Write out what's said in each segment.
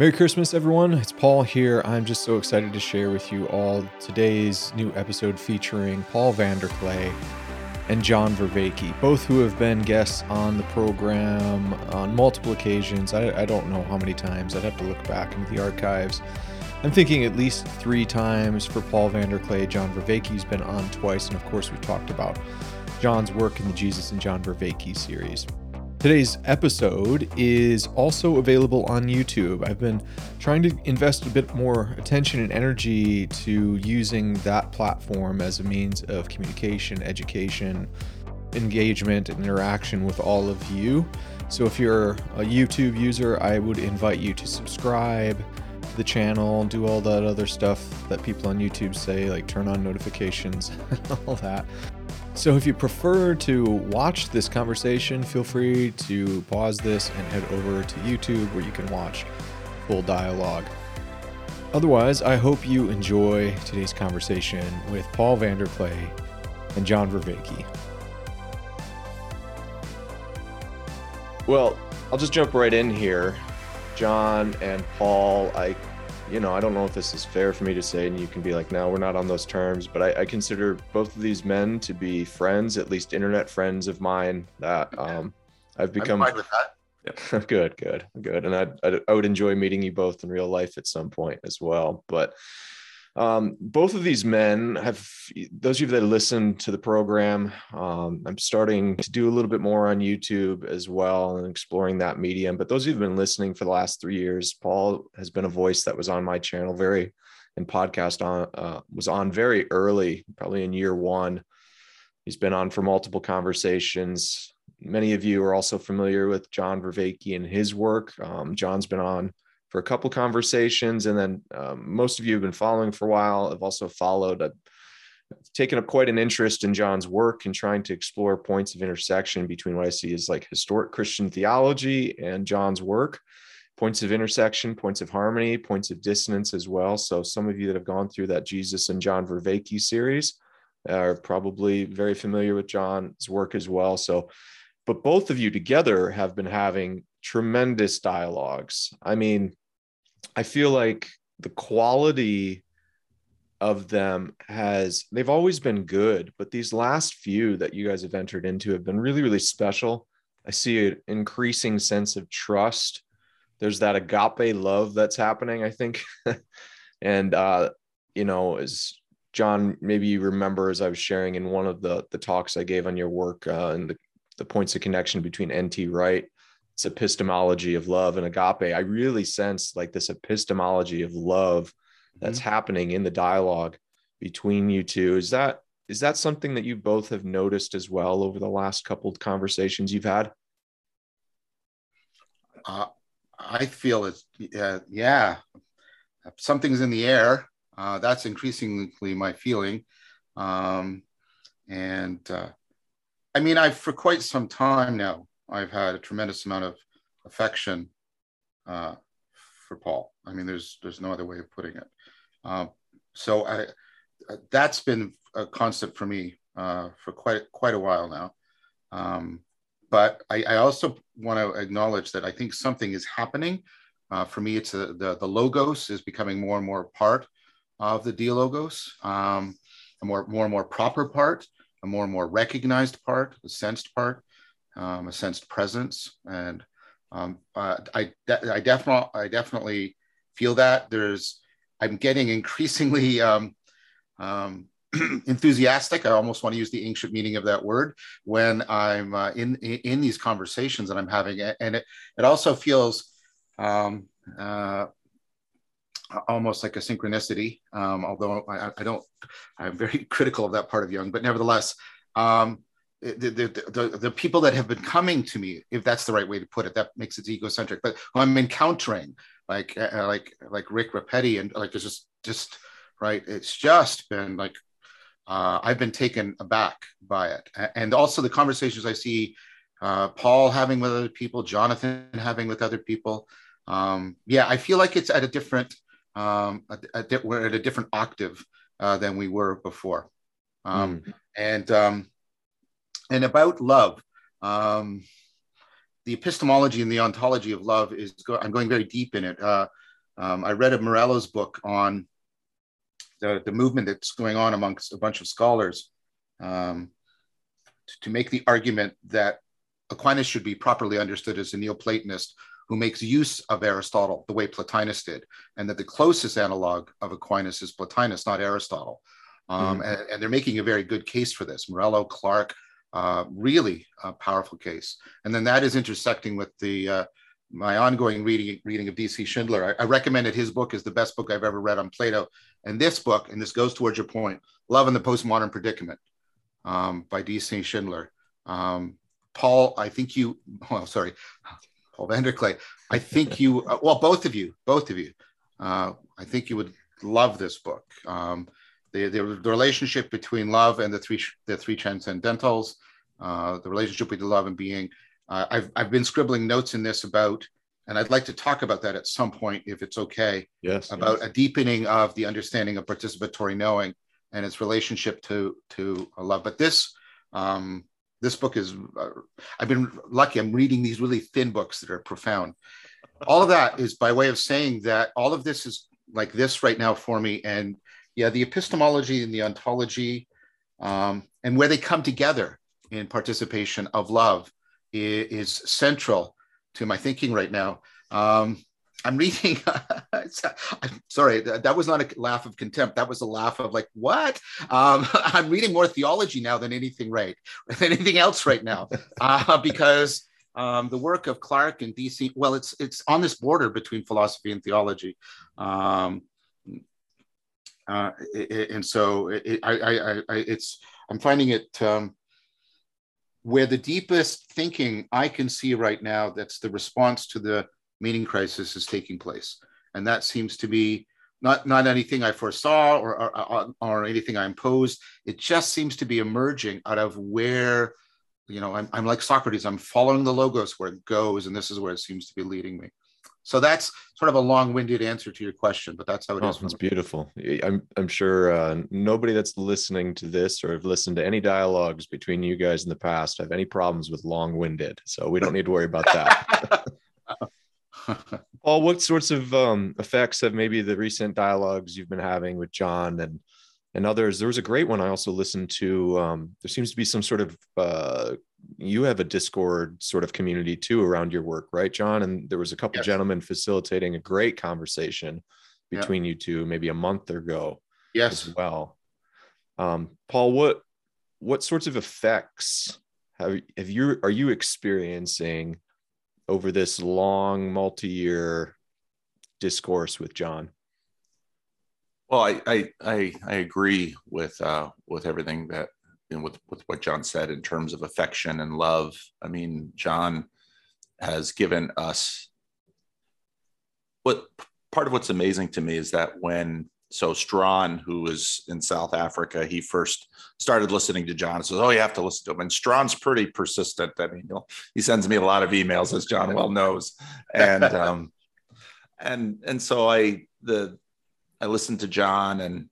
Merry Christmas, everyone. It's Paul here. I'm just so excited to share with you all today's new episode featuring Paul Vanderklay and John Vervaeke, both who have been guests on the program on multiple occasions. I, I don't know how many times. I'd have to look back into the archives. I'm thinking at least three times for Paul Vanderklay. John Vervaeke's been on twice, and of course, we've talked about John's work in the Jesus and John Vervaeke series. Today's episode is also available on YouTube. I've been trying to invest a bit more attention and energy to using that platform as a means of communication, education, engagement, and interaction with all of you. So if you're a YouTube user, I would invite you to subscribe to the channel, do all that other stuff that people on YouTube say, like turn on notifications, all that. So, if you prefer to watch this conversation, feel free to pause this and head over to YouTube where you can watch full dialogue. Otherwise, I hope you enjoy today's conversation with Paul Vanderklay and John Vervaeke. Well, I'll just jump right in here. John and Paul, I you know, I don't know if this is fair for me to say, and you can be like, no, we're not on those terms. But I, I consider both of these men to be friends, at least internet friends of mine that um, I've become. I'm fine with that. Yeah. good, good, good. And I, I would enjoy meeting you both in real life at some point as well. But um, both of these men have, those of you that listen to the program, um, I'm starting to do a little bit more on YouTube as well and exploring that medium. But those who've been listening for the last three years, Paul has been a voice that was on my channel very, and podcast on, uh, was on very early, probably in year one. He's been on for multiple conversations. Many of you are also familiar with John Vervaeke and his work. Um, John's been on for a couple conversations. And then um, most of you have been following for a while. I've also followed. I've taken up quite an interest in John's work and trying to explore points of intersection between what I see as like historic Christian theology and John's work, points of intersection, points of harmony, points of dissonance as well. So some of you that have gone through that Jesus and John Vervaeke series are probably very familiar with John's work as well. So, but both of you together have been having tremendous dialogues. I mean, I feel like the quality of them has they've always been good, but these last few that you guys have entered into have been really, really special. I see an increasing sense of trust. There's that agape love that's happening, I think. and uh, you know, as John, maybe you remember as I was sharing in one of the the talks I gave on your work uh, and the, the points of connection between N.T. Wright epistemology of love and agape, I really sense like this epistemology of love that's mm-hmm. happening in the dialogue between you two. Is that is that something that you both have noticed as well over the last couple of conversations you've had? Uh, I feel it's uh, yeah, something's in the air. Uh, that's increasingly my feeling, um, and uh, I mean, I've for quite some time now I've had a tremendous amount of affection uh, for Paul. I mean, there's there's no other way of putting it. Um, so I, uh, that's been a constant for me uh, for quite quite a while now. Um, but I, I also want to acknowledge that I think something is happening. Uh, for me, it's a, the the logos is becoming more and more part of the dialogos, um, a more more and more proper part, a more and more recognized part, a sensed part um, a sensed presence, and um, uh, I de- I definitely I definitely feel that there's I'm getting increasingly um, um, enthusiastic. I almost want to use the ancient meaning of that word when I'm uh, in, in, these conversations that I'm having, and it it also feels um, uh, almost like a synchronicity. Um, although I, I, don't, I'm very critical of that part of Jung, but nevertheless, um, the, the, the, the, people that have been coming to me, if that's the right way to put it, that makes it egocentric, but who I'm encountering, like, uh, uh like, like Rick Repetti and like, it's just, just right. It's just been like, uh, I've been taken aback by it. And also the conversations I see uh, Paul having with other people, Jonathan having with other people. Um, yeah, I feel like it's at a different, um, a, a, we're at a different octave uh, than we were before. Um, mm. And um, and about love. Um, the epistemology and the ontology of love is go- I'm going very deep in it. Uh, Um, I read a Morello's book on the, the movement that's going on amongst a bunch of scholars um, to, to make the argument that Aquinas should be properly understood as a Neoplatonist who makes use of Aristotle the way Plotinus did, and that the closest analog of Aquinas is Plotinus, not Aristotle. Um, mm-hmm. and, and, they're making a very good case for this. Morello, Clark, uh, really a powerful case. And then that is intersecting with the uh, my ongoing reading reading of D.C. Schindler. I, I, recommended his book is the best book I've ever read on Plato. And this book, and this goes towards your point, Love and the Postmodern Predicament um, by D.C. Schindler. Um, Paul, I think you, well, sorry, Paul Vanderklay, I think you, uh, well, both of you, both of you, uh, I think you would love this book. Um, the, the, the, relationship between love and the three the three transcendentals, uh, the relationship between love and being. Uh, I've I've been scribbling notes in this about, and I'd like to talk about that at some point if it's okay. Yes. About yes. a deepening of the understanding of participatory knowing and its relationship to to love. But this um, this book is uh, I've been lucky. I'm reading these really thin books that are profound. All of that is by way of saying that all of this is like this right now for me and yeah, the epistemology and the ontology, um, and where they come together in participation of love is, is central to my thinking right now. Um, I'm reading. I'm sorry, that was not a laugh of contempt. That was a laugh of like, what? Um, I'm reading more theology now than anything right, than anything else right now, uh, because um, the work of Clark and DC. Well, it's it's on this border between philosophy and theology. Um, uh, and so it, I, I, I, it's I'm finding it um, where the deepest thinking I can see right now. That's the response to the meaning crisis is taking place, and that seems to be not not anything I foresaw or or, or anything I imposed. It just seems to be emerging out of where you know I'm, I'm like Socrates. I'm following the logos where it goes, and this is where it seems to be leading me. So that's sort of a long-winded answer to your question, but that's how it oh, is. It's beautiful. I'm I'm sure uh, nobody that's listening to this or have listened to any dialogues between you guys in the past have any problems with long-winded. So we don't need to worry about that. Paul, what sorts of um, effects have maybe the recent dialogues you've been having with John and and others? There was a great one I also listened to. Um, there seems to be some sort of uh, you have a Discord sort of community too around your work, right, John? And there was a couple yes. gentlemen facilitating a great conversation between yeah. you two maybe a month ago. Yes. As well. Um, Paul, what what sorts of effects have have you are you experiencing over this long multi-year discourse with John? Well, I I I, I agree with uh, with everything that with with what John said in terms of affection and love. I mean, John has given us what part of what's amazing to me is that when so Strawn, who was in South Africa, he first started listening to John. Says, "Oh, you have to listen to him." And Strawn's pretty persistent. I mean, he sends me a lot of emails, as John well knows, and um, and and so I the I listened to John, and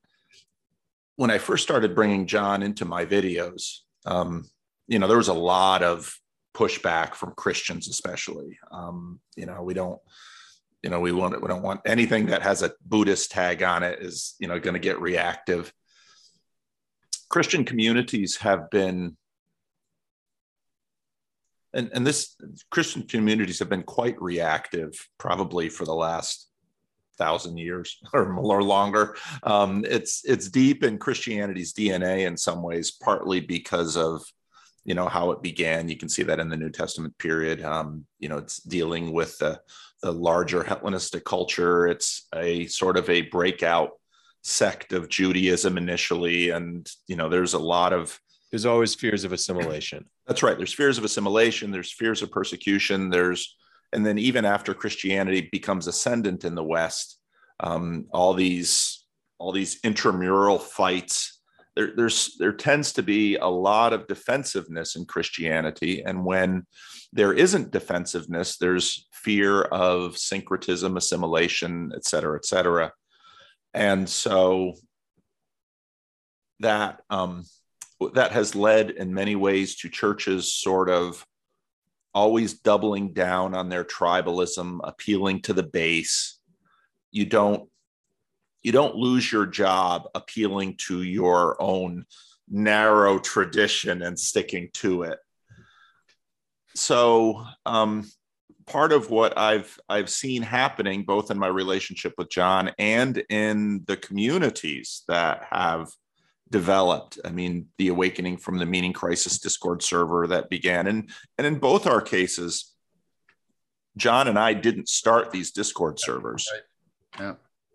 when I first started bringing John into my videos, um, you know, there was a lot of pushback from Christians, especially. Um, you know, we don't, you know, we want we don't want anything that has a Buddhist tag on it is, you know, going to get reactive. Christian communities have been, and and this Christian communities have been quite reactive, probably for the last thousand years or, or longer. Um, it's it's deep in Christianity's DNA in some ways, partly because of you know how it began. You can see that in the New Testament period. Um, you know, it's dealing with the the larger Hellenistic culture. It's a sort of a breakout sect of Judaism initially, and you know, there's a lot of there's always fears of assimilation. That's right. There's fears of assimilation. There's fears of persecution. There's and then even after Christianity becomes ascendant in the West, um, all these all these intramural fights. There, there's there tends to be a lot of defensiveness in Christianity, and when there isn't defensiveness, there's fear of syncretism, assimilation, et cetera, et cetera. And so that um, that has led in many ways to churches sort of always doubling down on their tribalism, appealing to the base, you don't you don't lose your job appealing to your own narrow tradition and sticking to it. So um, part of what I've I've seen happening both in my relationship with John and in the communities that have developed. I mean, the awakening from the meaning crisis Discord server that began, and and in both our cases, John and I didn't start these Discord servers. Yeah.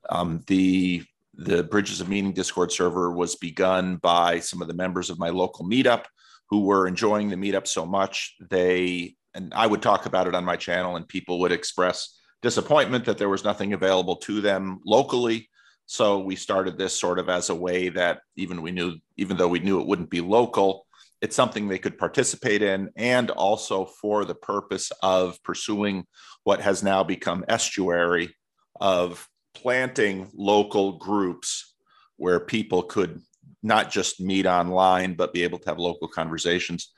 Um, the the Bridges of Meaning Discord server was begun by some of the members of my local meetup who were enjoying the meetup so much they and I would talk about it on my channel and people would express disappointment that there was nothing available to them locally so we started this sort of as a way that even we knew even though we knew it wouldn't be local it's something they could participate in. And also for the purpose of pursuing what has now become estuary of planting local groups where people could not just meet online but be able to have local conversations.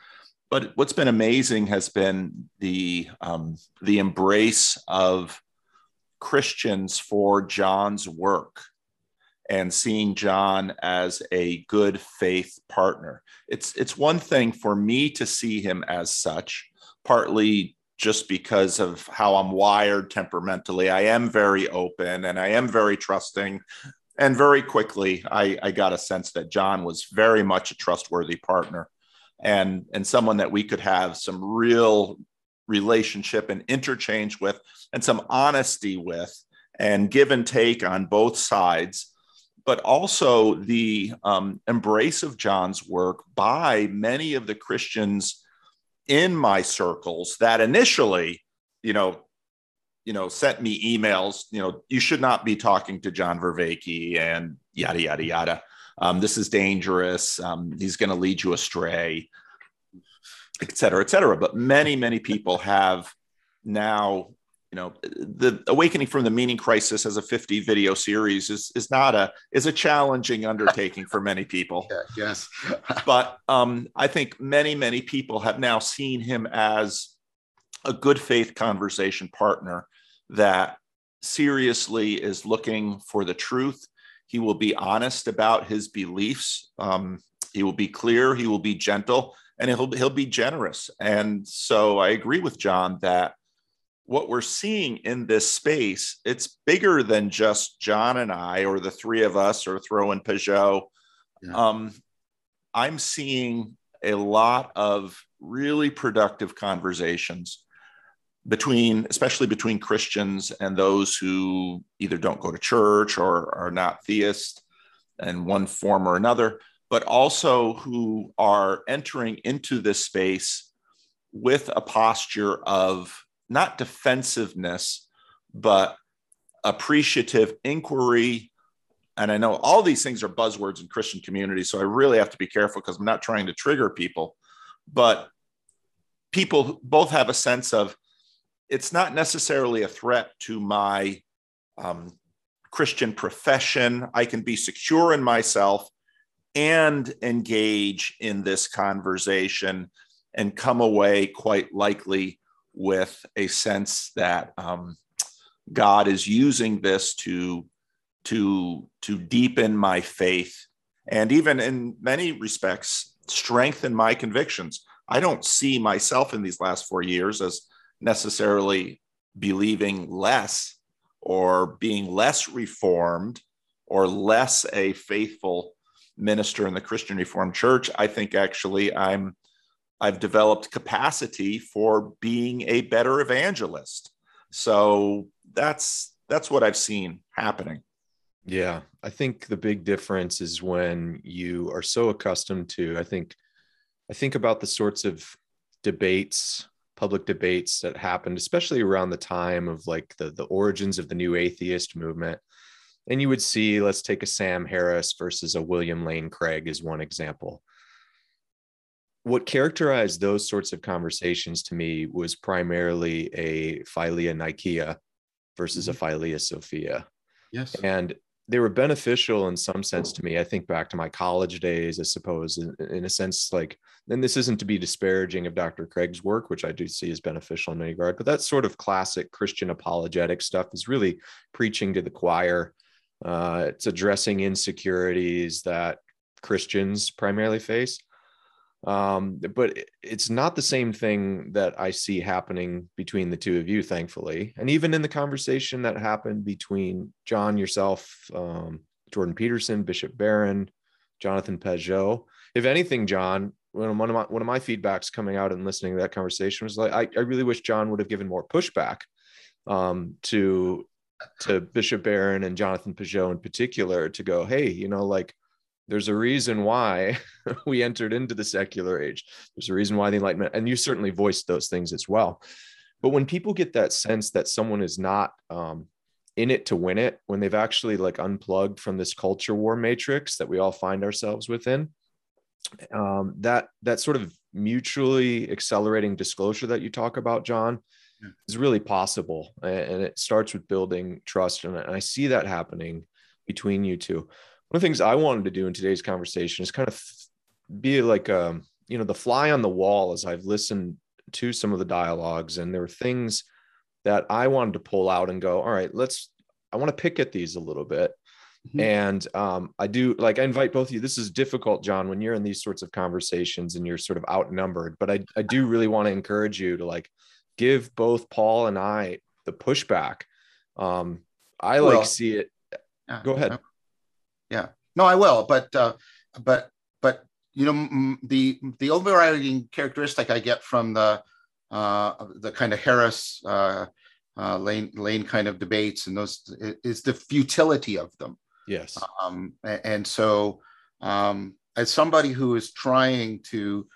But what's been amazing has been the um, the embrace of christians for john's work and seeing john as a good faith partner it's it's one thing for me to see him as such partly just because of how I'm wired temperamentally. I am very open and I am very trusting. And very quickly, I, I got a sense that John was very much a trustworthy partner and, and someone that we could have some real relationship and interchange with and some honesty with and give and take on both sides but also the um, embrace of John's work by many of the Christians in my circles that initially, you know, you know, sent me emails, you know, you should not be talking to John Vervaeke and yada, yada, yada. Um, this is dangerous. Um, he's going to lead you astray, et cetera, et cetera. But many, many people have now you know the awakening from the meaning crisis as a 50 video series is is not a is a challenging undertaking for many people. Yeah, yes. But um, i think many many people have now seen him as a good faith conversation partner that seriously is looking for the truth. He will be honest about his beliefs. Um, he will be clear. He will be gentle. And he'll he'll be generous. And so i agree with john that what we're seeing in this space, it's bigger than just John and I, or the three of us, or throw in Pageau. Yeah. Um, I'm seeing a lot of really productive conversations between, especially between Christians and those who either don't go to church or are not theist in one form or another, but also who are entering into this space with a posture of not defensiveness, but appreciative inquiry. And I know all these things are buzzwords in Christian communities, so I really have to be careful because I'm not trying to trigger people. But people both have a sense of it's not necessarily a threat to my um, Christian profession. I can be secure in myself and engage in this conversation and come away quite likely with a sense that um, God is using this to to to deepen my faith and even in many respects strengthen my convictions. I don't see myself in these last 4 years as necessarily believing less or being less reformed or less a faithful minister in the Christian Reformed Church. I think actually I'm I've developed capacity for being a better evangelist. So that's that's what I've seen happening. Yeah, I think the big difference is when you are so accustomed to I think I think about the sorts of debates, public debates that happened especially around the time of like the the origins of the new atheist movement. And you would see let's take a Sam Harris versus a William Lane Craig as one example what characterized those sorts of conversations to me was primarily a philonikia versus mm-hmm. a Philia Sophia. Yes. And they were beneficial in some sense to me. I think back to my college days, I suppose, in, in, a sense, like, and this isn't to be disparaging of Dr. Craig's work, which I do see as beneficial in many regard, but that sort of classic Christian apologetic stuff is really preaching to the choir. Uh, it's addressing insecurities that Christians primarily face. Um, but it's not the same thing that I see happening between the two of you, thankfully. And even in the conversation that happened between John, yourself, um, Jordan Peterson, Bishop Barron, Jonathan Pageau. If anything, John, one of my one of my feedbacks coming out and listening to that conversation was like, I, I really wish John would have given more pushback um, to to Bishop Barron and Jonathan Pageau in particular to go, hey, you know, like there's a reason why we entered into the secular age. There's a reason why the Enlightenment, and you certainly voiced those things as well. But when people get that sense that someone is not um, in it to win it, when they've actually like unplugged from this culture war matrix that we all find ourselves within, um, that that sort of mutually accelerating disclosure that you talk about, John, yeah. is really possible, and it starts with building trust. And I see that happening between you two one of the things I wanted to do in today's conversation is kind of be like um, you know, the fly on the wall as I've listened to some of the dialogues and there were things that I wanted to pull out and go, all right, let's, I want to pick at these a little bit. Mm-hmm. And um, I do like I invite both of you. This is difficult, John, when you're in these sorts of conversations and you're sort of outnumbered. But I, I do really want to encourage you to like give both Paul and I the pushback. Um, I like well, see it. Yeah, Go ahead yeah. No, I will. But uh, but but you know the the overriding characteristic I get from the uh, the kind of Harris uh, uh, Lane Lane kind of debates and those is the futility of them. Yes. Um, and so um, as somebody who is trying to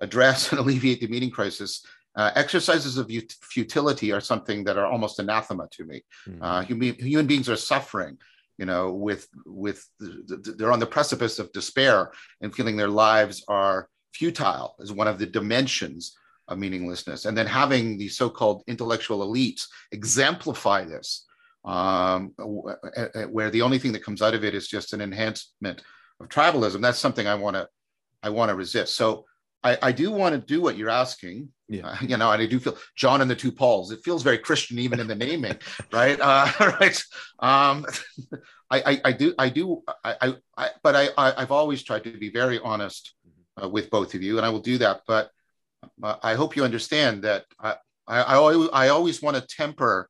address and alleviate the meaning crisis, uh, exercises of futility are something that are almost anathema to me. Mm. Uh, human, human beings are suffering you know, with with they're on the precipice of despair and feeling their lives are futile is one of the dimensions of meaninglessness. And then having the so-called intellectual elites exemplify this, um, where the only thing that comes out of it is just an enhancement of tribalism. That's something I want to I want to resist. So I, I do want to do what you're asking. Yeah. Uh, you know, and I do feel John and the two Pauls. It feels very Christian even in the naming, right? Uh, right. Um, I, I, I, do, I do, I, I, but I, I, have always tried to be very honest uh, with both of you, and I will do that. But uh, I hope you understand that I, I, I always, I always want to temper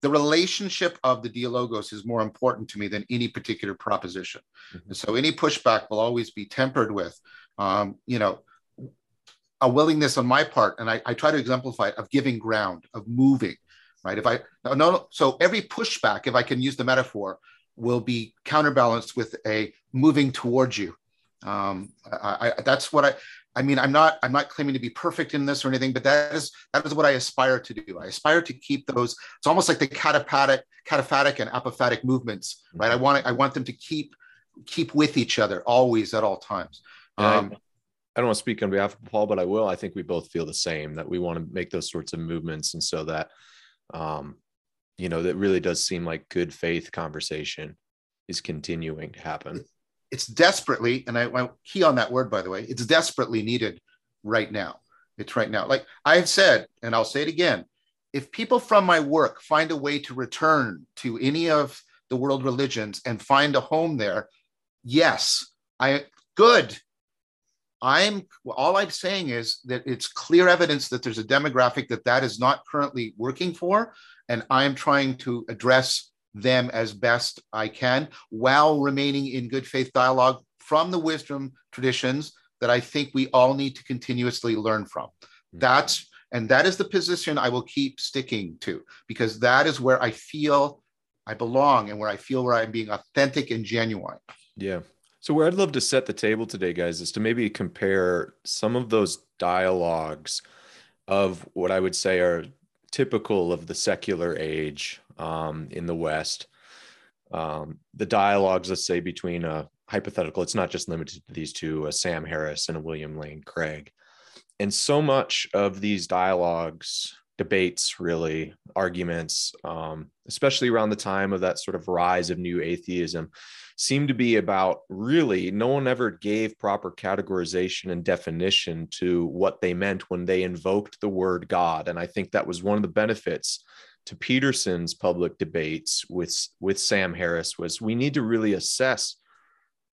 the relationship of the dialogos is more important to me than any particular proposition. Mm-hmm. So any pushback will always be tempered with, um, you know, a willingness on my part, and I, I try to exemplify it, of giving ground, of moving, right? If I no, no, so every pushback, if I can use the metaphor, will be counterbalanced with a moving towards you. Um, I, I, that's what I. I mean, I'm not. I'm not claiming to be perfect in this or anything, but that is that is what I aspire to do. I aspire to keep those. It's almost like the cataphatic, cataphatic and apophatic movements, right? I want. I want them to keep keep with each other always at all times. Um, I don't want to speak on behalf of Paul, but I will. I think we both feel the same that we want to make those sorts of movements, and so that, um, you know, that really does seem like good faith conversation is continuing to happen. It's desperately, and I, I key on that word by the way. It's desperately needed right now. It's right now. Like I have said, and I'll say it again. If people from my work find a way to return to any of the world religions and find a home there, yes, I good I'm all I'm saying is that it's clear evidence that there's a demographic that that is not currently working for, and I'm trying to address them as best I can while remaining in good faith dialogue from the wisdom traditions that I think we all need to continuously learn from. Mm-hmm. That's and that is the position I will keep sticking to because that is where I feel I belong and where I feel where I'm being authentic and genuine. Yeah. So, where I'd love to set the table today, guys, is to maybe compare some of those dialogues of what I would say are typical of the secular age um, in the West. Um, the dialogues, let's say, between a hypothetical, it's not just limited to these two, a Sam Harris and a William Lane Craig. And so much of these dialogues debates, really, arguments, um, especially around the time of that sort of rise of new atheism, seemed to be about really no one ever gave proper categorization and definition to what they meant when they invoked the word God. And I think that was one of the benefits to Peterson's public debates with with Sam Harris was we need to really assess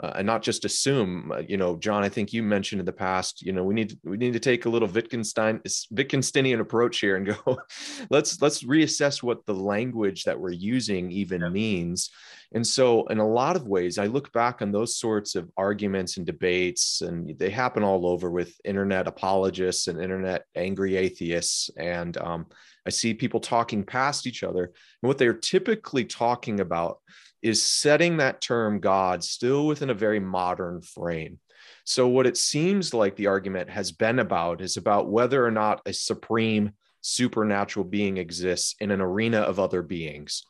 uh, and not just assume. Uh, you know, John, I think you mentioned in the past. You know, we need we need to take a little Wittgenstein Wittgensteinian approach here and go. let's let's reassess what the language that we're using even yeah. means. And so, in a lot of ways, I look back on those sorts of arguments and debates, and they happen all over with internet apologists and internet angry atheists. And um, I see people talking past each other, and what they're typically talking about is setting that term God still within a very modern frame. So, what it seems like the argument has been about is about whether or not a supreme supernatural being exists in an arena of other beings.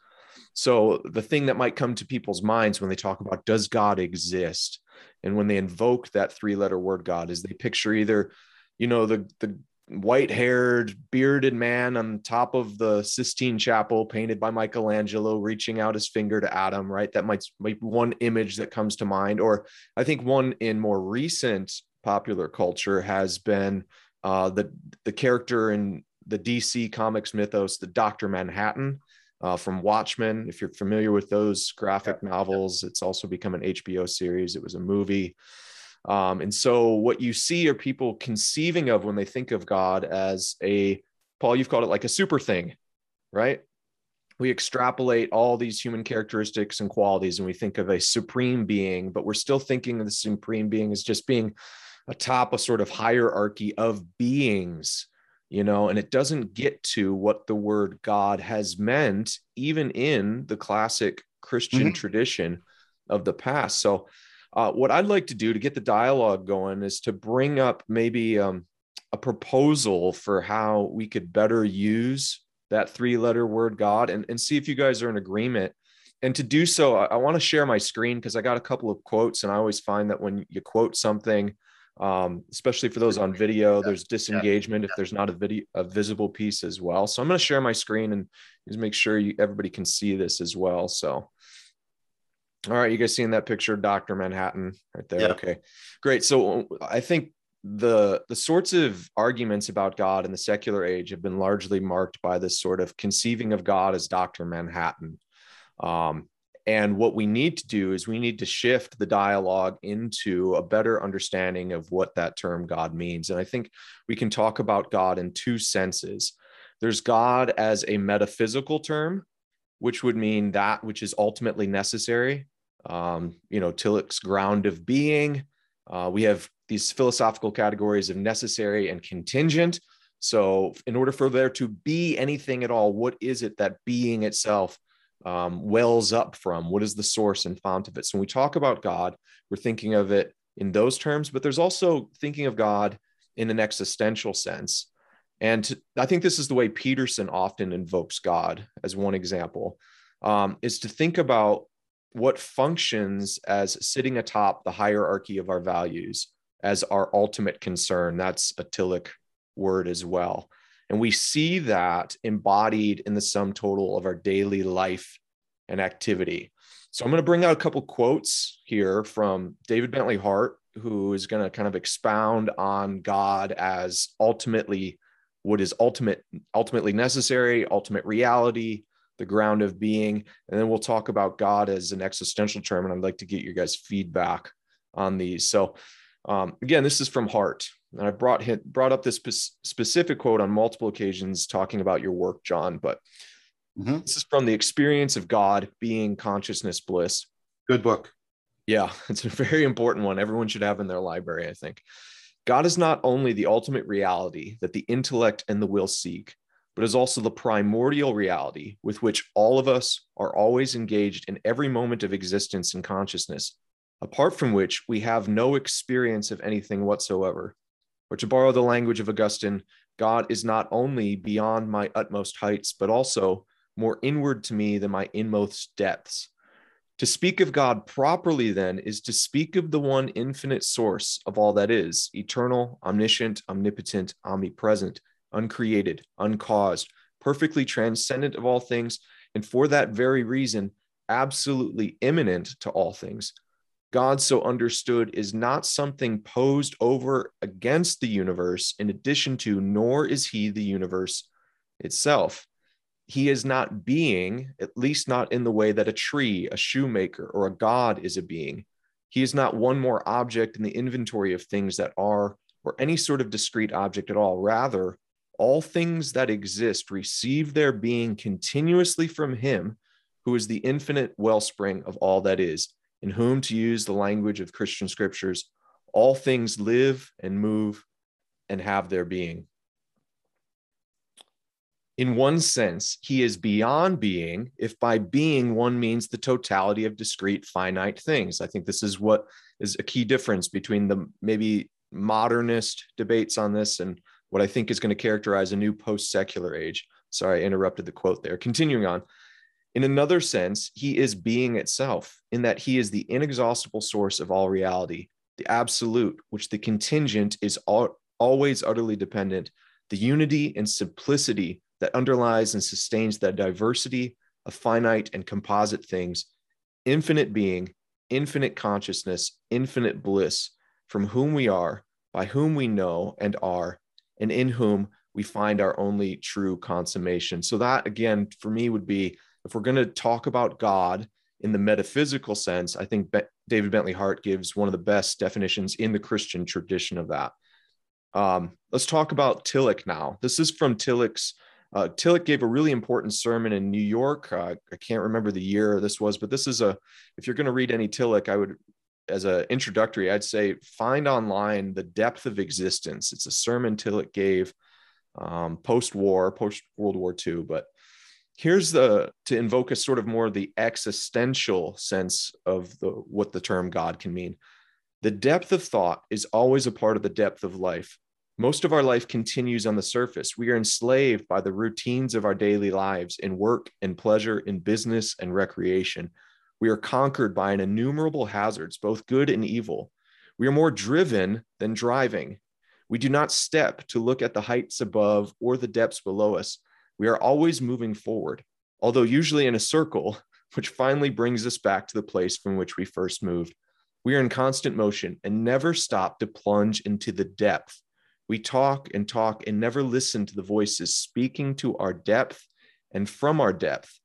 So, the thing that might come to people's minds when they talk about does God exist? And when they invoke that three letter word God, is they picture either, you know, the, the white haired, bearded man on top of the Sistine Chapel, painted by Michelangelo, reaching out his finger to Adam, right? That might, might be one image that comes to mind. Or I think one in more recent popular culture has been uh, the, the character in the DC Comics mythos, the Dr. Manhattan. Uh, from Watchmen, if you're familiar with those graphic novels, it's also become an HBO series. It was a movie. Um, and so what you see are people conceiving of when they think of God as a, Paul, you've called it like a super thing, right? We extrapolate all these human characteristics and qualities and we think of a supreme being, but we're still thinking of the supreme being as just being atop a sort of hierarchy of beings, you know, and it doesn't get to what the word God has meant, even in the classic Christian mm-hmm. tradition of the past. So, uh, what I'd like to do to get the dialogue going is to bring up maybe um, a proposal for how we could better use that three letter word God and, and see if you guys are in agreement. And to do so, I, I want to share my screen because I got a couple of quotes, and I always find that when you quote something, um, especially for those on video, there's disengagement if there's not a video, a visible piece as well. So I'm going to share my screen and just make sure you, everybody can see this as well. So all right, you guys seeing that picture, Doctor Manhattan, right there? Yeah. Okay, great. So I think the the sorts of arguments about God in the secular age have been largely marked by this sort of conceiving of God as Doctor Manhattan. Um, and what we need to do is we need to shift the dialogue into a better understanding of what that term God means. And I think we can talk about God in two senses. There's God as a metaphysical term, which would mean that which is ultimately necessary um, you know, Tillich's ground of being. Uh, we have these philosophical categories of necessary and contingent. So, in order for there to be anything at all, what is it that being itself um, wells up from? What is the source and fount of it? So, when we talk about God, we're thinking of it in those terms, but there's also thinking of God in an existential sense. And I think this is the way Peterson often invokes God as one example, um, is to think about what functions as sitting atop the hierarchy of our values as our ultimate concern. That's a Tillich word as well. And we see that embodied in the sum total of our daily life and activity. So I'm going to bring out a couple quotes here from David Bentley Hart, who is going to kind of expound on God as ultimately what is ultimate, ultimately necessary, ultimate reality, the ground of being. And then we'll talk about God as an existential term. And I'd like to get your guys' feedback on these. So, um, again, this is from Hart. And I brought him, brought up this spe- specific quote on multiple occasions talking about your work, John. But mm-hmm. this is from the experience of God being consciousness bliss. Good book. Yeah, it's a very important one. Everyone should have in their library, I think. God is not only the ultimate reality that the intellect and the will seek, but is also the primordial reality with which all of us are always engaged in every moment of existence and consciousness, apart from which we have no experience of anything whatsoever. Or to borrow the language of Augustine, God is not only beyond my utmost heights, but also more inward to me than my inmost depths. To speak of God properly, then, is to speak of the one infinite source of all that is eternal, omniscient, omnipotent, omnipresent, uncreated, uncaused, perfectly transcendent of all things, and for that very reason, absolutely immanent to all things. God, so understood, is not something posed over against the universe in addition to, nor is he the universe itself. He is not being, at least not in the way that a tree, a shoemaker, or a God is a being. He is not one more object in the inventory of things that are, or any sort of discrete object at all. Rather, all things that exist receive their being continuously from him who is the infinite wellspring of all that is, in whom, to use the language of Christian scriptures, all things live and move and have their being. In one sense, he is beyond being, if by being one means the totality of discrete finite things. I think this is what is a key difference between the maybe modernist debates on this and what I think is going to characterize a new post secular age. Sorry, I interrupted the quote there. Continuing on. In another sense, he is being itself, in that he is the inexhaustible source of all reality, the absolute, which the contingent is all, always utterly dependent, the unity and simplicity that underlies and sustains the diversity of finite and composite things, infinite being, infinite consciousness, infinite bliss, from whom we are, by whom we know and are, and in whom we find our only true consummation. So, that again, for me, would be if we're going to talk about God in the metaphysical sense, I think Be- David Bentley Hart gives one of the best definitions in the Christian tradition of that. Um, let's talk about Tillich now. This is from Tillich's. Uh, Tillich gave a really important sermon in New York. Uh, I can't remember the year this was, but this is a. If you're going to read any Tillich, I would, as an introductory, I'd say find online the depth of existence. It's a sermon Tillich gave um, post-war, post World War II, but here's the to invoke a sort of more the existential sense of the what the term god can mean. The depth of thought is always a part of the depth of life. Most of our life continues on the surface. We are enslaved by the routines of our daily lives in work and pleasure in business and recreation we are conquered by an innumerable hazards both good and evil we are more driven than driving we do not step to look at the heights above or the depths below us we are always moving forward, although usually in a circle, which finally brings us back to the place from which we first moved. We are in constant motion and never stop to plunge into the depth. We talk and talk and never listen to the voices speaking to our depth and from our depth.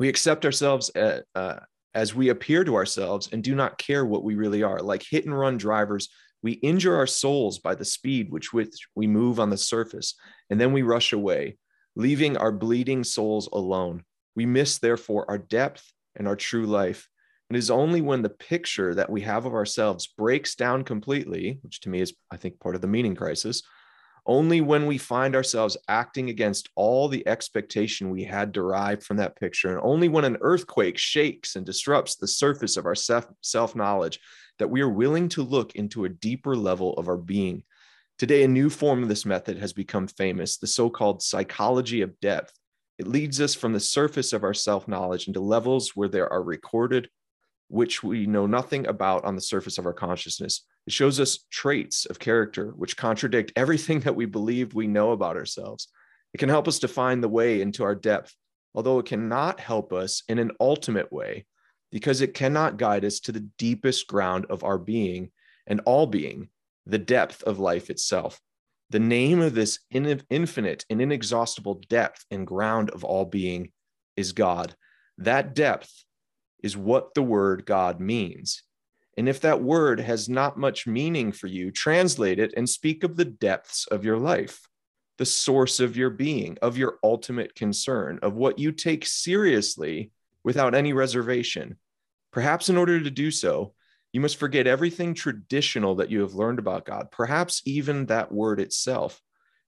We accept ourselves uh, uh, as we appear to ourselves and do not care what we really are. Like hit and run drivers, we injure our souls by the speed which which we move on the surface, and then we rush away leaving our bleeding souls alone. We miss, therefore, our depth and our true life. It is only when the picture that we have of ourselves breaks down completely, which to me is, I think, part of the meaning crisis, only when we find ourselves acting against all the expectation we had derived from that picture, and only when an earthquake shakes and disrupts the surface of our self knowledge, that we are willing to look into a deeper level of our being Today, a new form of this method has become famous the so called psychology of depth. It leads us from the surface of our self knowledge into levels where there are recorded, which we know nothing about on the surface of our consciousness. It shows us traits of character which contradict everything that we believed we know about ourselves. It can help us to find the way into our depth, although it cannot help us in an ultimate way because it cannot guide us to the deepest ground of our being and all being, the depth of life itself. The name of this infinite and inexhaustible depth and ground of all being is God. That depth is what the word God means. And if that word has not much meaning for you, translate it and speak of the depths of your life, the source of your being, of your ultimate concern, of what you take seriously without any reservation. Perhaps in order to do so, you must forget everything traditional that you have learned about God, perhaps even that word itself.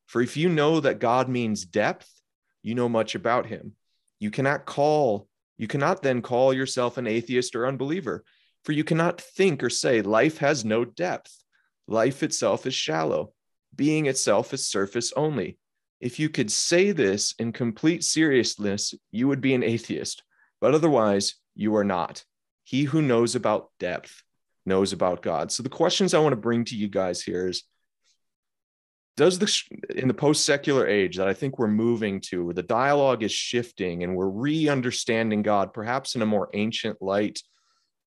For if you know that God means depth, you know much about him. You cannot call, you cannot then call yourself an atheist or unbeliever, for you cannot think or say life has no depth. Life itself is shallow, being itself is surface only. If you could say this in complete seriousness, you would be an atheist, but otherwise, you are not. He who knows about depth knows about God. So the questions I want to bring to you guys here is does the in the post-secular age that i think we're moving to where the dialogue is shifting and we're re-understanding god perhaps in a more ancient light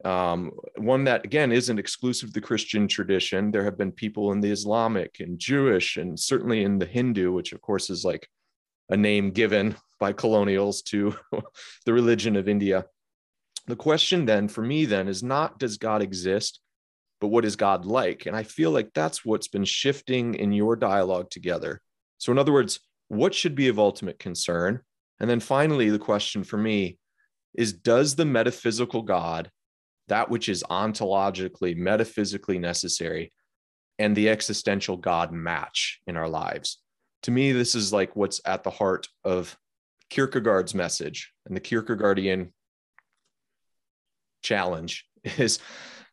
um, one that again isn't exclusive to the christian tradition. There have been people in the islamic and jewish and certainly in the hindu which of course is like a name given by colonials to the religion of india. The question then for me then is not does god exist but what is God like? And I feel like that's what's been shifting in your dialogue together. So, in other words, what should be of ultimate concern? And then finally, the question for me is Does the metaphysical God, that which is ontologically, metaphysically necessary, and the existential God match in our lives? To me, this is like what's at the heart of Kierkegaard's message and the Kierkegaardian challenge is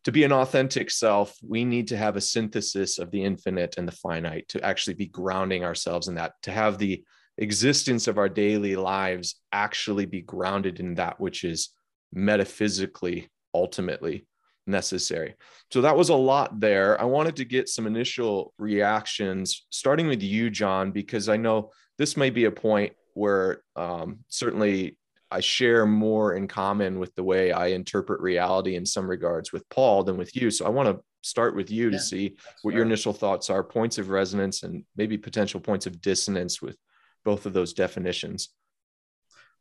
to be an authentic self, we need to have a synthesis of the infinite and the finite to actually be grounding ourselves in that, to have the existence of our daily lives actually be grounded in that which is metaphysically ultimately necessary. So that was a lot there. I wanted to get some initial reactions, starting with you, John, because I know this may be a point where um, certainly I share more in common with the way I interpret reality in some regards with Paul than with you. So I want to start with you yeah, to see what fair. your initial thoughts are, points of resonance, and maybe potential points of dissonance with both of those definitions.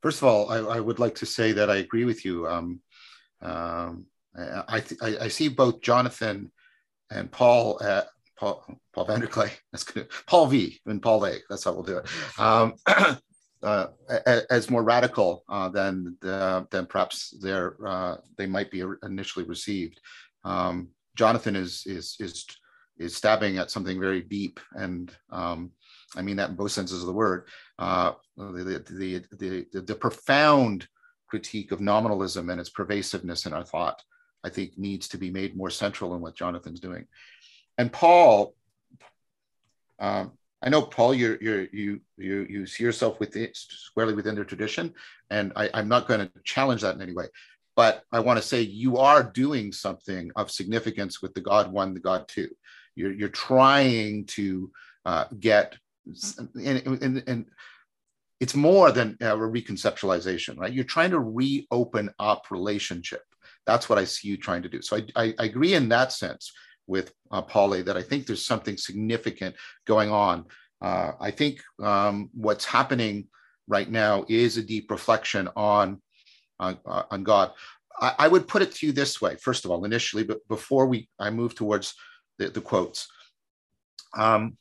First of all, I, I would like to say that I agree with you. Um, um, I, th- I, I, see both Jonathan and Paul, uh, Paul, Paul Vanderklay, that's good. Paul V and Paul A. That's how we'll do it. Um, uh, as more radical uh, than than perhaps they're, uh, they might be initially received. Um, Jonathan is is is is stabbing at something very deep, and um, I mean that in both senses of the word. Uh, the, the, the, the, the profound critique of nominalism and its pervasiveness in our thought, I think, needs to be made more central in what Jonathan's doing. And Paul, um, I know, Paul, you're, you're, you you you see yourself within squarely within their tradition, and I, I'm not going to challenge that in any way. But I want to say you are doing something of significance with the God one, the God two. You're you're trying to uh, get, and, and, and it's more than a reconceptualization, right? You're trying to reopen up relationship. That's what I see you trying to do. So I, I, I agree in that sense with uh, Polly that I think there's something significant going on. Uh, I think um, what's happening right now is a deep reflection on on, uh, on God. I, I, would put it to you this way, first of all, initially, but before we I move towards the, the quotes. Um,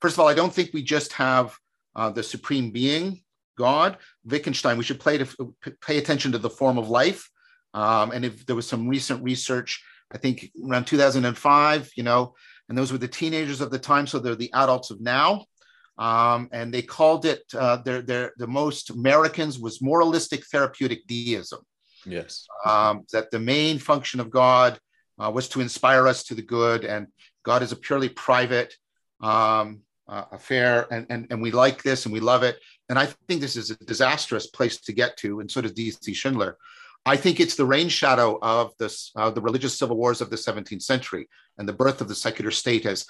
first of all, I don't think we just have uh, the supreme being, God. Wittgenstein, we should play to pay attention to the form of life. Um, and if there was some recent research I think around 2005, you know, and those were the teenagers of the time. So they're the adults of now. Um, and they called it, uh, their, their, the most Americans was moralistic therapeutic deism. Yes. Um, that the main function of God uh, was to inspire us to the good, and God is a purely private um, uh, affair, and, and, and we like this and we love it. And I think this is a disastrous place to get to, and so does D.C. Schindler. I think it's the rain shadow of this, uh, the religious civil wars of the 17th century and the birth of the secular state as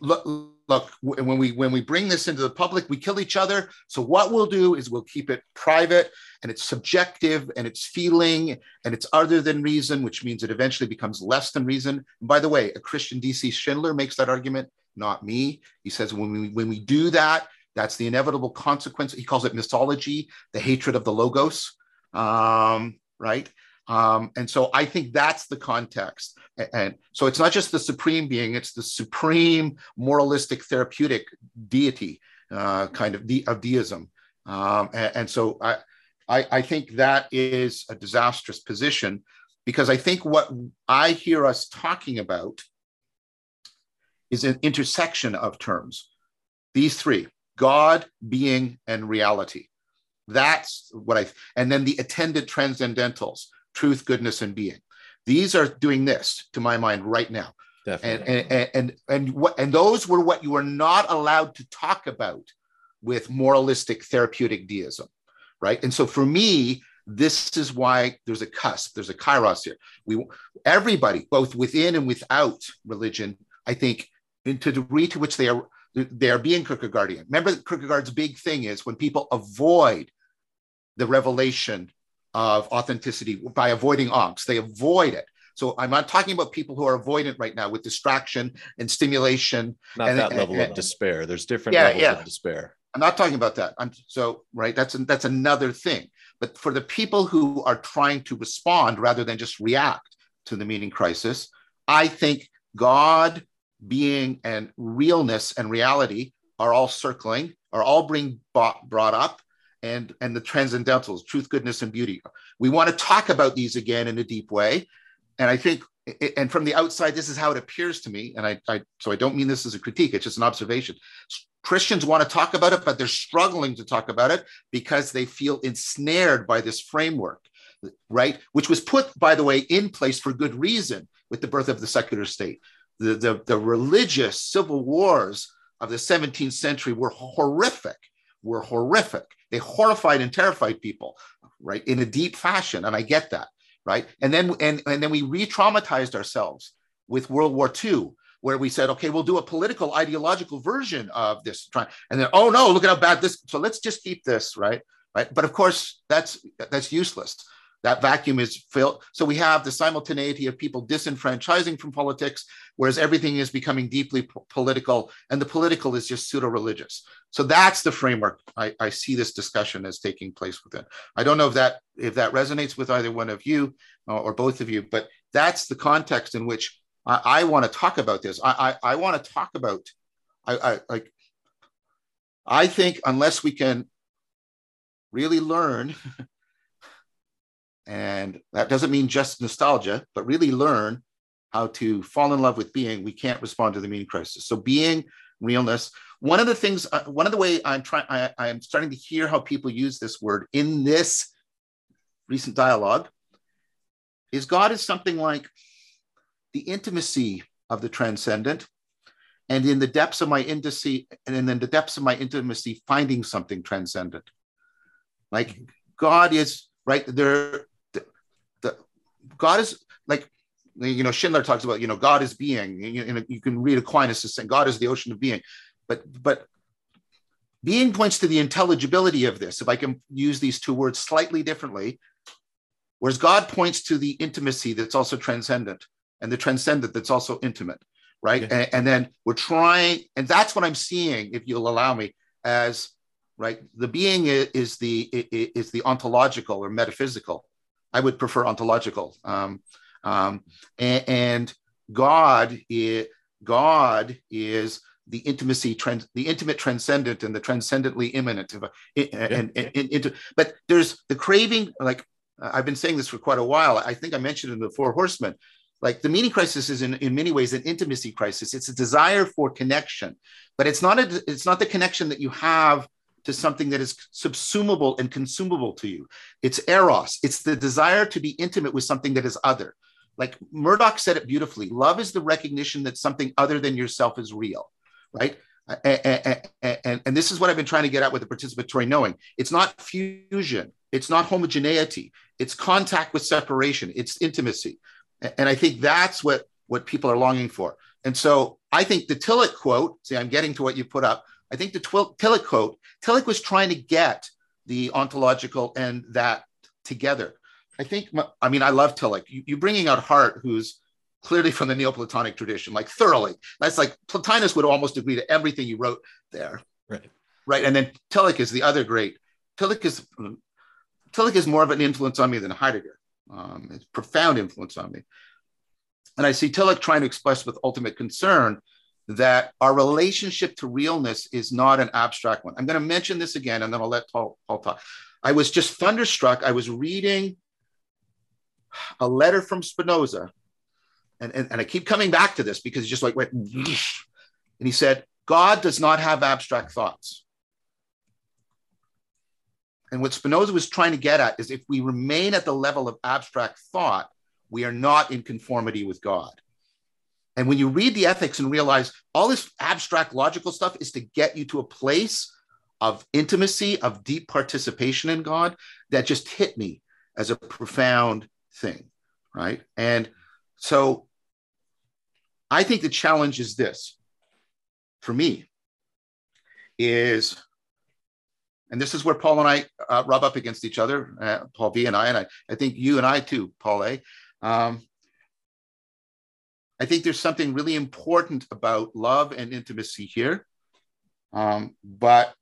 look, look when we when we bring this into the public we kill each other. So what we'll do is we'll keep it private and it's subjective and it's feeling and it's other than reason which means it eventually becomes less than reason. And by the way a christian dc schindler makes that argument not me. He says when we when we do that that's the inevitable consequence. He calls it misology the hatred of the logos. Um, right? Um, and so I think that's the context. And so it's not just the supreme being, it's the supreme moralistic therapeutic deity uh, kind of, de- of deism. Um, and, and, so I, I, I think that is a disastrous position because I think what I hear us talking about is an intersection of terms. These three God, being, and reality. That's what I, and then the attendant transcendentals, truth, goodness, and being. These are doing this to my mind right now. Definitely. And, and, and, and, what, and those were what you were not allowed to talk about with moralistic therapeutic deism, right? And so for me, this is why there's a cusp, there's a kairos here. We, everybody, both within and without religion, I think, to the degree to which they are they're being Kierkegaardian. Remember, Kierkegaard's big thing is when people avoid the revelation of authenticity by avoiding angst, they avoid it. So I'm not talking about people who are avoidant right now with distraction and stimulation. Not and, that level and, of despair. There's different yeah, levels yeah. of despair. I'm not talking about that. I'm so right. That's that's another thing. But for the people who are trying to respond rather than just react to the meaning crisis, I think God, being, and realness and reality are all circling, are all being brought up, and and the transcendentals, truth, goodness, and beauty. We want to talk about these again in a deep way, and I think, and from the outside, this is how it appears to me. And I, I so I don't mean this as a critique; it's just an observation. Christians want to talk about it, but they're struggling to talk about it because they feel ensnared by this framework, right? Which was put, by the way, in place for good reason with the birth of the secular state. The, the, the religious civil wars of the 17th century were horrific, were horrific. They horrified and terrified people, right, in a deep fashion. And I get that, right? And then and, and then we re-traumatized ourselves with World War II, where we said, okay, we'll do a political ideological version of this. And then, oh no, look at how bad this. So let's just keep this, right? Right. But of course, that's that's useless. That vacuum is filled. So we have the simultaneity of people disenfranchising from politics, whereas everything is becoming deeply po- political, and the political is just pseudo religious. So that's the framework I, I, see this discussion as taking place within. I don't know if that if that resonates with either one of you or, or both of you, but that's the context in which I, I want to talk about this. I, I, I want to talk about. I, I like. I think unless we can really learn and that doesn't mean just nostalgia, but really learn how to fall in love with being, we can't respond to the meaning crisis. So being realness. One of the things, uh, one of the way I'm trying, I'm starting to hear how people use this word in this recent dialogue is God is something like the intimacy of the transcendent, and in the depths of my intimacy, and in the depths of my intimacy, finding something transcendent. Like God is right there God is like you know Schindler talks about you know God is being. You, know, you can read Aquinas as saying God is the ocean of being, but but being points to the intelligibility of this. If I can use these two words slightly differently, whereas God points to the intimacy that's also transcendent and the transcendent that's also intimate, right? Yeah. And, and then we're trying, and that's what I'm seeing, if you'll allow me, as right. The being is the is the ontological or metaphysical I would prefer ontological. Um, um, and, and, God is God is the intimacy, trans, the intimate transcendent, and the transcendently immanent. Of a, and, and, and, into, but there's the craving. Like I've been saying this for quite a while. I think I mentioned in the Four Horsemen. Like the meaning crisis is in, in many ways an intimacy crisis. It's a desire for connection, but it's not a, it's not the connection that you have to something that is subsumable and consumable to you. It's eros, it's the desire to be intimate with something that is other. Like Murdoch said it beautifully love is the recognition that something other than yourself is real, right? And, and, and, this is what I've been trying to get at with the participatory knowing. It's not fusion, it's not homogeneity, it's contact with separation, it's intimacy. And I think that's what, what people are longing for. And so I think the Tillich quote, see, I'm getting to what you put up. I think the Tillich quote, Tillich was trying to get the ontological and that together. I think, I mean, I love Tillich. You, you bringing out Hart, who's clearly from the Neoplatonic tradition, like thoroughly. That's like Plotinus would almost agree to everything you wrote there. Right. Right. And then Tillich is the other great. Tillich is Tillich is more of an influence on me than Heidegger. Um, it's profound influence on me. And I see Tillich trying to express with ultimate concern that our relationship to realness is not an abstract one. I'm going to mention this again and then I'll let Paul, Paul talk. I was just thunderstruck. I was reading a letter from Spinoza, and, and, and I keep coming back to this because he just like went, and he said, God does not have abstract thoughts. And what Spinoza was trying to get at is if we remain at the level of abstract thought, we are not in conformity with God. And when you read the ethics and realize all this abstract logical stuff is to get you to a place of intimacy, of deep participation in God, that just hit me as a profound thing. Right. And so I think the challenge is this for me is, and this is where Paul and I uh, rub up against each other, uh, Paul V and I, and I, I think you and I too, Paul A. Um, I think there's something really important about love and intimacy here. Um, but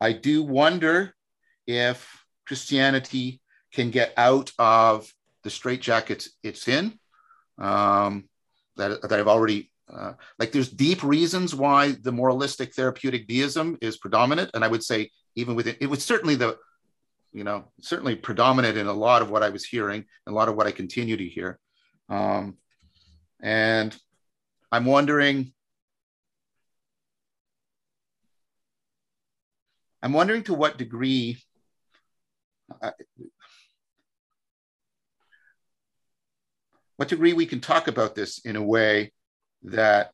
I do wonder if Christianity can get out of the straitjackets it's in. Um, that, that I've already, uh, like, there's deep reasons why the moralistic therapeutic deism is predominant. And I would say, even within, it was certainly the, you know, certainly predominant in a lot of what I was hearing, and a lot of what I continue to hear. Um, and I'm wondering, I'm wondering to what degree, uh, what degree we can talk about this in a way that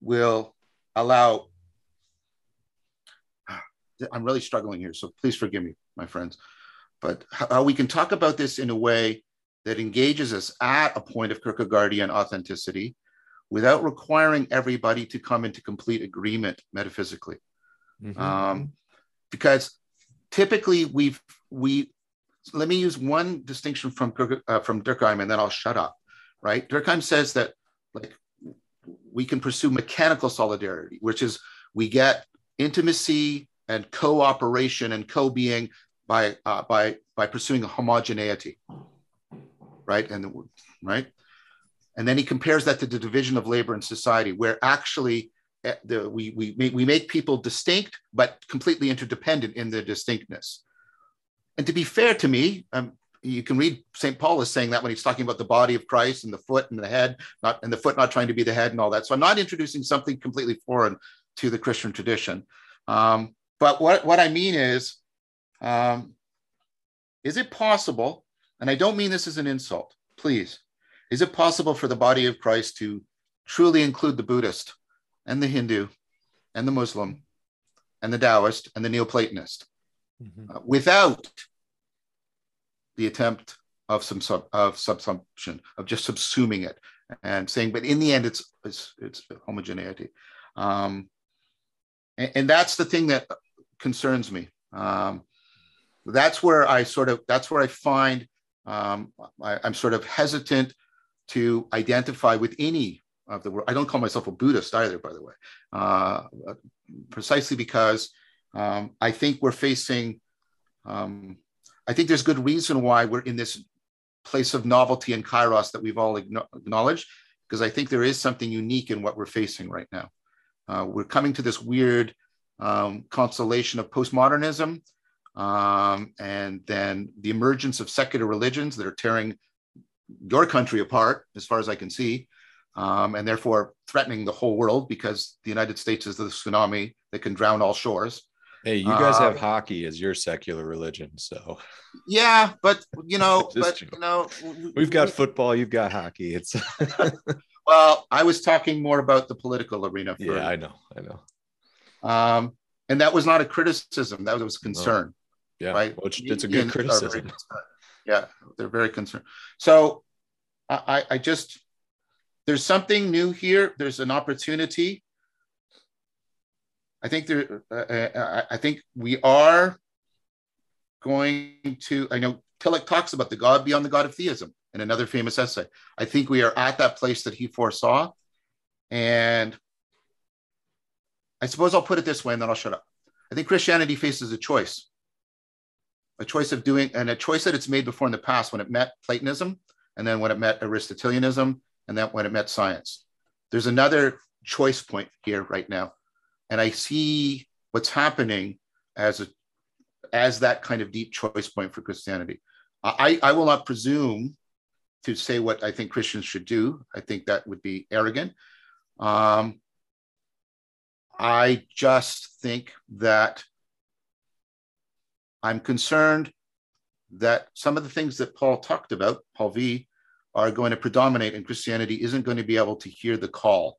will allow. I'm really struggling here, so please forgive me, my friends. But how we can talk about this in a way that engages us at a point of Kierkegaardian authenticity without requiring everybody to come into complete agreement metaphysically. Mm-hmm. Um, because typically we've, we, let me use one distinction from, uh, from Durkheim and then I'll shut up, right? Durkheim says that like we can pursue mechanical solidarity, which is we get intimacy and cooperation and co-being by, uh, by, by pursuing a homogeneity right? And right, and then he compares that to the division of labor in society, where actually eh, the, we, we, we make people distinct but completely interdependent in their distinctness. And to be fair to me, um, you can read St. Paul is saying that when he's talking about the body of Christ and the foot and the head, not and the foot not trying to be the head and all that. So I'm not introducing something completely foreign to the Christian tradition. Um, but what, what I mean is, um, is it possible and I don't mean this as an insult, please. Is it possible for the body of Christ to truly include the Buddhist and the Hindu and the Muslim and the Taoist and the Neoplatonist mm-hmm. uh, without the attempt of some sub, of subsumption of just subsuming it and saying, but in the end, it's it's, it's homogeneity, um, and, and, that's the thing that concerns me. Um, that's where I sort of that's where I find um, I, am sort of hesitant to identify with any of the world. I don't call myself a Buddhist either, by the way, uh, precisely because um, I think we're facing, um, I think there's good reason why we're in this place of novelty and kairos that we've all acknowledged, because I think there is something unique in what we're facing right now. Uh, we're coming to this weird um, constellation of postmodernism um, and then the emergence of secular religions that are tearing your country apart, as far as I can see, um, and therefore threatening the whole world because the United States is the tsunami that can drown all shores. Hey, you guys have uh, hockey as your secular religion, so yeah, but you know, but you know, we've got we, football, you've got hockey. It's well, I was talking more about the political arena. For, yeah, I know, I know. Um, and that was not a criticism; that was a concern. Yeah, right. Well, it's, it's a good criticism. Yeah, they're very concerned. So I, I just there's something new here. There's an opportunity. I think there. Uh, uh I think we are going to. I know Tillich talks about the God beyond the God of theism in another famous essay. I think we are at that place that he foresaw, and I suppose I'll put it this way, and then I'll shut up. I think Christianity faces a choice a choice of doing and a choice that it's made before in the past when it met Platonism and then when it met Aristotelianism and then when it met science. There's another choice point here right now. And I see what's happening as a as that kind of deep choice point for Christianity. I, I will not presume to say what I think Christians should do. I think that would be arrogant. Um, I just think that I'm concerned that some of the things that Paul talked about, Paul V, are going to predominate, and Christianity isn't going to be able to hear the call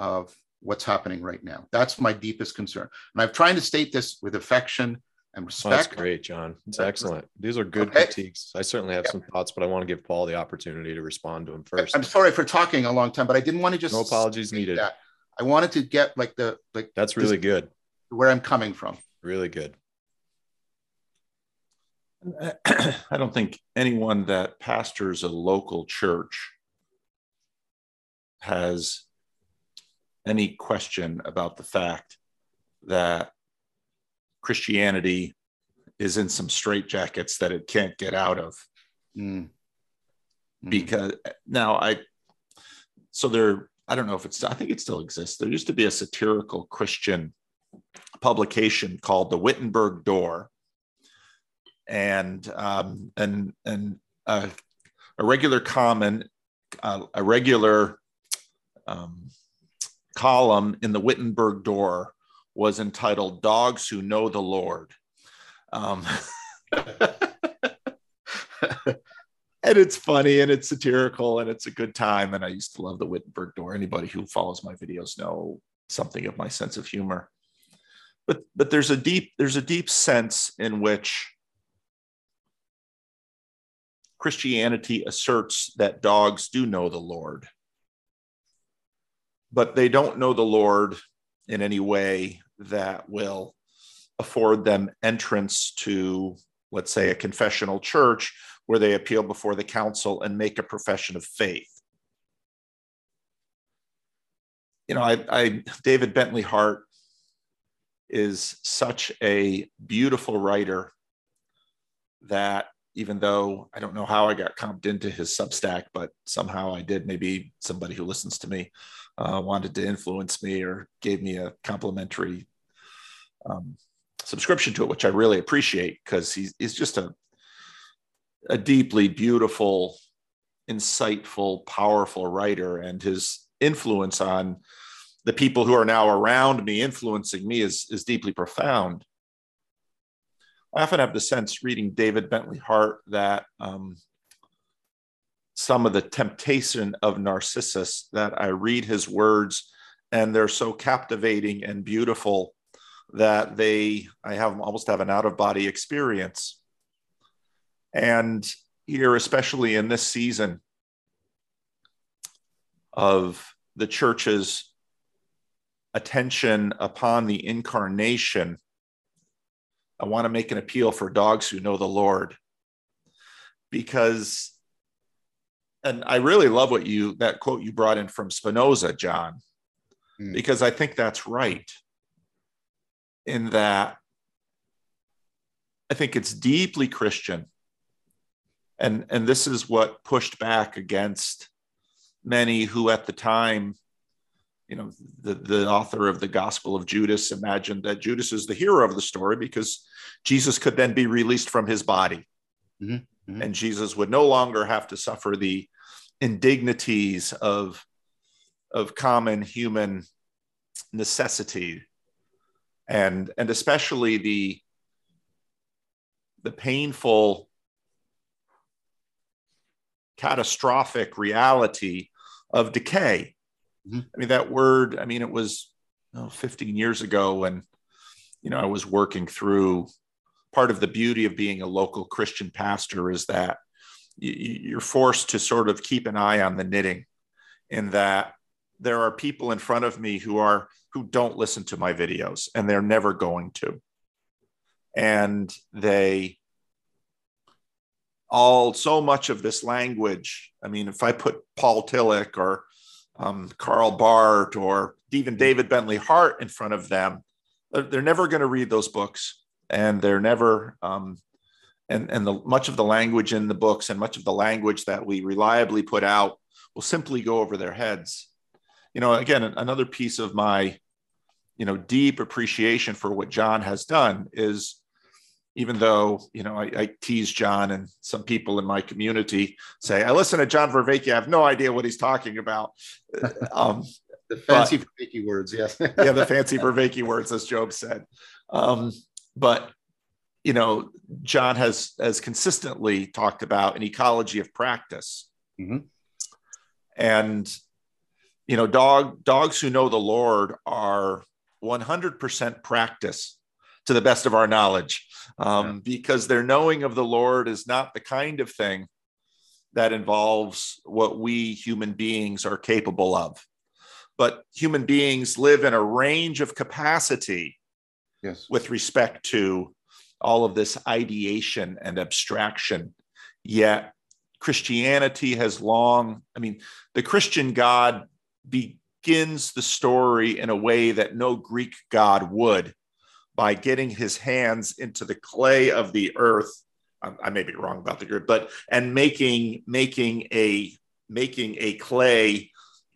of what's happening right now. That's my deepest concern. And I'm trying to state this with affection and oh, respect. that's great, John. It's excellent. These are good okay. critiques. I certainly have yeah. some thoughts, but I want to give Paul the opportunity to respond to them first. I'm sorry for talking a long time, but I didn't want to just no apologies needed. That. I wanted to get like the like That's really good. where I'm coming from. Really good. I don't think anyone that pastors a local church has any question about the fact that Christianity is in some straitjackets that it can't get out of. Mm. Mm. Because now I, so there, I don't know if it's, I think it still exists. There used to be a satirical Christian publication called the Wittenburg Door. And, um, and, and, uh, a regular comment, uh, a regular um, column in the Wittenburg Door was entitled "Dogs Who Know the Lord," um, and it's funny and it's satirical and it's a good time. And I used to love the Wittenburg Door. Anybody who follows my videos know something of my sense of humor. But but there's a deep there's a deep sense in which Christianity asserts that dogs do know the Lord but they don't know the Lord in any way that will afford them entrance to, let's say, a confessional church where they appeal before the council and make a profession of faith. You know, I, I David Bentley Hart is such a beautiful writer that even though I don't know how I got comped into his Substack, but somehow I did. Maybe somebody who listens to me uh, wanted to influence me or gave me a complimentary um, subscription to it, which I really appreciate because he's, he's just a, a deeply beautiful, insightful, powerful writer. And his influence on the people who are now around me, influencing me, is, is deeply profound. I often have the sense reading David Bentley Hart that um, some of the temptation of Narcissus that I read his words and they're so captivating and beautiful that they I have almost have an out of body experience. And here, especially in this season of the church's attention upon the incarnation, I want to make an appeal for dogs who know the Lord because and I really love what you that quote you brought in from Spinoza, John, mm. because I think that's right. In that I think it's deeply Christian. And, and this is what pushed back against many who at the time, you know, the, the author of the Gospel of Judas imagined that Judas is the hero of the story because Jesus could then be released from his body. Mm-hmm. Mm-hmm. And Jesus would no longer have to suffer the indignities of of common human necessity and and especially the the painful catastrophic reality of decay mm-hmm. i mean that word i mean it was oh, 15 years ago when you know i was working through part of the beauty of being a local christian pastor is that you're forced to sort of keep an eye on the knitting in that there are people in front of me who are who don't listen to my videos and they're never going to and they all so much of this language i mean if i put paul tillich or um, karl barth or even david bentley hart in front of them they're never going to read those books and they're never um, and, and the, much of the language in the books and much of the language that we reliably put out will simply go over their heads. You know, again, another piece of my, you know, deep appreciation for what John has done is even though, you know, I, I tease John and some people in my community say, I listen to John Vervaeke, I have no idea what he's talking about. Um, the fancy but, Vervaeke words, yes. yeah, the fancy Vervaeke words, as Job said. Um, but you know, John has has consistently talked about an ecology of practice, mm-hmm. and you know, dog dogs who know the Lord are 100% practice to the best of our knowledge, um, yeah. because their knowing of the Lord is not the kind of thing that involves what we human beings are capable of. but human beings live in a range of capacity Yes. with respect to all of this ideation and abstraction. Yet Christianity has long, I mean, the Christian God begins the story in a way that no Greek God would by getting his hands into the clay of the earth. I, I may be wrong about the Greek, but and making making a making a clay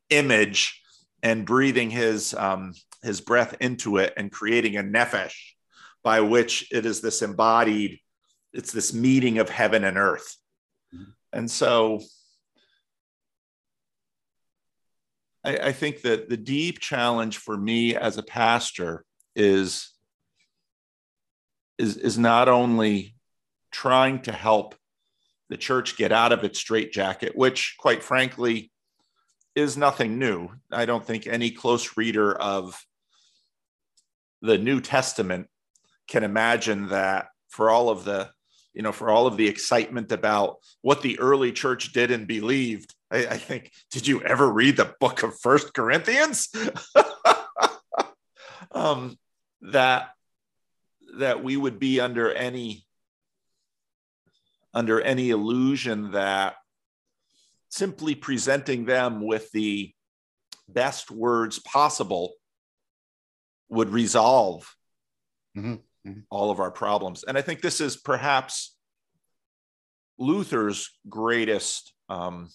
image and breathing his um, his breath into it and creating a nefesh by which it is this embodied it's this meeting of heaven and earth and so I, I think that the deep challenge for me as a pastor is is is not only trying to help the church get out of its straitjacket, which, quite frankly, is nothing new. I don't think any close reader of the New Testament can imagine that for all of the you know for all of the excitement about what the early church did and believed i, I think did you ever read the book of first corinthians um, that that we would be under any under any illusion that simply presenting them with the best words possible would resolve Mhm, mhm. all of our problems. And I think this is perhaps Luther's greatest um,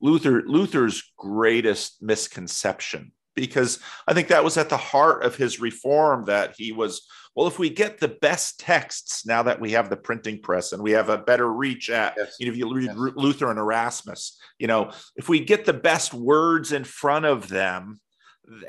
Luther Luther's greatest misconception because I think that was at the heart of his reform that he was well if we get the best texts now that we have the printing press and we have a better reach at Yes. you know if you read Yes. Luther and Erasmus you know if we get the best words in front of them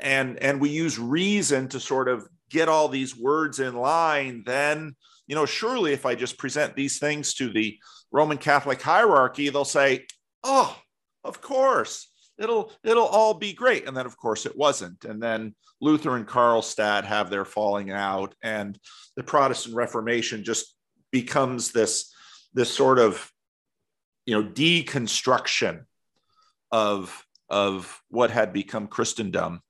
and and we use reason to sort of get all these words in line then you know surely if i just present these things to the roman catholic hierarchy they'll say oh of course it'll it'll all be great. And then of course it wasn't. And then luther and karlstadt have their falling out and the protestant reformation just becomes this this sort of you know deconstruction of of what had become christendom.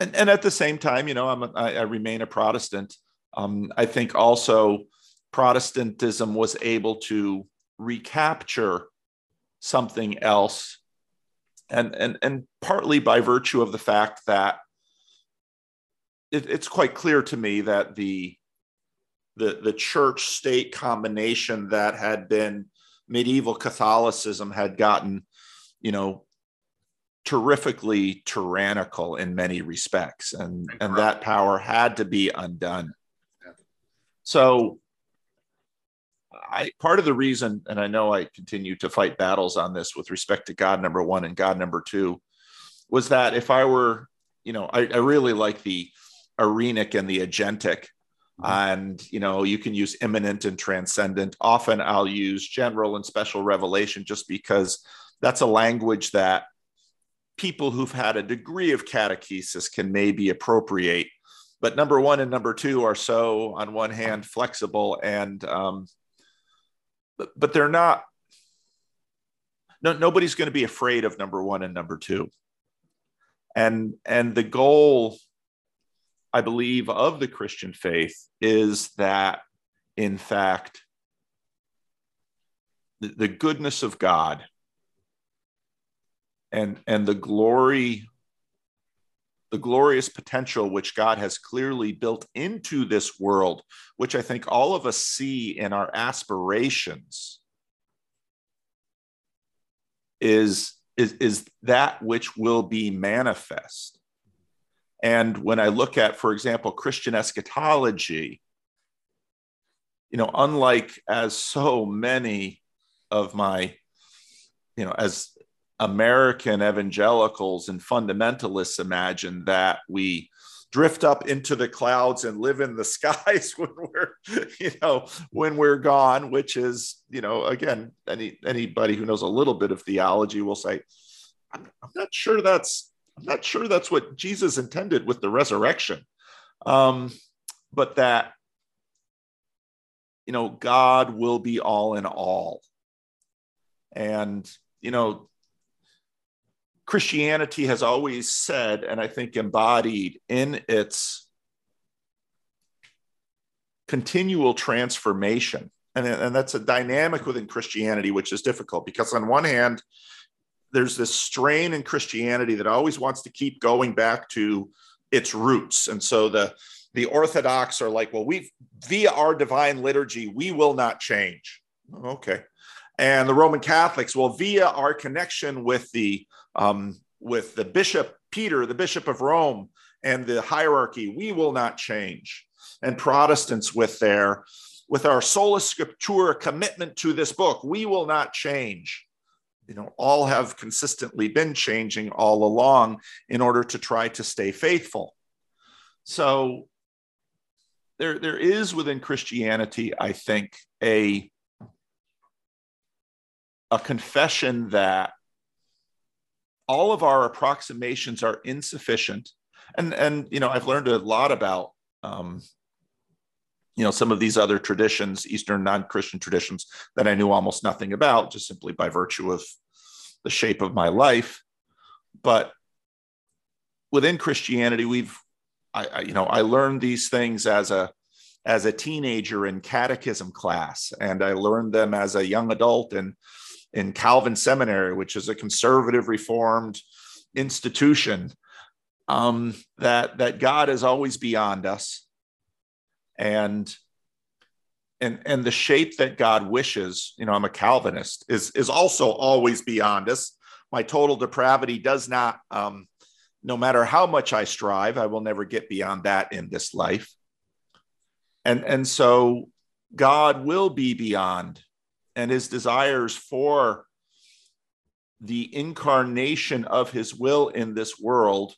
And, and at the same time, you know, I'm a, I, I remain a Protestant. Um, I think also Protestantism was able to recapture something else, and and and partly by virtue of the fact that it, it's quite clear to me that the the the church state combination that had been medieval Catholicism had gotten, you know, terrifically tyrannical in many respects and and that power had to be undone. So i part of the reason and i know i continue to fight battles on this with respect to god number one and god number two was that if i were you know i, I really like the arenic and the agentic. And you know you can use immanent and transcendent. Often i'll use general and special revelation just because that's a language that people who've had a degree of catechesis can maybe appropriate. But number one and number two are so, on one hand, flexible and, um, but, but they're not. No, nobody's going to be afraid of number one and number two. And and the goal, I believe, of the Christian faith is that, in fact, the, the goodness of God and and the glory the glorious potential which God has clearly built into this world, which I think all of us see in our aspirations, is, is, is that which will be manifest. And when I look at, for example, Christian eschatology, you know, unlike as so many of my, you know, as American evangelicals and fundamentalists imagine that we drift up into the clouds and live in the skies when we're, you know, when we're gone, which is, you know, again, any anybody who knows a little bit of theology will say, I'm, I'm not sure that's I'm not sure that's what Jesus intended with the resurrection. Um, but that, you know, God will be all in all. And, you know, Christianity has always said, and I think embodied in its continual transformation. And, and that's a dynamic within Christianity, which is difficult because, on one hand, there's this strain in Christianity that always wants to keep going back to its roots. And so the, the Orthodox are like, well, we via our divine liturgy, we will not change. Okay. And the Roman Catholics, well, via our connection with the um, with the Bishop Peter, the Bishop of Rome, and the hierarchy, we will not change. And Protestants with their with our sola scriptura commitment to this book, we will not change. You know, all have consistently been changing all along in order to try to stay faithful. So there, there is within Christianity, I think, a a confession that all of our approximations are insufficient. And and you know i've learned a lot about um, you know some of these other traditions eastern non-christian traditions that i knew almost nothing about just simply by virtue of the shape of my life. But within christianity we've I, I you know i learned these things as a as a teenager in catechism class and i learned them as a young adult and in Calvin Seminary, which is a conservative reformed institution, um, that that God is always beyond us, and and and the shape that God wishes. You know, I'm a Calvinist is is also always beyond us. My total depravity does not. Um, no matter how much I strive, I will never get beyond that in this life. And and so God will be beyond and his desires for the incarnation of his will in this world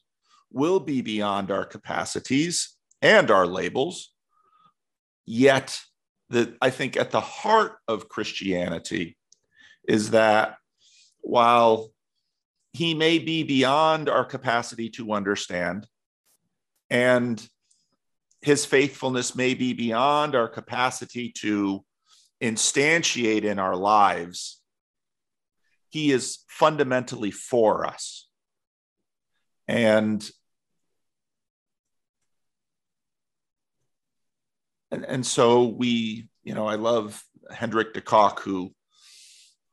will be beyond our capacities and our labels. Yet, I think at the heart of Christianity is that while he may be beyond our capacity to understand, and his faithfulness may be beyond our capacity to instantiate in our lives, he is fundamentally for us. And and, and so we, you know, I love Hendrik de Cock, who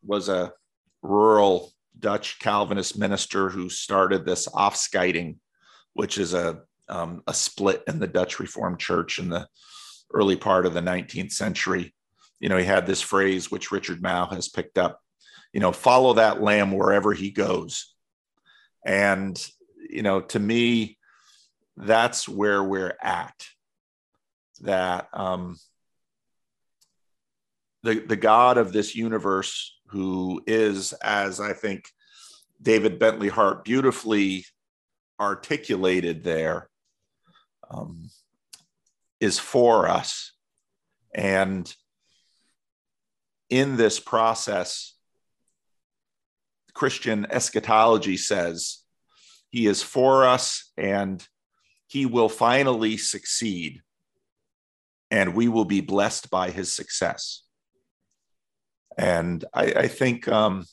was a rural Dutch Calvinist minister who started this afscheiding, which is a um, a split in the Dutch Reformed Church in the early part of the 19th century you know, he had this phrase which Richard Mouw has picked up, you know, follow that lamb wherever he goes. And, you know, to me, that's where we're at. That um, the, the God of this universe, who is, as I think David Bentley Hart beautifully articulated there, um, is for us. And in this process, Christian eschatology says he is for us and he will finally succeed and we will be blessed by his success. And I, I think, um,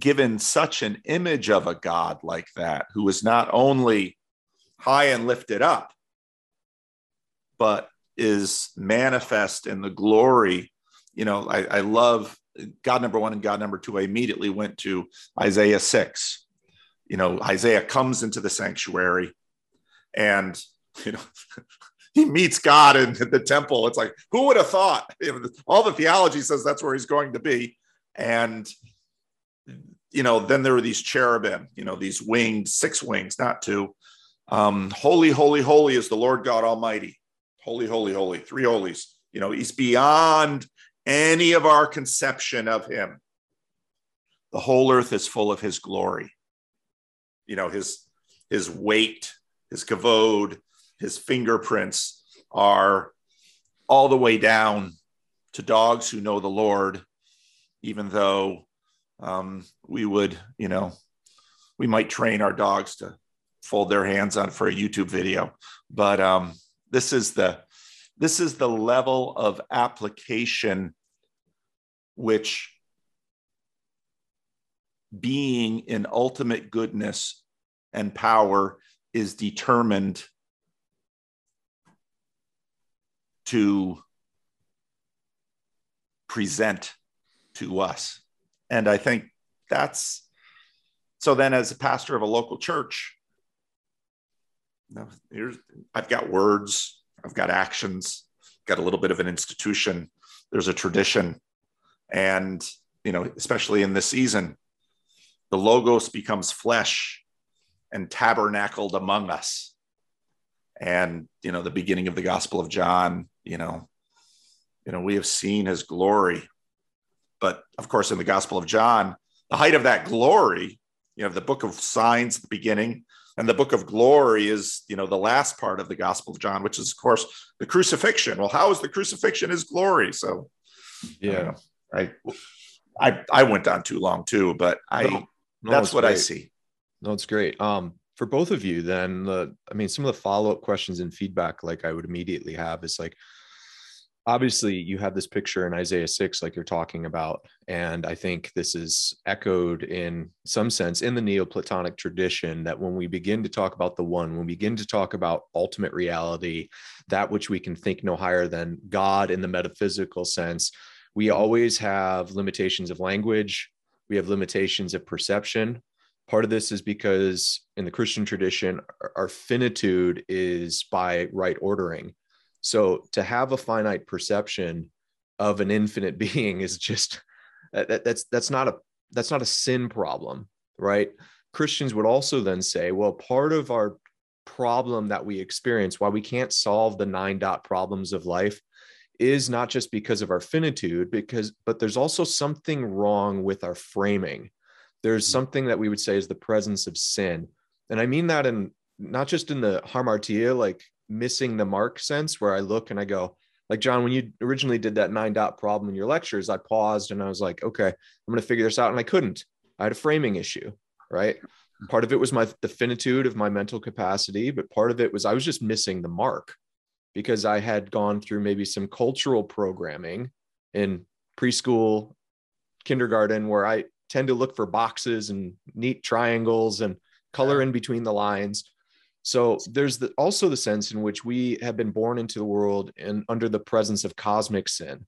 given such an image of a God like that, who is not only high and lifted up, but is manifest in the glory. You know, I, I love God number one and God number two. I immediately went to Isaiah 6. You know, Isaiah comes into the sanctuary and, you know, he meets God in the temple. It's like, who would have thought? All the theology says that's where he's going to be. And, you know, then there were these cherubim, you know, these winged, six wings, not two. Um, holy, holy, holy is the Lord God Almighty holy, holy, holy, three holies. You know, he's beyond any of our conception of him. The whole earth is full of his glory. You know, his his weight, his kavod, his fingerprints are all the way down to dogs who know the Lord, even though um, we would, you know, we might train our dogs to fold their hands on for a YouTube video. But um, this is the this is the level of application which being in ultimate goodness and power is determined to present to us. And I think that's so then as a pastor of a local church, here's I've got words, I've got actions, got a little bit of an institution, there's a tradition. And you know, especially in this season, the logos becomes flesh and tabernacled among us. And you know, the beginning of the Gospel of John, you know, you know, we have seen his glory. But of course, in the Gospel of John, the height of that glory, you have the book of signs at the beginning, and the book of glory is, you know, the last part of the Gospel of John, which is, of course, the crucifixion. Well, how is the crucifixion his glory? So, yeah, I, I, I went on too long too, but I, no, no, that's what great. I see. No, it's great. Um, for both of you, then the, I mean, some of the follow up questions and feedback, like I would immediately have is like, obviously you have this picture in Isaiah 6 like you're talking about and I think this is echoed in some sense in the Neoplatonic tradition that when we begin to talk about the one when we begin to talk about ultimate reality that which we can think no higher than God in the metaphysical sense we always have limitations of language. We have limitations of perception. Part of this is because in the Christian tradition our finitude is by right ordering so to have a finite perception of an infinite being is just that, that's that's not a that's not a sin problem, right? Christians would also then say, well, part of our problem that we experience, why we can't solve the nine dot problems of life, is not just because of our finitude, because but there's also something wrong with our framing. There's mm-hmm. something that we would say is the presence of sin. And I mean that in not just in the hamartia, like missing the mark sense where I look and I go, like John, when you originally did that nine dot problem in your lectures, I paused and I was like, okay, I'm going to figure this out. And I couldn't. I had a framing issue, right? Part of it was my the finitude of my mental capacity, but part of it was I was just missing the mark because I had gone through maybe some cultural programming in preschool, kindergarten, where I tend to look for boxes and neat triangles and color in between the lines. So there's the, also the sense in which we have been born into the world and under the presence of cosmic sin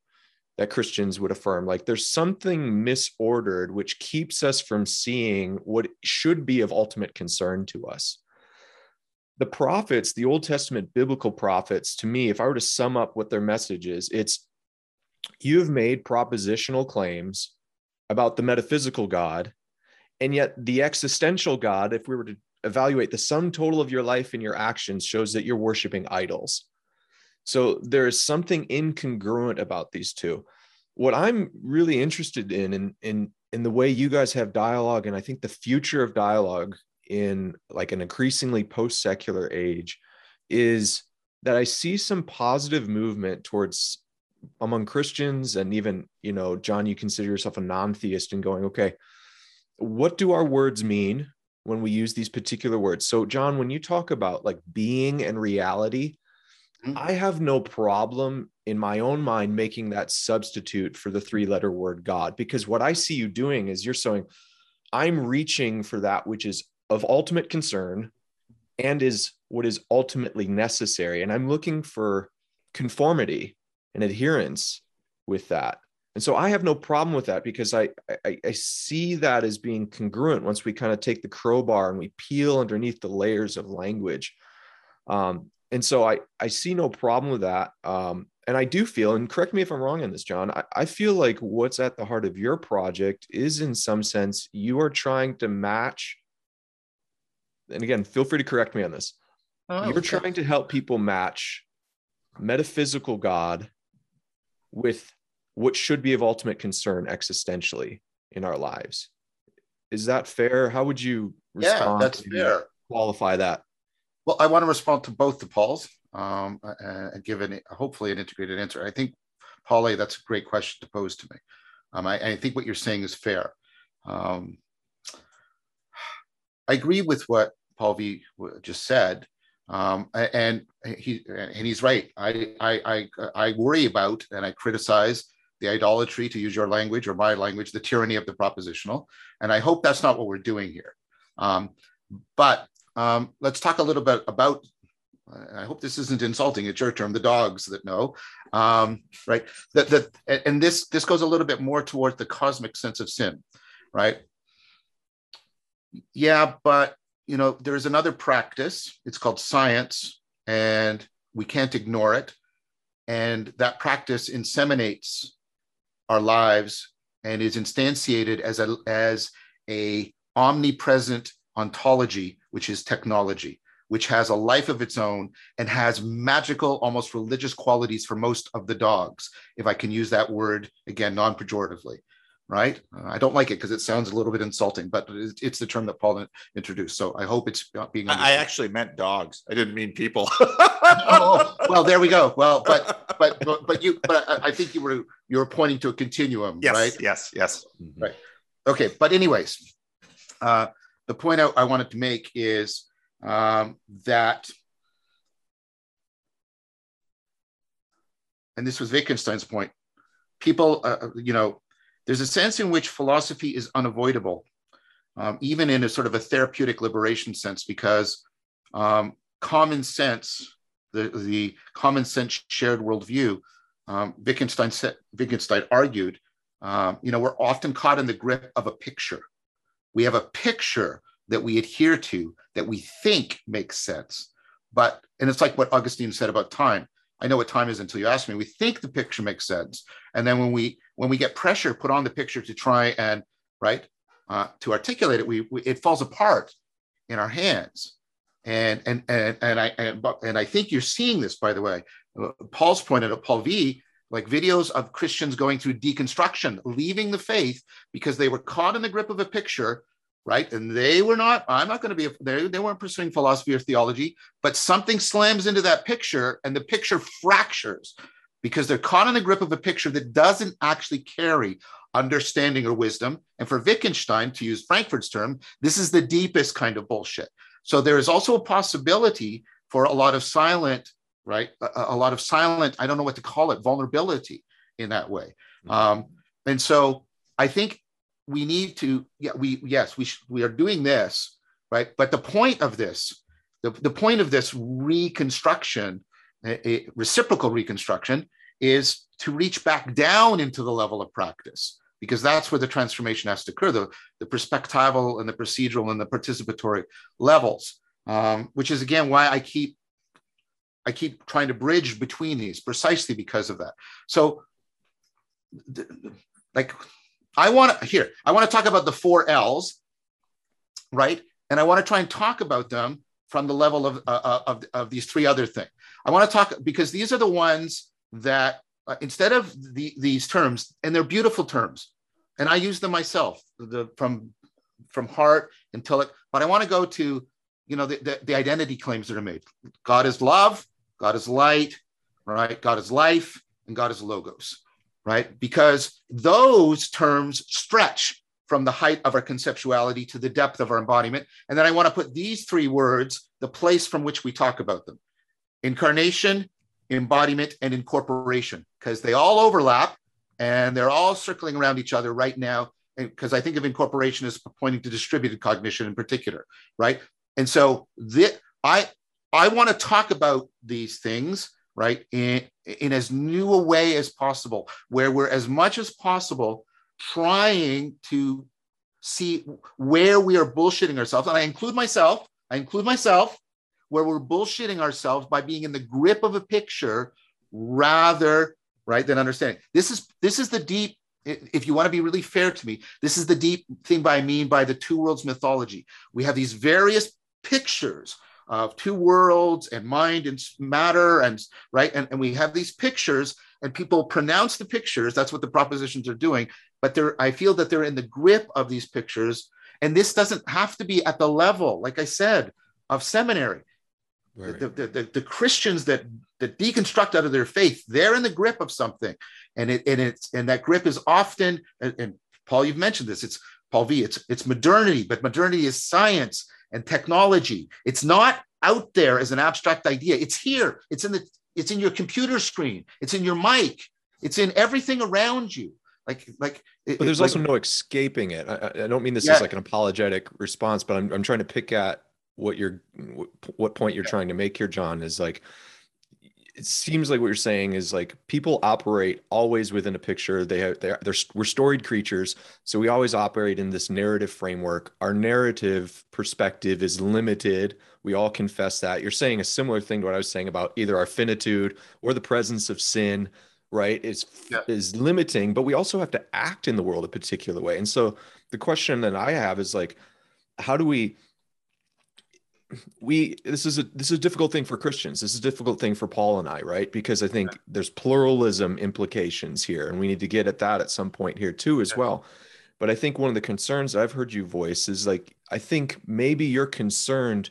that Christians would affirm. Like there's something misordered which keeps us from seeing what should be of ultimate concern to us. The prophets, the Old Testament biblical prophets, to me, if I were to sum up what their message is, it's you have made propositional claims about the metaphysical God, and yet the existential God, if we were to evaluate the sum total of your life and your actions shows that you're worshiping idols. So there is something incongruent about these two. What I'm really interested in, in, in, in the way you guys have dialogue, and I think the future of dialogue in like an increasingly post-secular age, is that I see some positive movement towards among Christians and even, you know, John, you consider yourself a non-theist and going, okay, what do our words mean? When we use these particular words. So, John, when you talk about like being and reality, mm-hmm. I have no problem in my own mind making that substitute for the three letter word God, because what I see you doing is you're saying, I'm reaching for that which is of ultimate concern and is what is ultimately necessary. And I'm looking for conformity and adherence with that. And so I have no problem with that because I, I, I see that as being congruent once we kind of take the crowbar and we peel underneath the layers of language. Um, and so I, I see no problem with that. Um, and I do feel, and correct me if I'm wrong on this, John, I, I feel like what's at the heart of your project is in some sense, you are trying to match. And again, feel free to correct me on this. Oh, You're okay. trying to help people match metaphysical God with what should be of ultimate concern existentially in our lives. Is that fair? How would you respond? Yeah, that's fair. Qualify that. Well, I want to respond to both the Pauls um, and give an hopefully an integrated answer. I think, Paul, that's a great question to pose to me. Um, I, I, think what you're saying is fair. Um, I agree with what Paul V just said, um, and he and he's right. I, I I I worry about and I criticize the idolatry, to use your language or my language, the tyranny of the propositional. And I hope that's not what we're doing here. Um, but um, let's talk a little bit about. I hope this isn't insulting. It's your term, the dogs that know, um, right? That that and this this goes a little bit more towards the cosmic sense of sin, right? Yeah, but you know, there's another practice. It's called science, and we can't ignore it. And that practice inseminates our lives and is instantiated as a as a omnipresent ontology, which is technology, which has a life of its own and has magical, almost religious qualities for most of the dogs, if I can use that word again non pejoratively right? Uh, I don't like it because it sounds a little bit insulting, but it's the term that Paul introduced. So I hope it's not being. Understood. I actually meant dogs. I didn't mean people. oh, well, there we go. Well, but but but, but you but I think you were you were pointing to a continuum, yes, right? Yes, yes, mm-hmm. right. Okay, but anyways, uh, the point I, I wanted to make is um, that. And this was Wittgenstein's point. People, uh, you know, there's a sense in which philosophy is unavoidable, um, even in a sort of a therapeutic liberation sense, because um, common sense, the, the common sense shared worldview, um, Wittgenstein, Wittgenstein argued, um, you know, we're often caught in the grip of a picture. We have a picture that we adhere to that we think makes sense. But, and it's like what Augustine said about time. I know what time is until you ask me. We think the picture makes sense. And then when we when we get pressure put on the picture to try and right uh, to articulate it, we, we, it falls apart in our hands. And and and and I and, and I think you're seeing this by the way. Uh, Paul's pointed out Paul V like videos of Christians going through deconstruction, leaving the faith because they were caught in the grip of a picture, right? And they were not, I'm not going to be, they, they weren't pursuing philosophy or theology, but something slams into that picture and the picture fractures because they're caught in the grip of a picture that doesn't actually carry understanding or wisdom. And for Wittgenstein, to use Frankfurt's term, this is the deepest kind of bullshit. So there is also a possibility for a lot of silent, right? A, a lot of silent, I don't know what to call it, vulnerability in that way. Mm-hmm. Um, and so I think we need to, yeah, we, yes, we, sh- we are doing this, right? But the point of this, the, the point of this reconstruction a reciprocal reconstruction is to reach back down into the level of practice because that's where the transformation has to occur the, the perspectival and the procedural and the participatory levels um, which is again why i keep i keep trying to bridge between these precisely because of that so like i want to here i want to talk about the four l's right and i want to try and talk about them from the level of, uh, uh, of, of these three other things. I want to talk because these are the ones that uh, instead of the, these terms, and they're beautiful terms, and I use them myself the, from from heart until it. But I want to go to you know the, the, the identity claims that are made. God is love. God is light. Right. God is life, and God is logos. Right. Because those terms stretch from the height of our conceptuality to the depth of our embodiment. And then I want to put these three words, the place from which we talk about them incarnation, embodiment, and incorporation, because they all overlap and they're all circling around each other right now. Because I think of incorporation as pointing to distributed cognition in particular, right? And so I I want to talk about these things right in, in as new a way as possible, where we're as much as possible trying to see where we are bullshitting ourselves. And I include myself, I include myself, where we're bullshitting ourselves by being in the grip of a picture rather right than understanding. This is this is the deep if you want to be really fair to me, this is the deep thing by I mean by the two worlds mythology. We have these various pictures of two worlds and mind and matter and right and, and we have these pictures and people pronounce the pictures that's what the propositions are doing but they're i feel that they're in the grip of these pictures and this doesn't have to be at the level like i said of seminary right. the, the, the, the, christians that that deconstruct out of their faith they're in the grip of something and it and it's and that grip is often and, and paul you've mentioned this it's paul v it's it's modernity but modernity is science and technology it's not out there as an abstract idea it's here it's in the it's in your computer screen it's in your mic It's in everything around you. Like, like, but there's like, also no escaping it. I, I don't mean this Yeah. as like an apologetic response, but I'm, I'm trying to pick at what you're, what point you're trying to make here, John, is like, it seems like what you're saying is like people operate always within a picture. They have, they're, they're, we're storied creatures. So we always operate in this narrative framework. Our narrative perspective is limited. We all confess that. You're saying a similar thing to what I was saying about either our finitude or the presence of sin, right? Is Yeah. is limiting, but we also have to act in the world a particular way. And so the question that I have is like, how do we we this is a this is a difficult thing for Christians. This is a difficult thing for Paul and I, right? Because I think there's pluralism implications here, and we need to get at that at some point here too, as Yeah. well. But I think one of the concerns that I've heard you voice is like I think maybe you're concerned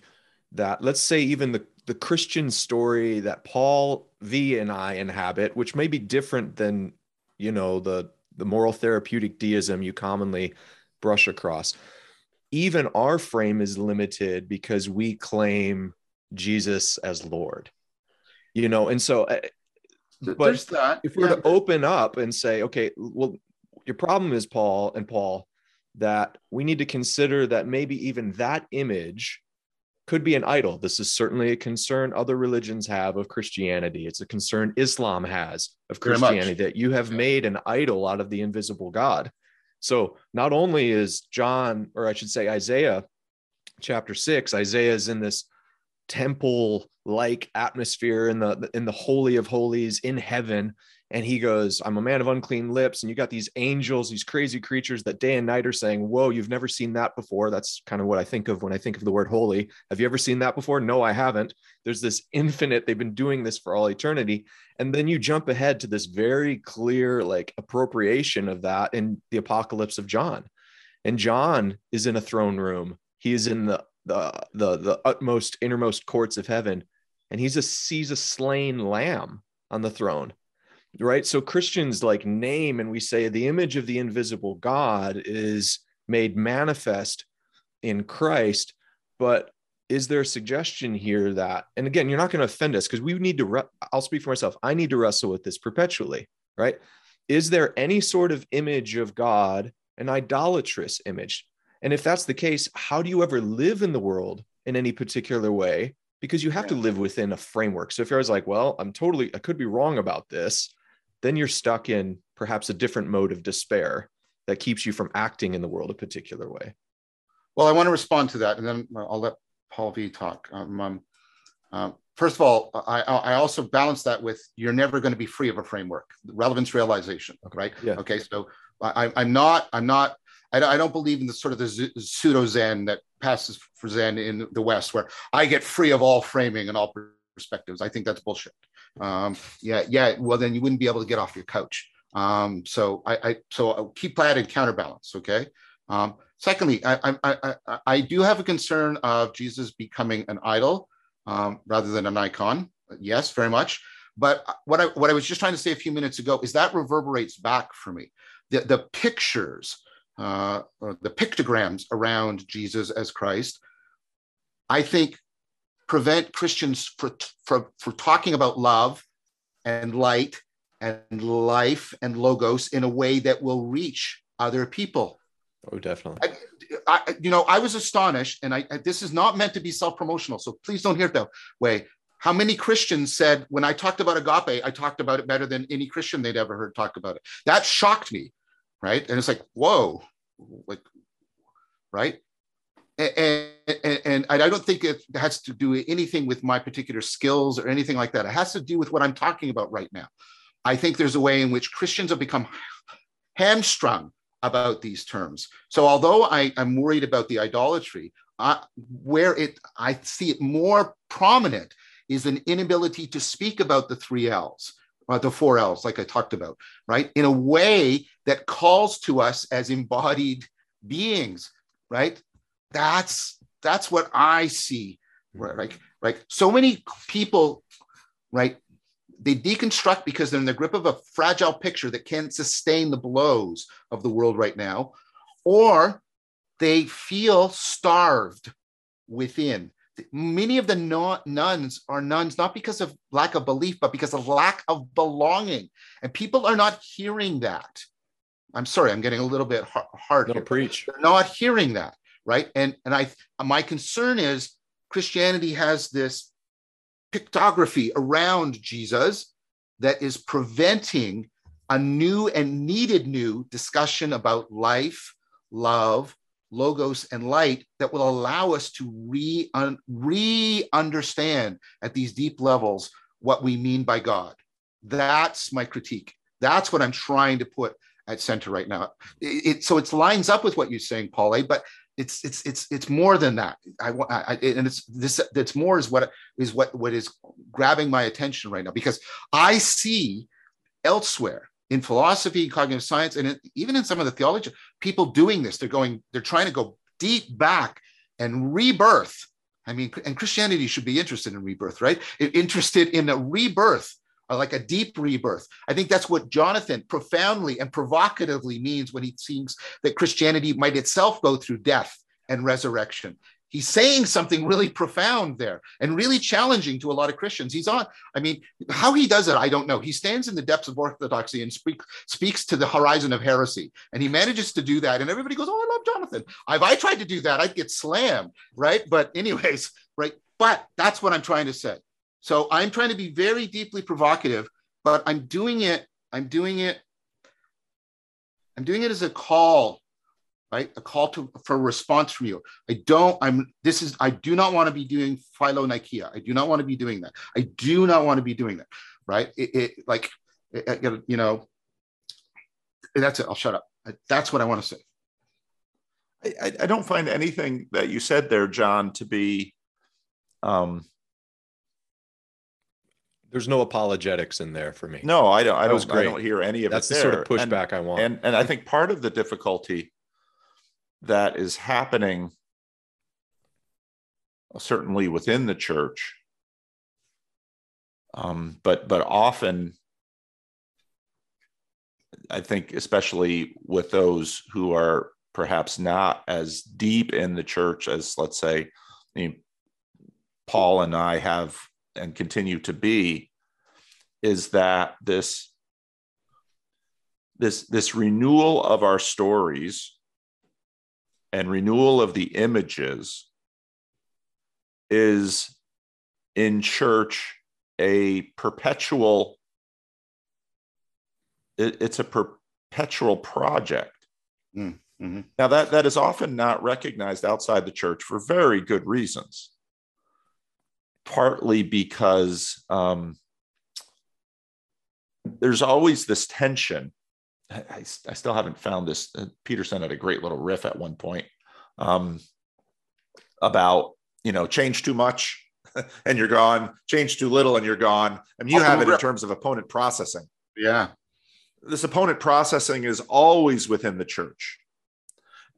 that let's say even the the Christian story that Paul V and I inhabit, which may be different than you know the the moral therapeutic deism you commonly brush across. Even our frame is limited because we claim Jesus as Lord. You know, and so uh, but there's that. if we're Yeah. to open up and say, okay, well, your problem is Paul and Paul that we need to consider that maybe even that image could be an idol. This is certainly a concern other religions have of Christianity. It's a concern Islam has of Christianity that you have made an idol out of the invisible God. So not only is John, or I should say Isaiah chapter six, Isaiah is in this temple like atmosphere in the in the holy of holies in heaven and he goes i'm a man of unclean lips and you got these angels these crazy creatures that day and night are saying whoa you've never seen that before that's kind of what i think of when i think of the word holy. Have you ever seen that before? No i haven't. There's this infinite they've been doing this for all eternity. And then you jump ahead to this very clear like appropriation of that in the apocalypse of john. And john is in a throne room. He is in the the the, the utmost innermost courts of heaven. And he's a sees a slain lamb on the throne right? So christians like name and we say the image of the invisible god is made manifest in christ but is there a suggestion here that and again you're not going to offend us because we need to re- i'll speak for myself i need to wrestle with this perpetually right? Is there any sort of image of god an idolatrous image? And if that's the case how do you ever live in the world in any particular way? Because you have to live within a framework. So if you're always like well i'm totally i could be wrong about this then you're stuck in perhaps a different mode of despair that keeps you from acting in the world a particular way Well, I want to respond to that, and then I'll let Paul V talk. Um, um, um, first of all, I, I also balance that with you're never going to be free of a framework, relevance realization, right? Yeah. Okay, so I, I'm not, I'm not, I don't, I don't believe in the sort of the pseudo Zen that passes for Zen in the West, where I get free of all framing and all perspectives. I think that's bullshit. Um, yeah, yeah. Well, then you wouldn't be able to get off your couch. Um, so I, I so I'll keep that in counterbalance. Okay. Um, secondly, I, I, I, I- do have a concern of Jesus becoming an idol um, rather than an icon. Yes, very much. But what I what I was just trying to say a few minutes ago is that reverberates back for me. The the pictures, uh, the pictograms around Jesus as Christ, I think prevent Christians for, for, for talking about love and light and life and logos in a way that will reach other people. oh definitely I, you know, I was astonished, and I, I- this is not meant to be self-promotional, so please don't hear it that way. How many Christians said when I talked about agape, I talked about it better than any Christian they'd ever heard talk about it? That shocked me, right? And it's like, whoa, like, right? And, and, and I don't think it has to do anything with my particular skills or anything like that. It has to do with what I'm talking about right now. I think there's a way in which Christians have become hamstrung about these terms. So although I, am worried about the idolatry, uh, where it I see it more prominent is an inability to speak about the three L's, uh, the four L's, like I talked about, right, in a way that calls to us as embodied beings, right? That's that's what I see, right? Like, right. So many people, right, they deconstruct because they're in the grip of a fragile picture that can't sustain the blows of the world right now, or they feel starved within. many of the nones are nones not because of lack of belief, but because of lack of belonging. And people are not hearing that. I'm sorry, I'm getting a little bit hard. No, preach. They're not hearing that, right? And and I my concern is Christianity has this pictography around Jesus that is preventing a new and needed new discussion about life, love, logos, and light that will allow us to re, un, re understand at these deep levels what we mean by God. That's my critique. That's what I'm trying to put at center right now. It, it, so it lines up with what you're saying, Paul, but it's it's it's it's more than that. I, I and it's this that's more is what is what what is grabbing my attention right now because I see elsewhere in philosophy, cognitive science, and even in some of the theology, people doing this. They're going, they're trying to go deep back and rebirth. I mean, and Christianity should be interested in rebirth, right? Interested in a rebirth, Uh, like a deep rebirth. I think that's what Jonathan profoundly and provocatively means when he thinks that Christianity might itself go through death and resurrection he's saying something really profound there and really challenging to a lot of Christians. He's on, I mean, how he does it, I don't know. He stands in the depths of orthodoxy and speak, speaks to the horizon of heresy. And he manages to do that. And everybody goes, Oh, I love Jonathan. If I tried to do that, I'd get slammed. Right. But, anyways, right. But that's what I'm trying to say. So I'm trying to be very deeply provocative, but I'm doing it. I'm doing it. I'm doing it as a call right? A call to for a response from you. I don't, I'm this is I do not want to be doing philonikia. I do not want to be doing that. I do not want to be doing that, right? It, it like it, you know, that's it. I'll shut up. That's what I want to say. I, I don't find anything that you said there, John, to be um there's no apologetics in there for me. No, I don't. I don't. I don't hear any of That's it. That's the sort of pushback and, I want. And and I think part of the difficulty that is happening certainly within the church um, but but often i think especially with those who are perhaps not as deep in the church as let's say I mean, paul and i have and continue to be is that this this this renewal of our stories and renewal of the images is in church a perpetual it, it's a perpetual project mm, mm-hmm. now that that is often not recognized outside the church for very good reasons partly because um, there's always this tension I, I still haven't found this. Uh, Peterson had a great little riff at one point um, about you know change too much and you're gone, change too little and you're gone. I mean, you have it in terms of opponent processing. Yeah, this opponent processing is always within the church,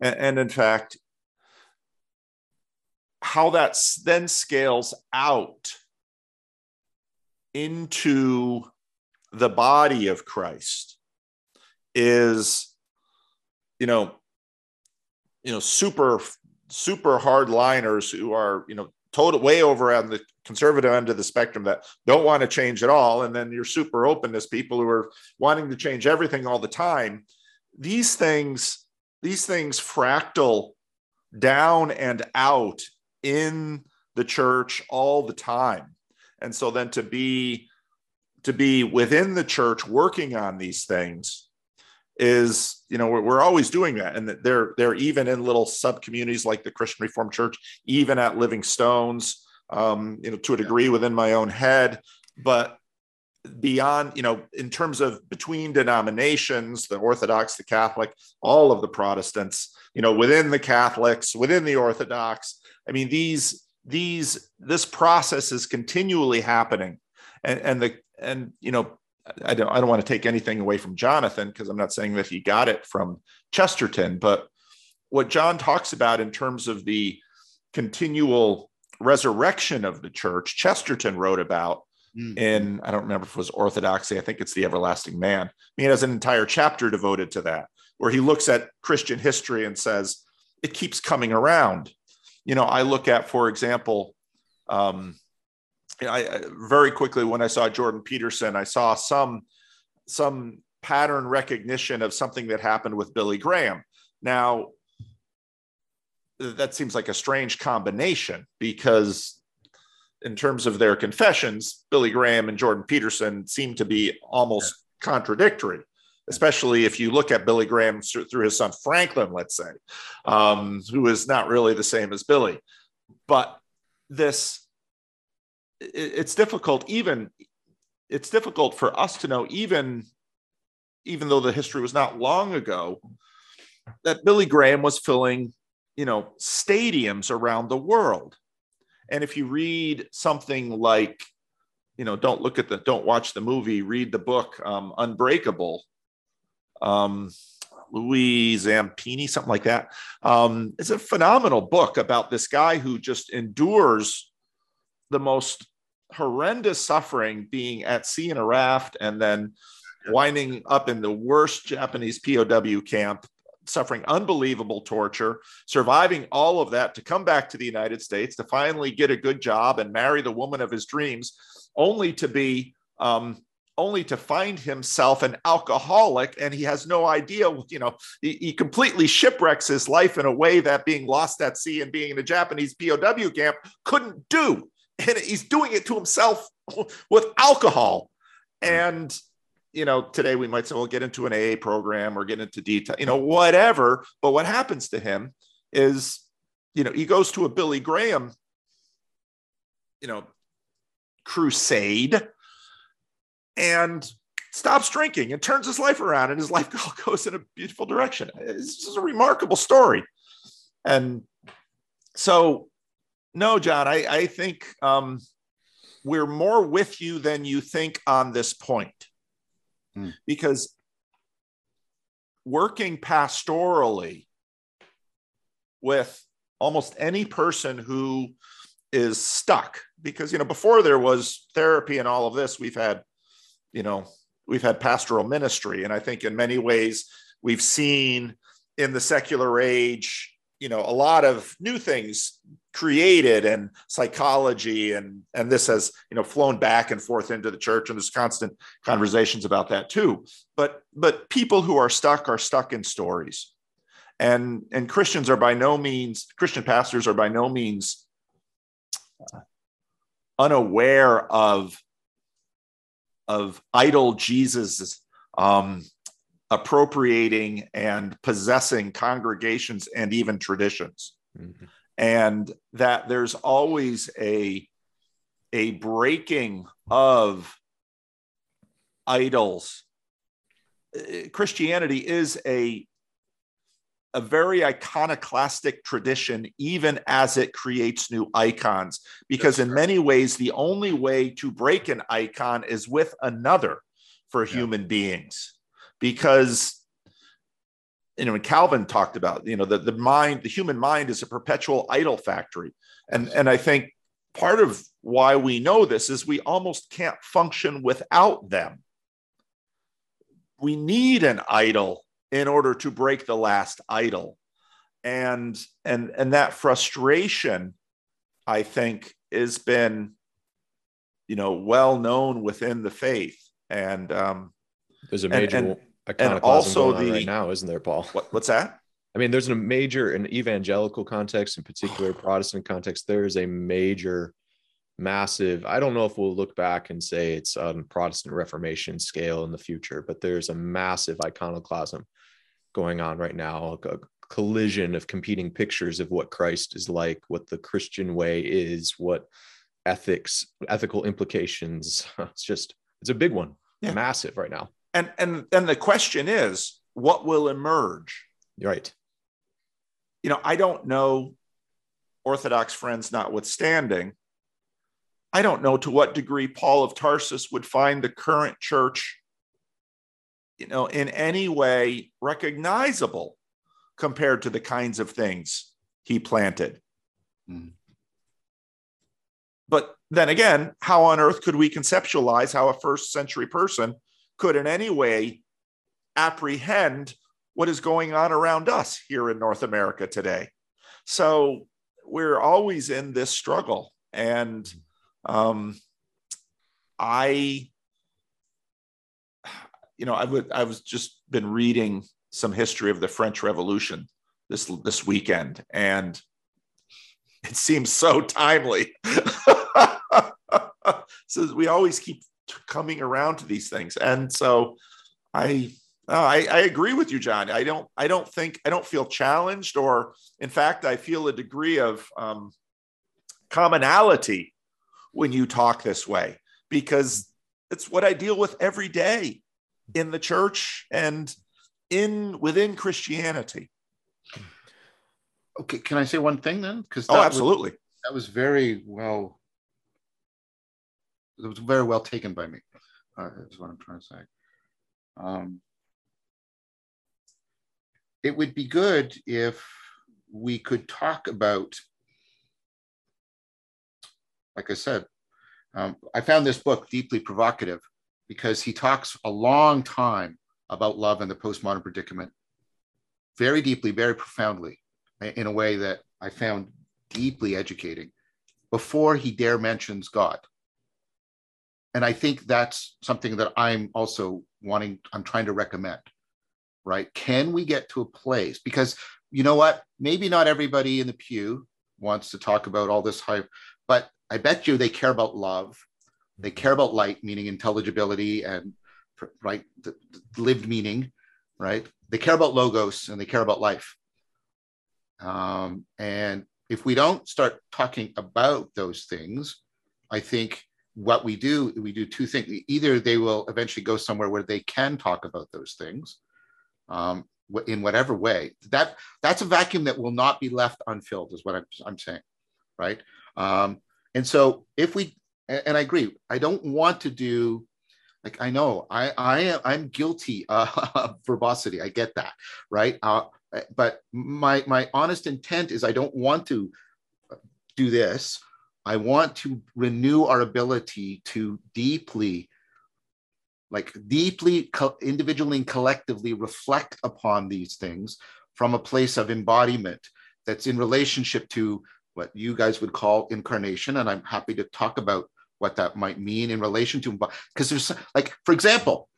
and, and in fact, how that then scales out into the body of Christ is you know you know super super hardliners who are you know total way over on the conservative end of the spectrum that don't want to change at all. And then your super openness people who are wanting to change everything all the time. These things these things fractal down and out in the church all the time. And so then to be to be within the church working on these things is you know we're, we're always doing that. And they're they're even in little sub communities like the christian reformed church even at living stones um, you know to a degree within my own head. But beyond you know in terms of between denominations the orthodox the catholic all of the protestants you know within the catholics within the orthodox i mean these these this process is continually happening and and the and you know I don't, I don't want to take anything away from Jonathan because I'm not saying that he got it from Chesterton, but what John talks about in terms of the continual resurrection of the church, Chesterton wrote about mm. in, I don't remember if it was Orthodoxy, I think it's The Everlasting Man. i He has an entire chapter devoted to that, where he looks at Christian history and says, it keeps coming around. You know, I look at, for example, Um, I, very quickly when I saw Jordan Peterson, I saw some some pattern recognition of something that happened with Billy Graham. Now, that seems like a strange combination because in terms of their confessions, Billy Graham and Jordan Peterson seem to be almost yeah. contradictory, especially if you look at Billy Graham through his son Franklin, let's say, um, who is not really the same as Billy. But this, it, it's difficult, even, it's difficult for us to know, even, even though the history was not long ago, that Billy Graham was filling you know, stadiums around the world. And if you read something like, you know, don't look at the, don't watch the movie, read the book, um, Unbreakable, um, Louis Zamperini, something like that. Um, it's a phenomenal book about this guy who just endures the most horrendous suffering being at sea in a raft and then winding up in the worst Japanese POW camp suffering unbelievable torture, surviving all of that to come back to the United States to finally get a good job and marry the woman of his dreams, only to be um, only to find himself an alcoholic and he has no idea you know he, he, completely shipwrecks his life in a way that being lost at sea and being in a japanese pow camp couldn't do. And he's doing it to himself with alcohol. Mm-hmm. And you know, today we might say, well, get into an AA program or get into detail, you know, whatever. But what happens to him is, you know, he goes to a Billy Graham, you know, crusade and stops drinking and turns his life around and his life goes in a beautiful direction. It's just a remarkable story. And so, no, John, I, I think um, we're more with you than you think on this point mm. because working pastorally with almost any person who is stuck because you know before there was therapy and all of this we've had you know we've had pastoral ministry. And i think in many ways we've seen in the secular age you know a lot of new things created and psychology and and this has you know flown back and forth into the church. And there's constant conversations about that too. But but people who are stuck are stuck in stories. And and christians are by no means christian pastors are by no means uh, unaware of of idol jesus um, appropriating and possessing congregations and even traditions. Mm-hmm. And that there's always a, a breaking of idols. Uh, Christianity is a, a very iconoclastic tradition, even as it creates new icons, because in many ways, the only way to break an icon is with another for human beings because you know, when Calvin talked about, you know, the, the mind, the human mind is a perpetual idol factory. And, and I think part of why we know this is we almost can't function without them. We need an idol in order to break the last idol. And, and, and that frustration, I think, has been, you know, well known within the faith. And, um, there's a major and, and, iconoclasm also going on the, right now, isn't there, Paul? What, what's that? I mean, there's a major, in evangelical context, in particular Protestant context, there is a major, massive. I don't know if we'll look back and say it's on Protestant Reformation scale in the future, but there's a massive iconoclasm going on right now, a collision of competing pictures of what Christ is like, what the Christian way is, what ethics, ethical implications. It's just, it's a big one, yeah. massive right now and and and the question is what will emerge right you know i don't know orthodox friends notwithstanding i don't know to what degree paul of tarsus would find the current church you know in any way recognizable compared to the kinds of things he planted mm. but then again how on earth could we conceptualize how a first century person could in any way apprehend what is going on around us here in North America today. So we're always in this struggle. and um, I, you know, I would I was just been reading some history of the French Revolution this this weekend, and it seems so timely. so we always keep coming around to these things, and so I I, I, agree with you, John. I don't. I don't think. I don't feel challenged, or in fact, I feel a degree of um, commonality when you talk this way because it's what I deal with every day in the church and in within Christianity. Okay, can I say one thing then? Because oh, absolutely, was, that was very well. It was very well taken by me. Uh, is what I'm trying to say. Um, it would be good if we could talk about, like I said, um, I found this book deeply provocative because he talks a long time about love and the postmodern predicament, very deeply, very profoundly, in a way that I found deeply educating before he dare mentions God. And I think that's something that I'm also wanting, I'm trying to recommend right? Can we get to a place? Because you know what? Maybe not everybody in the pew wants to talk about all this hype, but I bet you they care about love. They care about light, meaning intelligibility and right the, the lived meaning, right? They care about logos and they care about life. Um, and if we don't start talking about those things, I think what we do, we do two things. Either they will eventually go somewhere where they can talk about those things, um, in whatever way. That that's a vacuum that will not be left unfilled, is what I'm, I'm saying, right? Um, and so if we, and I agree, I don't want to do like I know I I am I'm guilty uh, of verbosity. I get that, right? Uh, but my my honest intent is I don't want to do this. I want to renew our ability to deeply like deeply co- individually and collectively reflect upon these things from a place of embodiment that's in relationship to what you guys would call incarnation and i'm happy to talk about what that might mean in relation to because there's like for example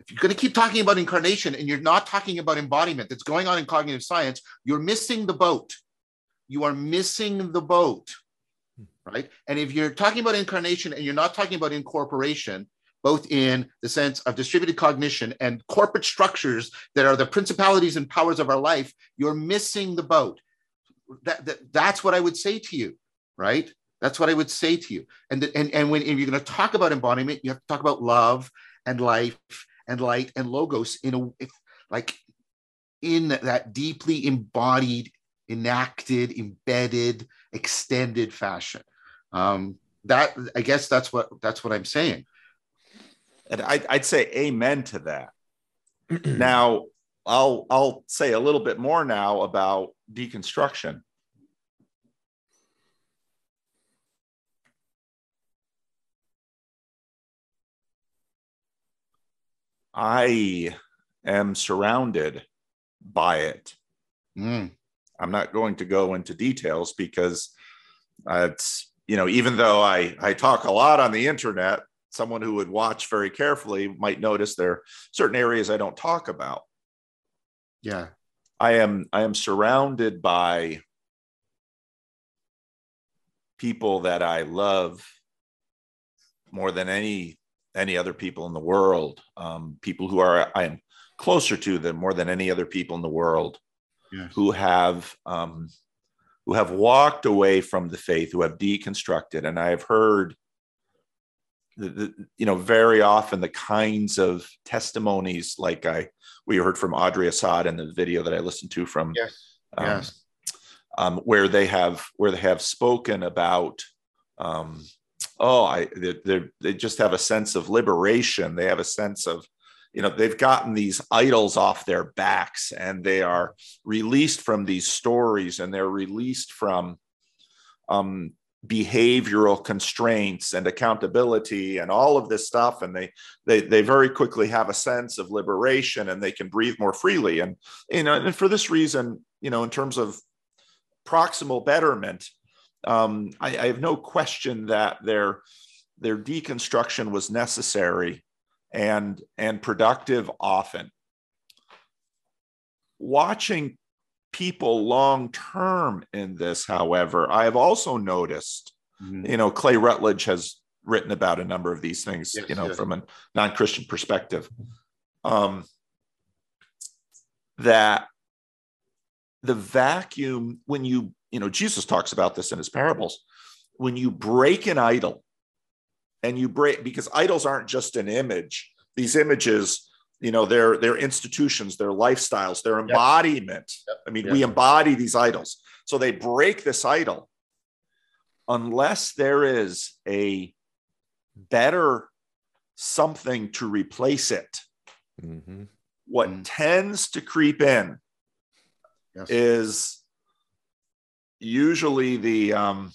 if you're going to keep talking about incarnation and you're not talking about embodiment that's going on in cognitive science you're missing the boat you are missing the boat hmm. right and if you're talking about incarnation and you're not talking about incorporation both in the sense of distributed cognition and corporate structures that are the principalities and powers of our life, you're missing the boat. That, that that's what I would say to you, right? That's what I would say to you. And, and, and when you're going to talk about embodiment, you have to talk about love and life and light and logos in a if, like in that deeply embodied, enacted, embedded, extended fashion. Um, that I guess that's what that's what I'm saying. And I'd, I'd say amen to that. now, I'll I'll say a little bit more now about deconstruction. I am surrounded by it. Mm. I'm not going to go into details because it's you know even though I I talk a lot on the internet, someone who would watch very carefully might notice there are certain areas I don't talk about. Yeah. I am I am surrounded by people that I love more than any any other people in the world. Um, people who are I am closer to them more than any other people in the world. Yes. Who have um, who have walked away from the faith, who have deconstructed, and I have heard the, the, you know very often the kinds of testimonies like I we heard from Audrey Assad in the video that I listened to from yes um, yes um, where they have where they have spoken about um, oh I they they just have a sense of liberation. They have a sense of you know they've gotten these idols off their backs and they are released from these stories and they're released from um, behavioral constraints and accountability and all of this stuff. And they they they very quickly have a sense of liberation and they can breathe more freely. And you know and for this reason you know in terms of proximal betterment um, I, I have no question that their their deconstruction was necessary and and productive often watching people long term in this however i have also noticed mm-hmm. you know Clay Routledge has written about a number of these things yes, you know yes. from a non-christian perspective um, that the vacuum when you you know jesus talks about this in his parables when you break an idol and you break because idols aren't just an image these images you know they're they're institutions their lifestyles their embodiment yep. i mean yep. we embody these idols so they break this idol unless there is a better something to replace it mm-hmm. what mm-hmm. tends to creep in yes. is usually the um,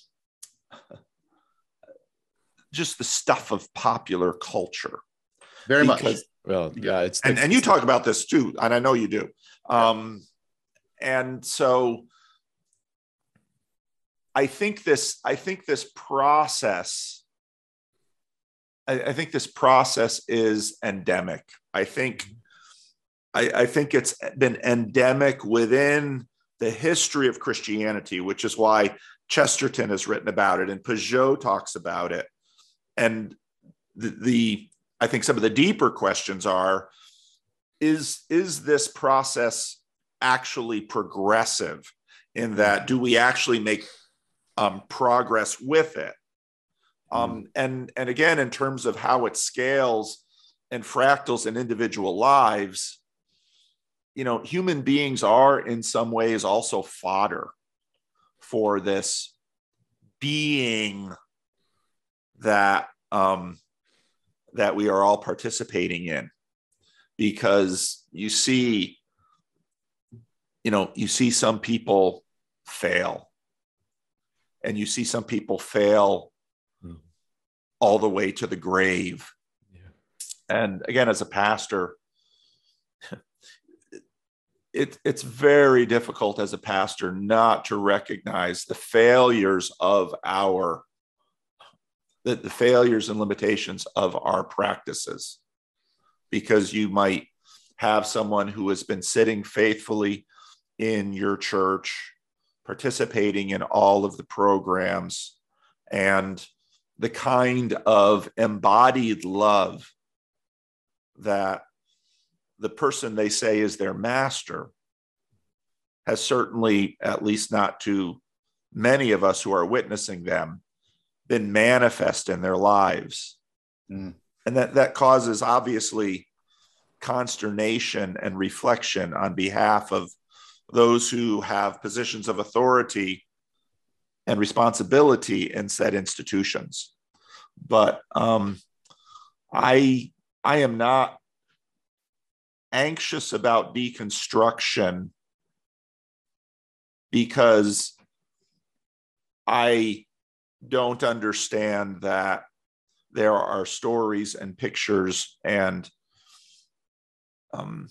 just the stuff of popular culture. Very because, much. Well, yeah, it's and, and you talk about this too, and I know you do. Um, and so I think this, I think this process, I, I think this process is endemic. I think I, I think it's been endemic within the history of Christianity, which is why Chesterton has written about it and Pageau talks about it. And the, the I think some of the deeper questions are is is this process actually progressive in that do we actually make um, progress with it um, mm. and and again in terms of how it scales and fractals in individual lives you know human beings are in some ways also fodder for this being that um, that we are all participating in because you see you know you see some people fail and you see some people fail mm. all the way to the grave yeah. and again as a pastor it, it's very difficult as a pastor not to recognize the failures of our the, the failures and limitations of our practices. Because you might have someone who has been sitting faithfully in your church participating in all of the programs and the kind of embodied love that the person they say is their master has certainly, at least not to many of us who are witnessing them, been manifest in their lives. Mm. And that, that causes obviously consternation and reflection on behalf of those who have positions of authority and responsibility in said institutions. But um, I I am not anxious about deconstruction because I don't understand that there are stories and pictures and um,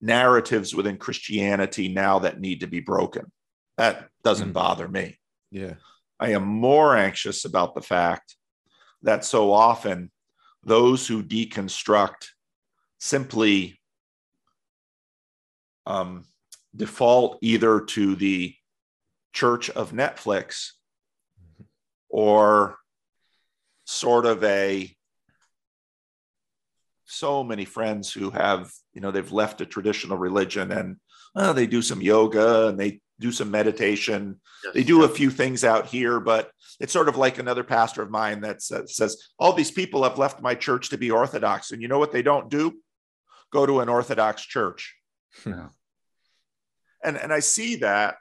narratives within Christianity now that need to be broken. That doesn't mm. bother me. Yeah. I am more anxious about the fact that so often those who deconstruct simply um, default either to the church of Netflix or sort of a so many friends who have you know they've left a traditional religion and uh, they do some yoga and they do some meditation. Yes, they do yes. a few things out here but it's sort of like another pastor of mine that says, says all these people have left my church to be orthodox and you know what they don't do go to an Orthodox church. Yeah. And and I see that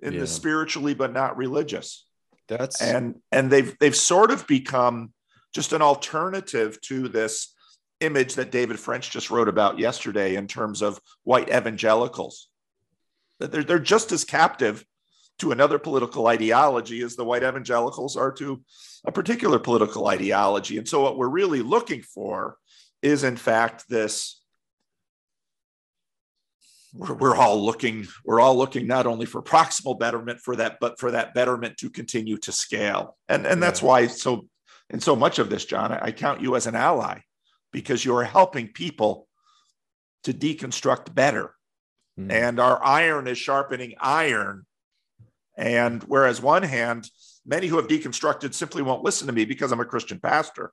in yeah. the spiritually but not religious. That's and and they've they've sort of become just an alternative to this image that David French just wrote about yesterday in terms of white evangelicals. That they're, they're just as captive to another political ideology as the white evangelicals are to a particular political ideology. And so, what we're really looking for is, in fact, this we're, we're all looking we're all looking not only for proximal betterment for that but for that betterment to continue to scale. And and that's why so in so much of this john i count you as an ally because you're helping people to deconstruct better. Mm. and our iron is sharpening iron. And whereas one hand many who have deconstructed simply won't listen to me because i'm a christian pastor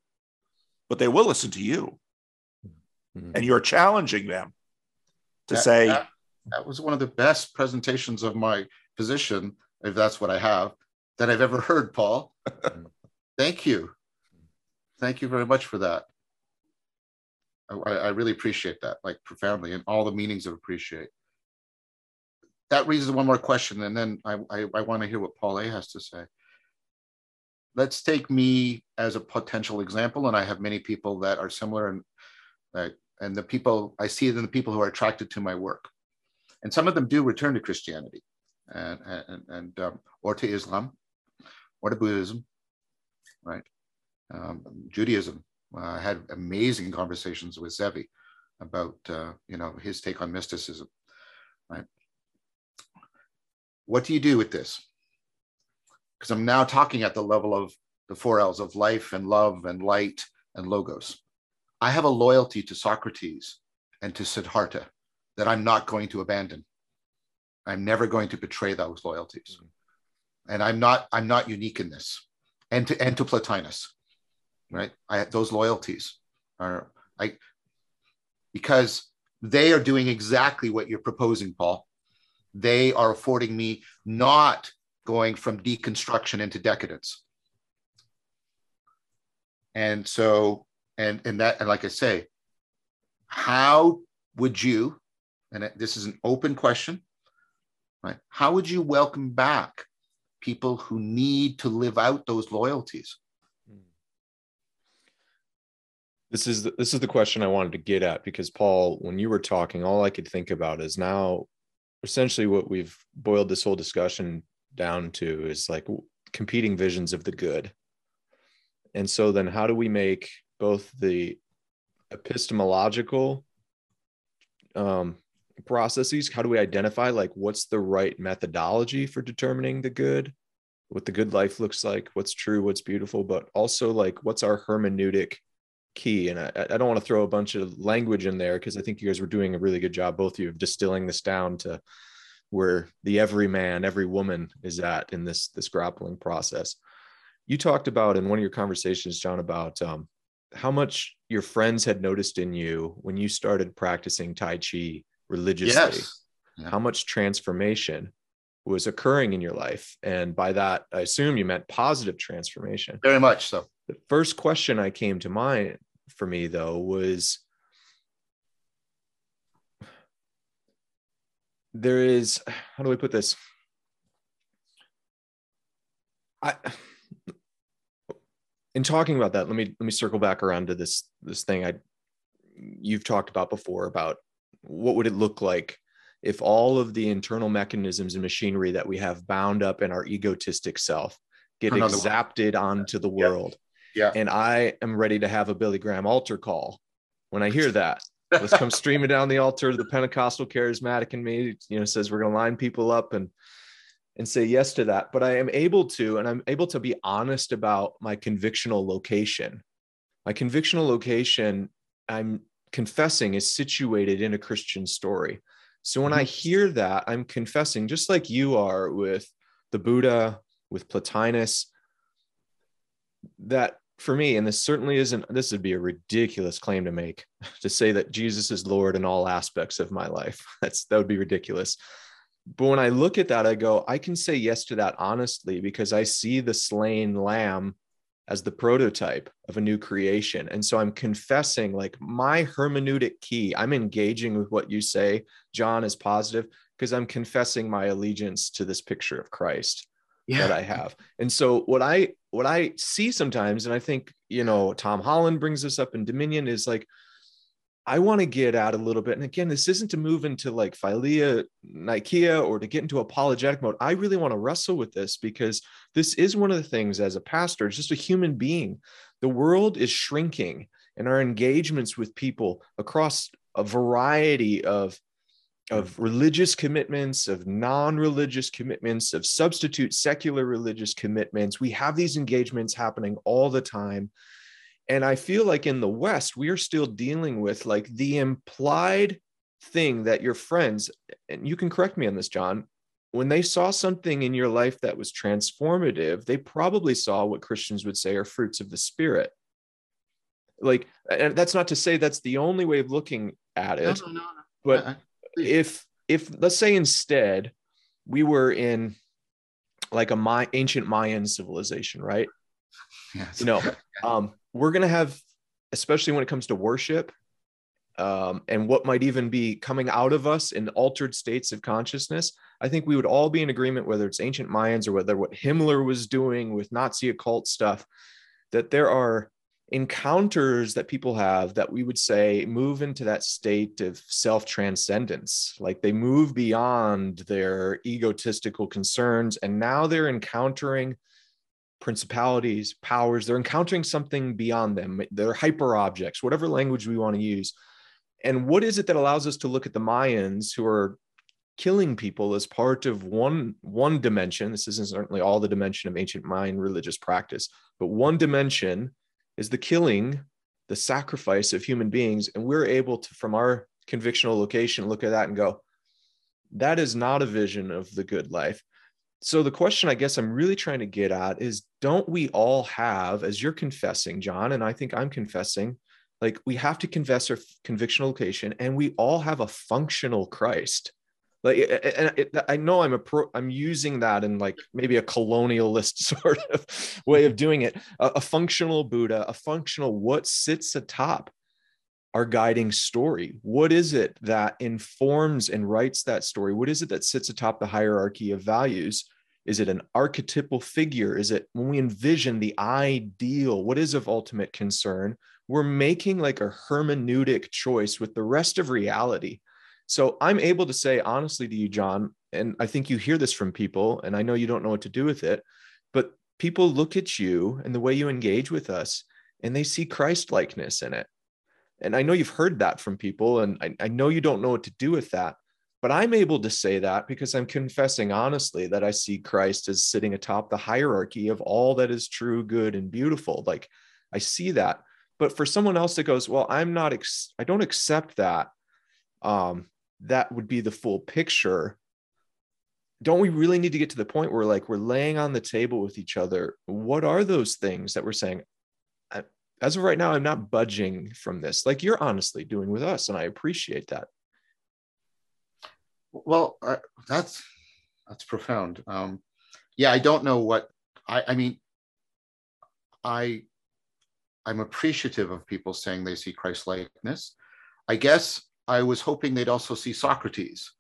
but they will listen to you. Mm. and you're challenging them to that, say that, that was one of the best presentations of my position, if that's what I have, that I've ever heard, Paul. Thank you. Thank you very much for that. I, I, really appreciate that, like profoundly, and all the meanings of appreciate. That raises one more question, and then I, I, I want to hear what Paul A has to say. Let's take me as a potential example, and I have many people that are similar, and that and the people I see it in the people who are attracted to my work, and some of them do return to Christianity, and and, and um, or to Islam, or to Buddhism, right? Um, Judaism. Uh, I had amazing conversations with Zevi about uh, you know his take on mysticism, right? What do you do with this? Because I'm now talking at the level of the four L's of life and love and light and logos. I have a loyalty to Socrates and to Siddhartha that I'm not going to abandon. I'm never going to betray those loyalties. Mm-hmm. And I'm not I'm not unique in this. And to and to Plotinus, right? I those loyalties are I because they are doing exactly what you're proposing, Paul. They are affording me not going from deconstruction into decadence. And so and and that and like i say how would you and this is an open question right? How would you welcome back people who need to live out those loyalties? Hmm. This is the, this is the question i wanted to get at because paul when you were talking all i could think about is now essentially what we've boiled this whole discussion down to is like competing visions of the good. And so then how do we make both the epistemological um, processes how do we identify like what's the right methodology for determining the good what the good life looks like what's true what's beautiful but also like what's our hermeneutic key? And i, I don't want to throw a bunch of language in there because i think you guys were doing a really good job both of you of distilling this down to where the every man every woman is at in this this grappling process. You talked about in one of your conversations john about um, how much your friends had noticed in you when you started practicing Tai Chi religiously. Yes. Yeah. How much transformation was occurring in your life. And by that, I assume you meant positive transformation. Very much so. The first question I came to mind for me, though, was there is, how do we put this? I, in talking about that, let me let me circle back around to this this thing I you've talked about before about what would it look like if all of the internal mechanisms and machinery that we have bound up in our egotistic self get Another exapted one. onto the world. Yeah. yeah. And I am ready to have a Billy Graham altar call when I hear that. Let's come streaming down the altar. The Pentecostal charismatic in me, you know, says we're going to line people up and and say yes to that but i am able to and i'm able to be honest about my convictional location. My convictional location i'm confessing is situated in a christian story. So when mm-hmm. i hear that i'm confessing just like you are with the buddha with plotinus that for me and this certainly isn't this would be a ridiculous claim to make to say that jesus is lord in all aspects of my life. That's that would be ridiculous but when I look at that, I go, I can say yes to that honestly because I see the slain lamb as the prototype of a new creation. And so I'm confessing like my hermeneutic key, I'm engaging with what you say, John, is positive because I'm confessing my allegiance to this picture of Christ yeah. that I have. And so what I what I see sometimes, and I think, you know, Tom Holland brings this up in Dominion is like, I want to get at a little bit. And again, this isn't to move into like Philia, Nikea, or to get into apologetic mode. I really want to wrestle with this because this is one of the things as a pastor, just a human being. The world is shrinking, and our engagements with people across a variety of of religious commitments, of non religious commitments, of substitute secular religious commitments. We have these engagements happening all the time. And I feel like in the West, we are still dealing with like the implied thing that your friends, and you can correct me on this, John, when they saw something in your life that was transformative, they probably saw what Christians would say are fruits of the Spirit. Like, and that's not to say that's the only way of looking at it, no, no, no, but if if let's say instead we were in like a My, ancient Mayan civilization, right? Yes. You know, um, we're gonna have, especially when it comes to worship, um, and what might even be coming out of us in altered states of consciousness. I think we would all be in agreement, whether it's ancient Mayans or whether what Himmler was doing with Nazi occult stuff, that there are encounters that people have that we would say move into that state of self transcendence. Like they move beyond their egotistical concerns, and now they're encountering principalities, powers. They're encountering something beyond them. They're hyper objects, whatever language we want to use. And what is it that allows us to look at the Mayans who are killing people as part of one one dimension this isn't certainly all the dimension of ancient mayan religious practice but one dimension is the killing, the sacrifice of human beings. And we're able to, from our convictional location, look at that and go, that is not a vision of the good life. So the question I guess I'm really trying to get at is don't we all have, as you're confessing, John, and I think I'm confessing, like we have to confess our convictional location and we all have a functional Christ. Like and it, i know i'm a pro i'm using that in like maybe a colonialist sort of way of doing it a, a functional buddha a functional what sits atop our guiding story? What is it that informs and writes that story? What is it that sits atop the hierarchy of values is it an archetypal figure is it when we envision the ideal what is of ultimate concern we're making like a hermeneutic choice with the rest of reality so I'm able to say honestly to you, John, and I think you hear this from people, and I know you don't know what to do with it, but people look at you and the way you engage with us, and they see Christ likeness in it. And I know you've heard that from people, and I, I know you don't know what to do with that. But I'm able to say that because I'm confessing honestly that I see Christ as sitting atop the hierarchy of all that is true, good, and beautiful. Like I see that. But for someone else that goes, well, I'm not, ex- I don't accept that. Um, that would be the full picture don't we really need to get to the point where like we're laying on the table with each other what are those things that we're saying as of right now i'm not budging from this like you're honestly doing with us and i appreciate that well uh, that's that's profound um yeah i don't know what i i mean i i'm appreciative of people saying they see christ likeness i guess I was hoping they'd also see Socrates.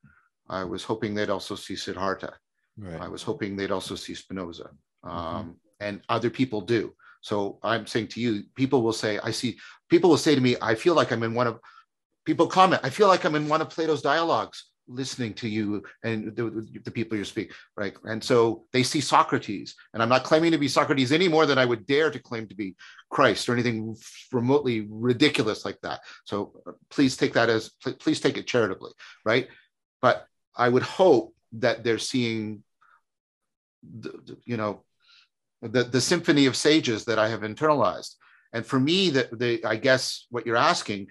I was hoping they'd also see Siddhartha. Right. I was hoping they'd also see Spinoza. Mm-hmm. Um, mm-hmm. And other people do. So I'm saying to you, people will say, I see, people will say to me, I feel like I'm in one of, people comment, I feel like I'm in one of Plato's dialogues listening to you and the, the, people you speak right? And so they see socrates and i'm not claiming to be socrates any more than i would dare to claim to be christ or anything remotely ridiculous like that. So uh, please take that as please take it charitably right? But i would hope that they're seeing the, you know the, the symphony of sages that i have internalized. And for me that the i guess what you're asking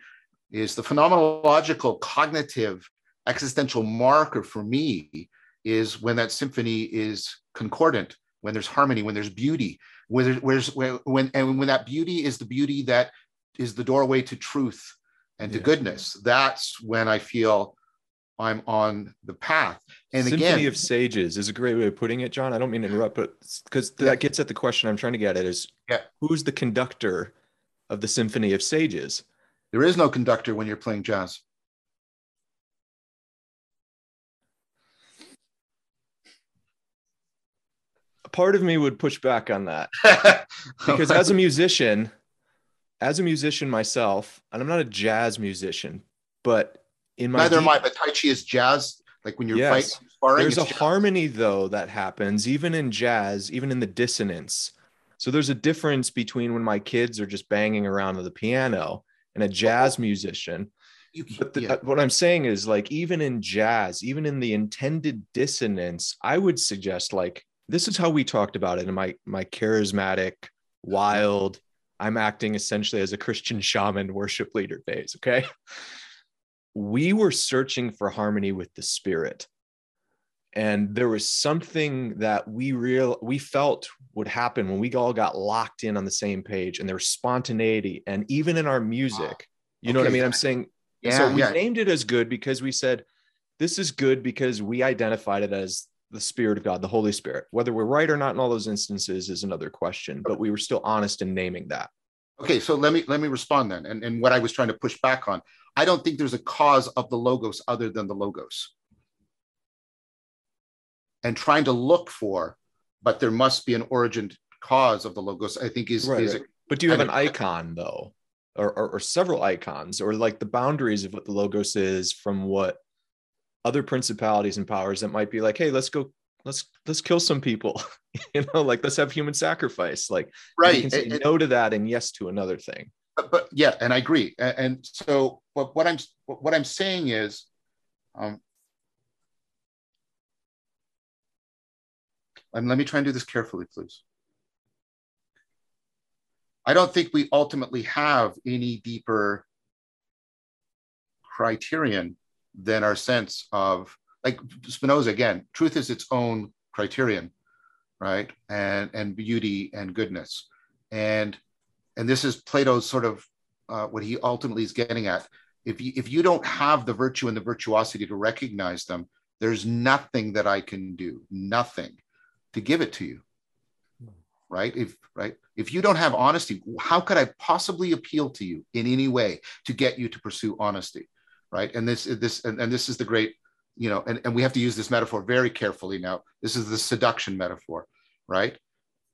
is the phenomenological cognitive existential marker for me is when that symphony is concordant, when there's harmony, when there's beauty, when there's, when, when and when that beauty is the beauty that is the doorway to truth and to yeah. goodness. That's when I feel I'm on the path. And again, Symphony again, of Sages is a great way of putting it, John. I don't mean to interrupt, but because that gets at the question I'm trying to get at is yeah. who's the conductor of the Symphony of Sages? There is no conductor when you're playing jazz. Part of me would push back on that because as a musician, as a musician myself, and I'm not a jazz musician, but in my neither deep, am I. But Tai Chi is jazz. Like when you're yes, fighting, sparring, there's a jazz. harmony though that happens even in jazz, even in the dissonance. So there's a difference between when my kids are just banging around on the piano and a jazz oh. musician. You, but the, yeah. Uh, what I'm saying is like even in jazz, even in the intended dissonance, I would suggest like this is how we talked about it in my my charismatic, wild. I'm acting essentially as a Christian shaman worship leader days. Okay, we were searching for harmony with the spirit and there was something that we real we felt would happen when we all got locked in on the same page and there was spontaneity and even in our music wow. you know okay. what i mean i'm saying yeah, so we yeah. named it as good because we said this is good because we identified it as the spirit of god the holy spirit. Whether we're right or not in all those instances is another question but we were still honest in naming that. Okay so let me let me respond then and, and what i was trying to push back on. I don't think there's a cause of the logos other than the logos. And trying to look for, but there must be an origin cause of the logos, I think is, right, is right. but do you have an icon though? Or, or, or, several icons or like the boundaries of what the logos is from what other principalities and powers that might be like hey let's go let's let's kill some people. You know like let's have human sacrifice. Like right you can say and, no to that and yes to another thing. But, but yeah and i agree. And, and so but what i'm what i'm saying is um, And let me try and do this carefully, please. I don't think we ultimately have any deeper criterion than our sense of, like Spinoza again, truth is its own criterion, right? And and beauty and goodness, and and this is Plato's sort of uh, what he ultimately is getting at. If you if you don't have the virtue and the virtuosity to recognize them, there's nothing that I can do, nothing to give it to you. Right? If right? If you don't have honesty how could i possibly appeal to you in any way to get you to pursue honesty right? And this this and, and this is the great you know and, and we have to use this metaphor very carefully now. This is the seduction metaphor right?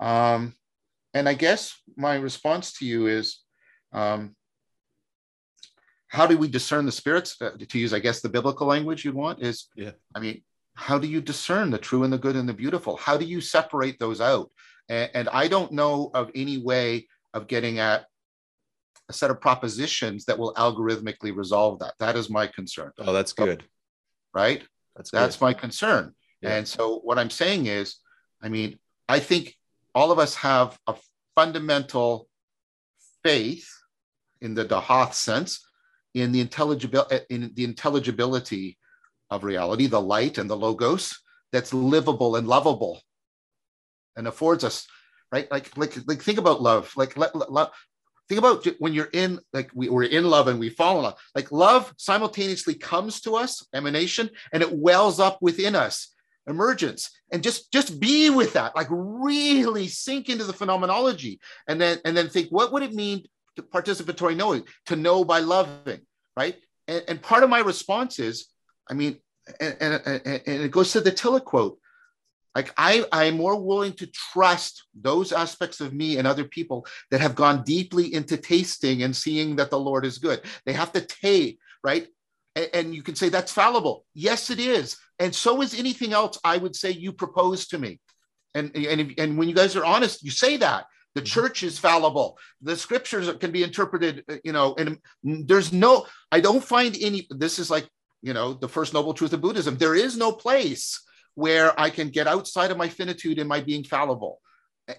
Um and i guess my response to you is um how do we discern the spirits? Uh, to use i guess the biblical language you'd want is yeah. I mean how do you discern the true and the good and the beautiful? How do you separate those out? And, and I don't know of any way of getting at a set of propositions that will algorithmically resolve that. That is my concern. Oh, that's good. Right? That's good. that's my concern. Yeah. And so what I'm saying is, I mean, I think all of us have a fundamental faith in the Dahath sense in the intelligibility in the intelligibility of reality, the light and the logos that's livable and lovable and affords us, right? Like, like, like think about love. Like, let, love. Think about when you're in, like, we, we're in love and we fall in love. Like, love simultaneously comes to us, emanation, and it wells up within us, emergence, and just just be with that. Like, really sink into the phenomenology, and then and then think, what would it mean to participatory knowing, to know by loving, right? And, and part of my response is I mean, and, and, and it goes to the Tillich quote. Like I, I'm more willing to trust those aspects of me and other people that have gone deeply into tasting and seeing that the Lord is good. They have to taste, right? And, and you can say that's fallible. Yes, it is. And so is anything else I would say you propose to me. And, and, and when you guys are honest, you say that the mm-hmm. church is fallible the scriptures can be interpreted you know and there's no i don't find any this is like you know, the first noble truth of Buddhism. There is no place where I can get outside of my finitude and my being fallible.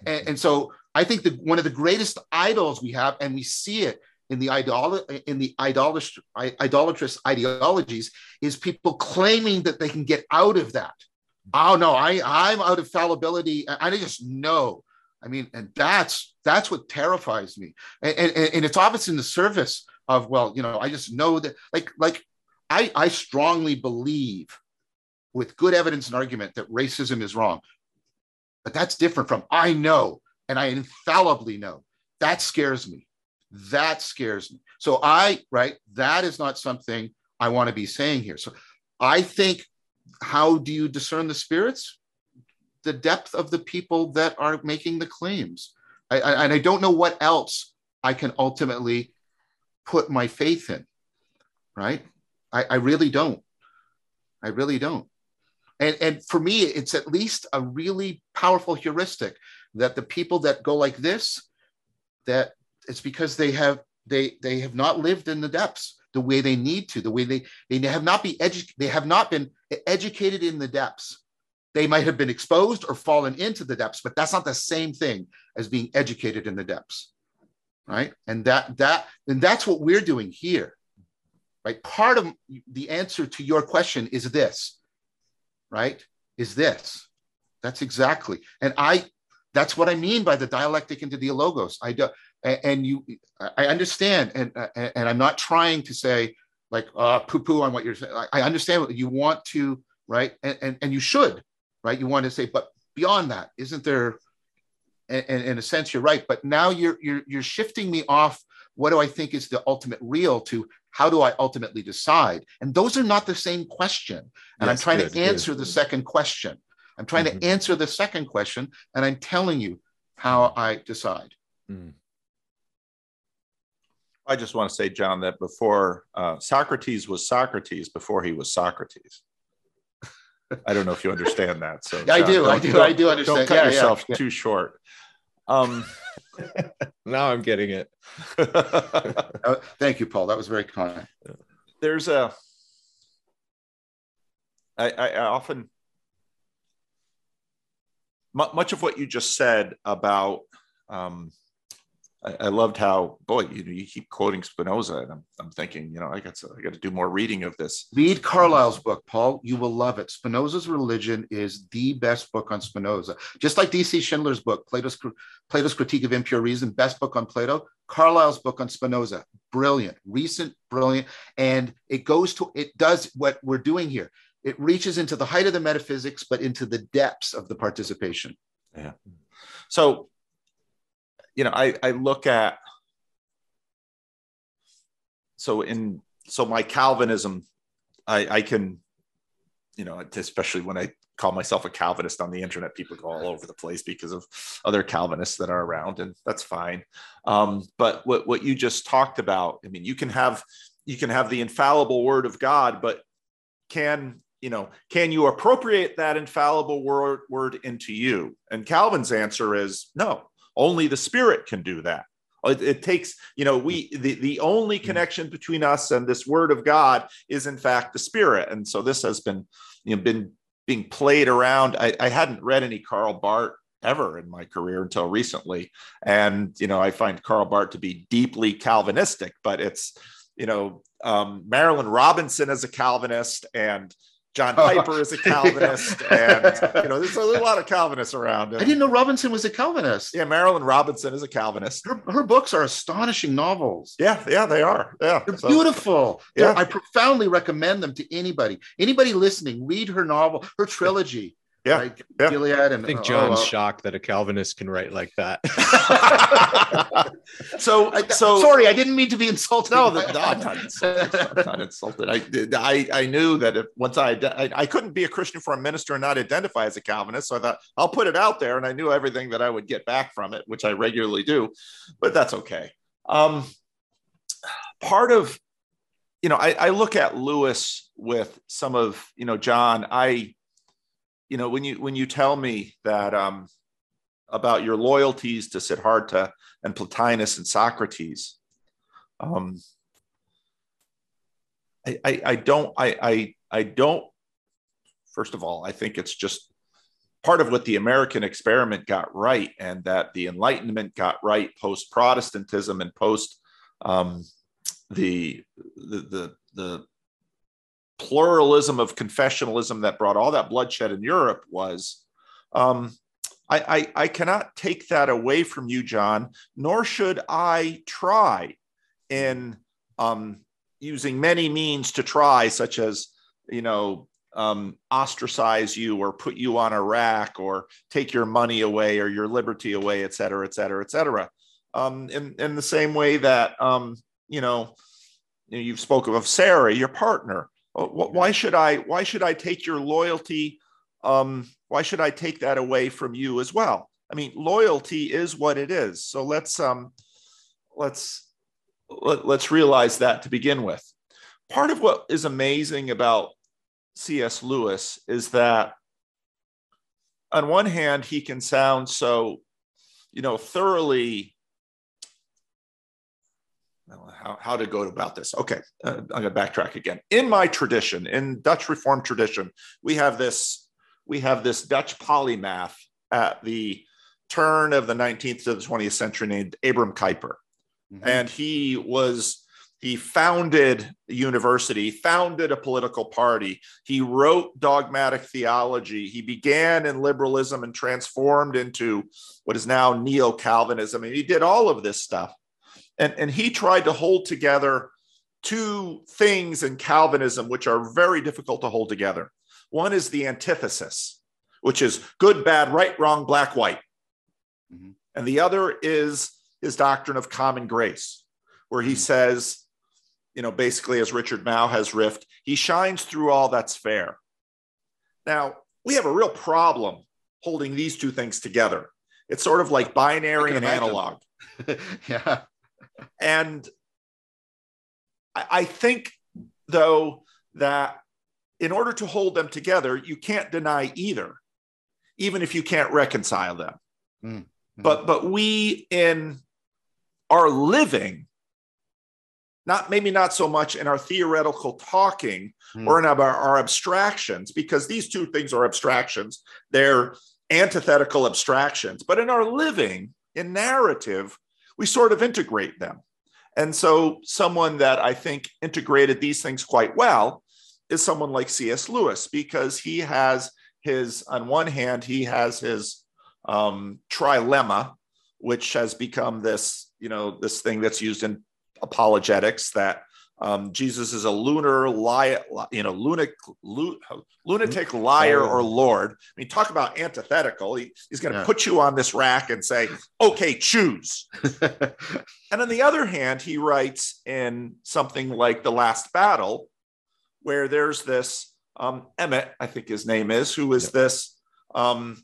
And, and so I think that one of the greatest idols we have, and we see it in the idol in the idolatrous, idolatrous ideologies, is people claiming that they can get out of that. Oh no, I I'm out of fallibility. I just know. I mean, and that's that's what terrifies me. And, and, and it's obvious in the service of well, you know, I just know that like like I, I strongly believe with good evidence and argument that racism is wrong. But that's different from I know and I infallibly know. That scares me. That scares me. So I, right, that is not something I want to be saying here. So I think how do you discern the spirits? The depth of the people that are making the claims. I, I, and I don't know what else I can ultimately put my faith in, right? I, I really don't. I really don't. And, and for me, it's at least a really powerful heuristic that the people that go like this, that it's because they have they they have not lived in the depths. the way they need to, the way they they have not be edu- they have not been educated in the depths. They might have been exposed or fallen into the depths, but that's not the same thing as being educated in the depths, right? And that that and that's what we're doing here, right? Part of the answer to your question is this, right? Is this? That's exactly, and I that's what I mean by the dialectic into dialogos. I do, and you, I understand, and and I'm not trying to say like uh, poo-poo on what you're saying. I understand what you want to, right? And, and and you should, right? You want to say, but beyond that, isn't there? And, and in a sense, you're right. But now you're you're you're shifting me off. What do I think is the ultimate real to how do I ultimately decide? And those are not the same question. And yes, I'm trying good, to answer good. the second question. I'm trying mm-hmm. to answer the second question, and I'm telling you how I decide. Mm. I just want to say, John, that before uh, Socrates was Socrates, before he was Socrates. I don't know if you understand that. So I do, I do, I do understand. Don't cut yeah, yourself yeah, too short. Um, now I'm getting it. uh, thank you, Paul. That was very kind. There's a. I, I often much of what you just said about um, I, I, loved how boy you know you keep quoting Spinoza and I'm, I'm thinking you know I got to I got to do more reading of this. Read Carlisle's book, Paul. You will love it. Spinoza's Religion is the best book on Spinoza. Just like D.C. Schindler's book, Plato's Plato's Critique of Impure Reason, best book on Plato. Carlisle's book on Spinoza, brilliant, recent, brilliant, and it goes to it does what we're doing here it reaches into the height of the metaphysics, but into the depths of the participation. Yeah. So, you know, I, I look at, so in, so my Calvinism, I, I can, you know, especially when I call myself a Calvinist on the internet, people go all over the place because of other Calvinists that are around, and that's fine. Um, but what, what you just talked about, I mean, you can have, you can have the infallible word of God, but can you know, can you appropriate that infallible word, word into you? And Calvin's answer is no, only the Spirit can do that. It, it, takes, you know, we the, the only hmm. connection between us and this word of God is in fact the Spirit. And so this has been, you know, been being played around. I, I hadn't read any Karl Barth ever in my career until recently. And, you know, I find Karl Barth to be deeply Calvinistic, but it's, you know, um, Marilynne Robinson as a Calvinist and John oh. Piper is a Calvinist, and you know, there's a, lot of Calvinists around. I didn't know Robinson was a Calvinist. Yeah, Marilynne Robinson is a Calvinist. Her, her books are astonishing novels. Yeah, yeah, they are. Yeah, they're so, beautiful. Yeah, they're, I profoundly recommend them to anybody. Anybody listening, read her novel, her trilogy. Yeah, right? yeah. Gilead and I think uh, John's oh, shocked that a Calvinist can write like that. so, I, so sorry, I didn't mean to be insulted. No, the, no I'm not insulted. I'm not insulted. I, I, I knew that if once I, I, I couldn't be a Christian for a minister and not identify as a Calvinist, so I thought I'll put it out there, and I knew everything that I would get back from it, which I regularly do, but that's okay. Um, part of, you know, I, I look at Lewis with some of, you know, John. I you know when you when you tell me that um, about your loyalties to Siddhartha and Plotinus and Socrates, um, I, I, I don't I, I I don't. First of all, I think it's just part of what the American experiment got right, and that the Enlightenment got right post Protestantism and post um, the, the the the pluralism of confessionalism that brought all that bloodshed in Europe was. Um, I, I, I cannot take that away from you, John, nor should I try in um, using many means to try, such as, you know, um, ostracize you or put you on a rack or take your money away or your liberty away, et cetera, et cetera, et cetera. Um, in, in the same way that, um, you know, you've spoken of Sarah, your partner. Uh, why should I? Why should I take your loyalty? Um, why should I take that away from you as well? I mean, loyalty is what it is. So let's um, let's let, let's realize that to begin with. Part of what is amazing about C.S. Lewis is that on one hand, he can sound so, you know, thoroughly how, how to go about this. Okay, uh, I'm going to backtrack again. In my tradition, in Dutch Reformed tradition, we have this we have this Dutch polymath at the turn of the 19th to the 20th century named Abram Kuyper, mm-hmm. and he was he founded a university, founded a political party. He wrote dogmatic theology. He began in liberalism and transformed into what is now neo Calvinism. And he did all of this stuff. And, and he tried to hold together two things in Calvinism which are very difficult to hold together. One is the antithesis, which is good, bad, right, wrong, black, white. Mm-hmm. And the other is his doctrine of common grace, where he mm-hmm. says, you know, basically, as Richard Mouw has riffed, he shines through all that's fair. Now, we have a real problem holding these two things together. It's sort of like binary and imagine. analog. yeah. And I, I think, though, that in order to hold them together, you can't deny either, even if you can't reconcile them. Mm-hmm. But but we in our living not maybe not so much in our theoretical talking mm. or in our, our abstractions because these two things are abstractions they're antithetical abstractions but in our living in narrative we sort of integrate them. And so someone that i think integrated these things quite well is someone like cs lewis because he has his on one hand he has his um, trilemma which has become this you know this thing that's used in apologetics that um, Jesus is a lunar liar, you know, lunatic, lunatic liar or Lord. I mean, talk about antithetical. He, he's going to yeah. put you on this rack and say, okay, choose. and on the other hand, he writes in something like The Last Battle, where there's this um, Emeth, I think his name is, who is yeah. this. Um,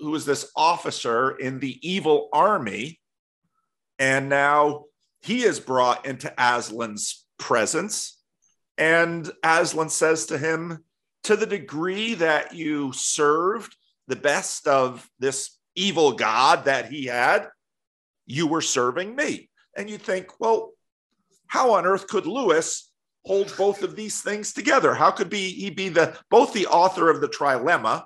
who is this officer in the evil army and now he is brought into Aslan's presence. And Aslan says to him, To the degree that you served the best of this evil God that he had, you were serving me. And you think, well, how on earth could Lewis hold both of these things together? How could be he be the both the author of the trilemma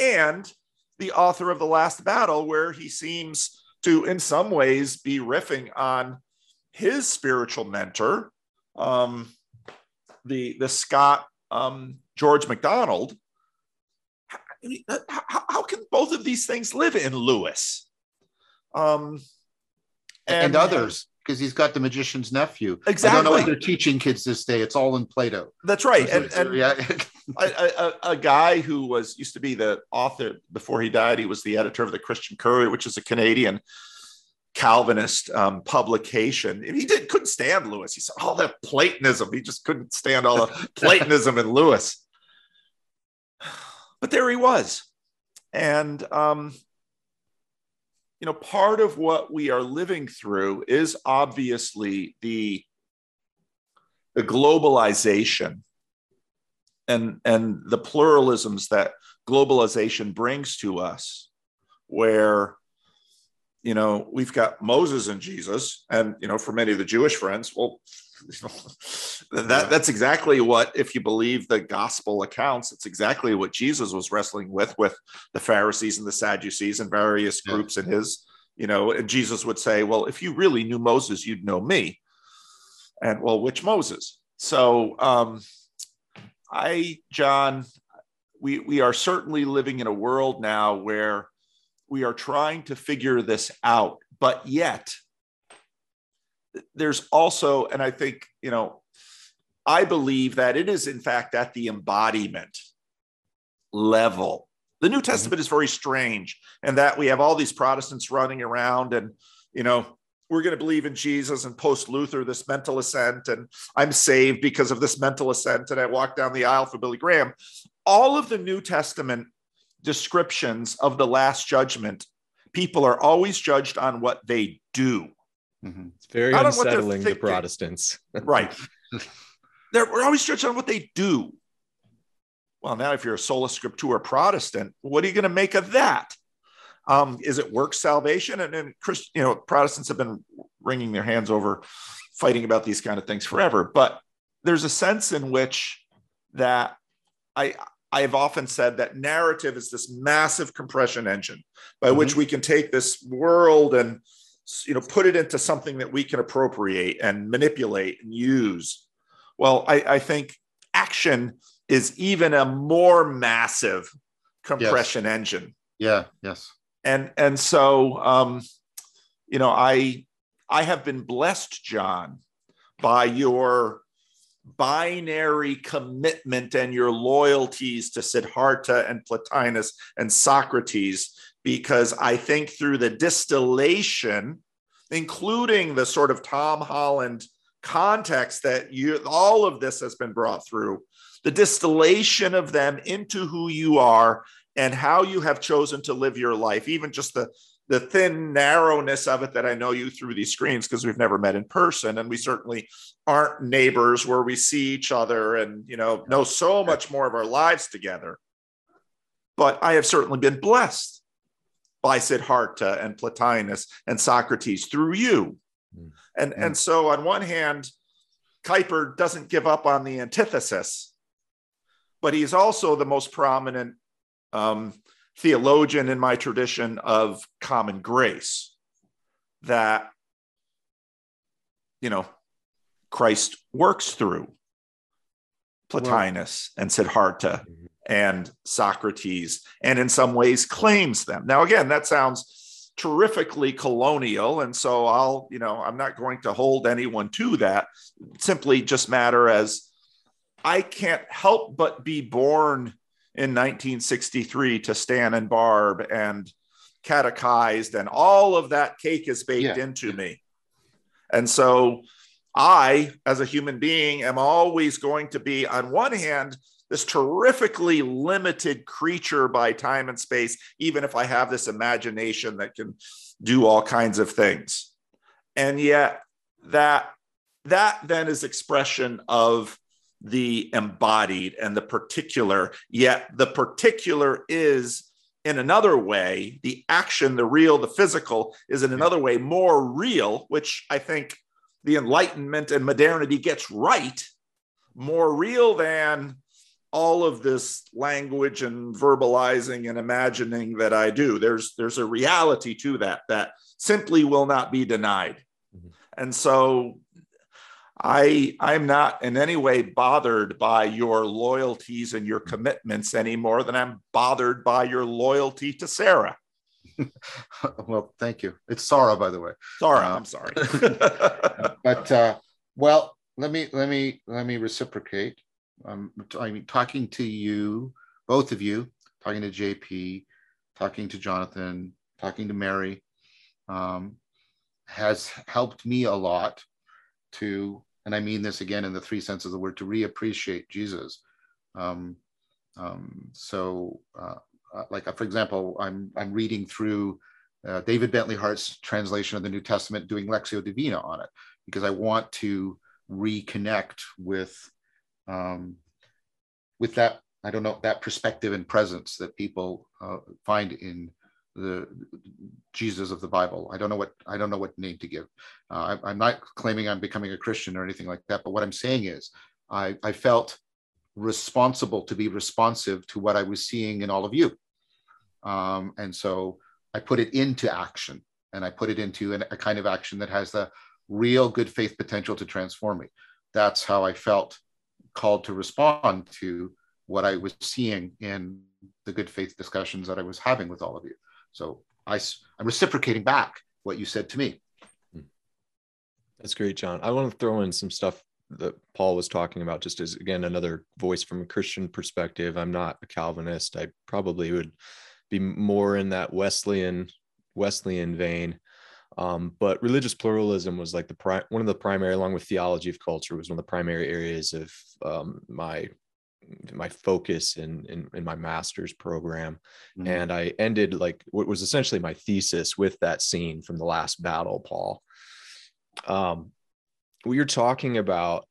and the author of the last battle, where he seems to, in some ways, be riffing on his spiritual mentor, um, the the Scot um, George MacDonald. How, how, can both of these things live in Lewis? Um, and, and others, because he's got the magician's nephew. Exactly. I don't know what they're teaching kids this day. It's all in Plato. That's right. and, and yeah. a, a, a, guy who was used to be the author before he died, he was the editor of the Christian Courier, which is a Canadian Calvinist um, publication. He did couldn't stand Lewis. He said all that Platonism. He just couldn't stand all the Platonism in Lewis. But there he was, and um, you know, part of what we are living through is obviously the the globalization and and the pluralisms that globalization brings to us, where you know, we've got Moses and Jesus, and you know, for many of the Jewish friends, well, that that's exactly what, if you believe the gospel accounts, it's exactly what Jesus was wrestling with with the Pharisees and the Sadducees and various groups in his, you know, and Jesus would say, Well, if you really knew Moses, you'd know me. And well, which Moses? So um I, John, we we are certainly living in a world now where we are trying to figure this out, but yet there's also, and I think, you know, I believe that it is in fact at the embodiment level. The New Testament mm-hmm. is very strange, and that we have all these Protestants running around and, you know, we're going to believe in Jesus and post Luther, this mental assent and I'm saved because of this mental assent and I walk down the aisle for Billy Graham. All of the New Testament descriptions of the last judgment, people are always judged on what they do. Mm-hmm. It's very Not unsettling to Protestants. right. They're, we're always judged on what they do. Well, now if you're a sola scriptura Protestant, what are you going to make of that? Um, is it work salvation? And then Christ, you know, Protestants have been wringing their hands over fighting about these kind of things forever. But there's a sense in which that I I have often said that narrative is this massive compression engine by mm-hmm. which we can take this world and you know put it into something that we can appropriate and manipulate and use. Well, I, I think action is even a more massive compression yes. engine. Yeah. Yes. And and so um, you know I I have been blessed, John, by your binary commitment and your loyalties to Siddhartha and Plotinus and Socrates, because I think through the distillation, including the sort of Tom Holland context that you all of this has been brought through, the distillation of them into who you are and how you have chosen to live your life, even just the the thin narrowness of it that I know you through these screens because we've never met in person and we certainly aren't neighbors where we see each other and you know know so much more of our lives together. But I have certainly been blessed by Siddhartha and Plotinus and Socrates through you. Mm. And, mm. and so on one hand, Kuyper doesn't give up on the antithesis, but he's also the most prominent um, theologian in my tradition of common grace that you know Christ works through Plotinus and Siddhartha mm-hmm. and Socrates and in some ways claims them. Now again that sounds terrifically colonial and so I'll you know I'm not going to hold anyone to that simply just matter as I can't help but be born in 1963 to Stan and Barb and catechized, and all of that cake is baked yeah. into me. And so I, as a human being, am always going to be, on one hand, this terrifically limited creature by time and space, even if I have this imagination that can do all kinds of things. And yet, that that then is expression of the embodied and the particular, yet the particular is in another way, the action, the real, the physical is in another way more real, which I think the Enlightenment and modernity gets right, more real than all of this language and verbalizing and imagining that I do. There's there's a reality to that that simply will not be denied. Mm-hmm. And so I I'm not in any way bothered by your loyalties and your commitments any more than I'm bothered by your loyalty to Sarah. well, thank you. It's Sarah, by the way. Sarah, uh, I'm sorry. but uh, well, let me let me let me reciprocate. Um, I mean, talking to you, both of you, talking to JP, talking to Jonathan, talking to Mary, um, has helped me a lot to, and I mean this again in the three senses of the word, to reappreciate Jesus. Um, um, so, uh, uh, like uh, for example, I'm I'm reading through uh, David Bentley Hart's translation of the New Testament, doing Lectio Divina on it, because I want to reconnect with um, with that I don't know that perspective and presence that people uh, find in the Jesus of the Bible. I don't know what I don't know what name to give. Uh, I, am not claiming I'm becoming a Christian or anything like that. But what I'm saying is, I, I felt responsible to be responsive to what I was seeing in all of you, um, and so I put it into action, and I put it into an, a kind of action that has the real good faith potential to transform me. That's how I felt called to respond to what I was seeing in the good faith discussions that I was having with all of you. So I, I'm reciprocating back what you said to me. Hmm. That's great, John. I want to throw in some stuff that Paul was talking about, just as again another voice from a Christian perspective. I'm not a Calvinist. I probably would be more in that Wesleyan Wesleyan vein. Um, but religious pluralism was like the pri- one of the primary, along with theology of culture, was one of the primary areas of um, my my focus in, in, in my master's program mm-hmm. and i ended like what was essentially my thesis with that scene from the last battle paul um what you're talking about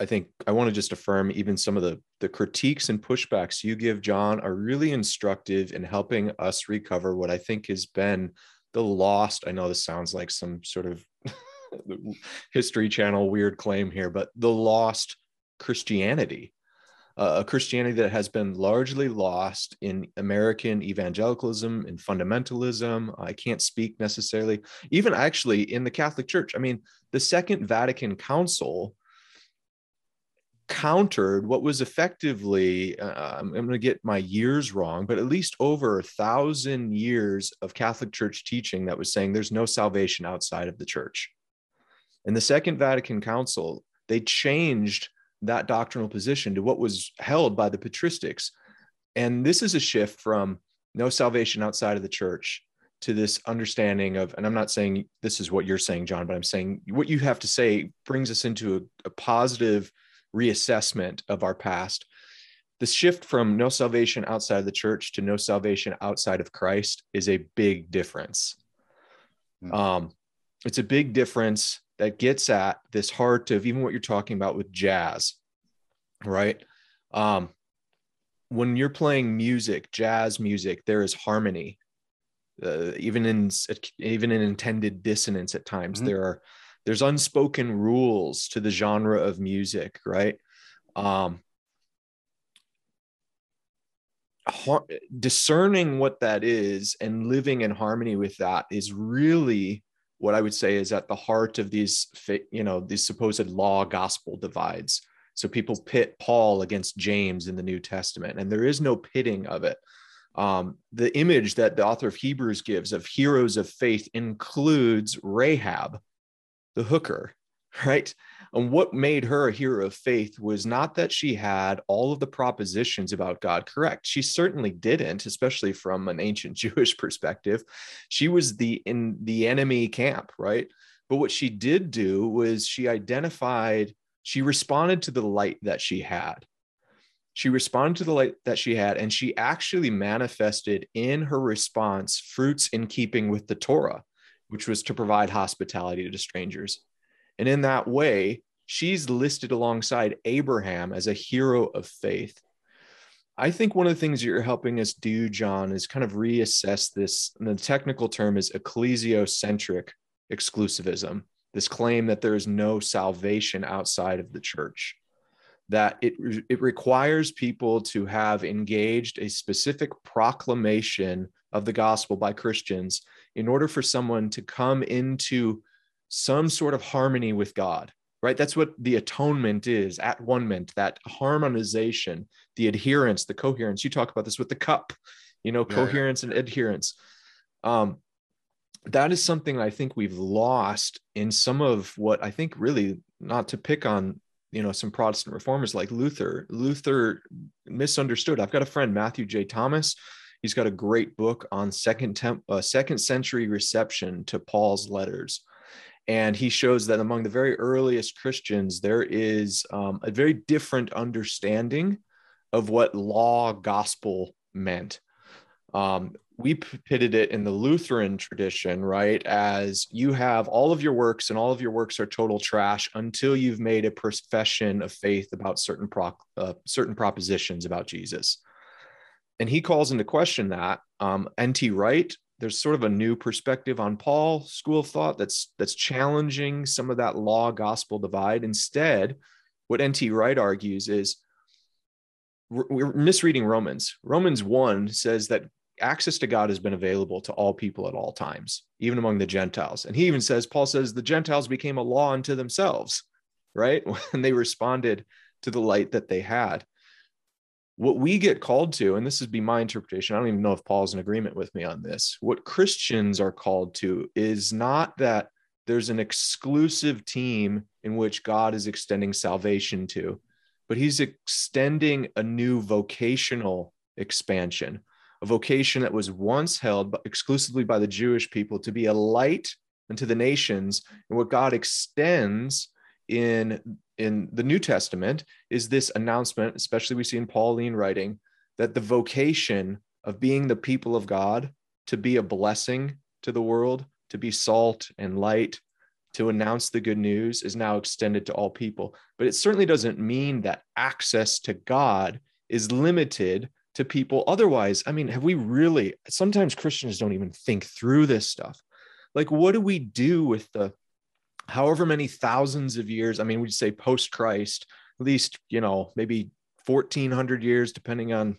i think i want to just affirm even some of the the critiques and pushbacks you give, John, are really instructive in helping us recover what I think has been the lost. I know this sounds like some sort of history channel weird claim here, but the lost Christianity. Uh, a Christianity that has been largely lost in American evangelicalism and fundamentalism. I can't speak necessarily, even actually in the Catholic Church. I mean, the Second Vatican Council countered what was effectively uh, i'm going to get my years wrong but at least over a thousand years of catholic church teaching that was saying there's no salvation outside of the church in the second vatican council they changed that doctrinal position to what was held by the patristics and this is a shift from no salvation outside of the church to this understanding of and i'm not saying this is what you're saying john but i'm saying what you have to say brings us into a, a positive reassessment of our past. The shift from no salvation outside of the church to no salvation outside of Christ is a big difference. Mm-hmm. Um, it's a big difference that gets at this heart of even what you're talking about with jazz, right? Um, when you're playing music, jazz music, there is harmony, uh, even in even in intended dissonance at times. Mm-hmm. There are there's unspoken rules to the genre of music, right? Um, discerning what that is and living in harmony with that is really what I would say is at the heart of these, you know, these supposed law gospel divides. So people pit Paul against James in the New Testament, and there is no pitting of it. Um, the image that the author of Hebrews gives of heroes of faith includes Rahab, the hooker, right? And what made her a hero of faith was not that she had all of the propositions about God correct. She certainly didn't, especially from an ancient Jewish perspective. She was the in the enemy camp, right? But what she did do was she identified, she responded to the light that she had. She responded to the light that she had, and she actually manifested in her response fruits in keeping with the Torah which was to provide hospitality to strangers. And in that way, she's listed alongside Abraham as a hero of faith. I think one of the things you're helping us do, John, is kind of reassess this. The technical term is ecclesiocentric exclusivism, this claim that there is no salvation outside of the church, that it, it requires people to have engaged a specific proclamation of the gospel by Christians in order for someone to come into some sort of harmony with God, right? That's what the atonement is at one mint, that harmonization, the adherence, the coherence. You talk about this with the cup, you know, yeah, coherence yeah. and adherence. Um, that is something I think we've lost in some of what I think really not to pick on you know some protestant reformers like luther luther misunderstood i've got a friend matthew j thomas He's got a great book on second temp, uh, second century reception to Paul's letters. And he shows that among the very earliest Christians, there is um, a very different understanding of what law gospel meant. Um, we pitted it in the Lutheran tradition, right? As you have all of your works, and all of your works are total trash until you've made a profession of faith about certain pro- uh, certain propositions about Jesus and he calls into question that um, nt wright there's sort of a new perspective on paul school of thought that's that's challenging some of that law gospel divide. Instead what nt wright argues is we're misreading romans. Romans 1 says that access to god has been available to all people at all times even among the gentiles. And he even says paul says the gentiles became a law unto themselves right? When they responded to the light that they had what we get called to, and this is be my interpretation. I don't even know if Paul's in agreement with me on this. What Christians are called to is not that there's an exclusive team in which God is extending salvation to, but he's extending a new vocational expansion, a vocation that was once held exclusively by the Jewish people to be a light unto the nations. And what God extends in in the New Testament is this announcement, especially we see in Pauline writing, that the vocation of being the people of God to be a blessing to the world, to be salt and light, to announce the good news is now extended to all people. But it certainly doesn't mean that access to God is limited to people otherwise. I mean, have we really, sometimes Christians don't even think through this stuff. Like, what do we do with the however many thousands of years? I mean, we'd say post Christ, at least, you know, maybe 1400 years, depending on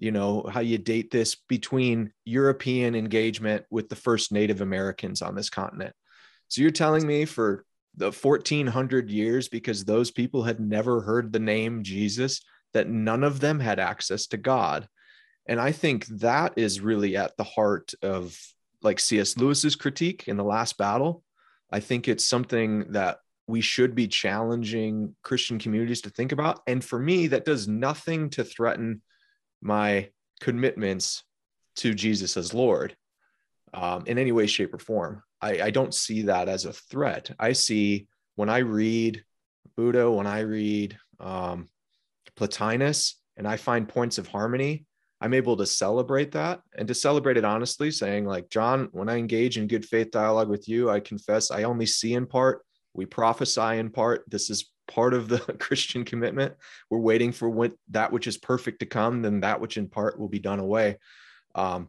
you know how you date this between european engagement with the first native americans on this continent so you're telling me for the 1400 years because those people had never heard the name jesus that none of them had access to god and i think that is really at the heart of like cs lewis's critique in the last battle i think it's something that we should be challenging christian communities to think about and for me that does nothing to threaten my commitments to Jesus as Lord um, in any way, shape, or form. I, I don't see that as a threat. I see when I read Buddha, when I read um, Plotinus, and I find points of harmony, I'm able to celebrate that and to celebrate it honestly, saying, like, John, when I engage in good faith dialogue with you, I confess I only see in part, we prophesy in part. This is part of the Christian commitment. We're waiting for that which is perfect to come, then that which in part will be done away. Um,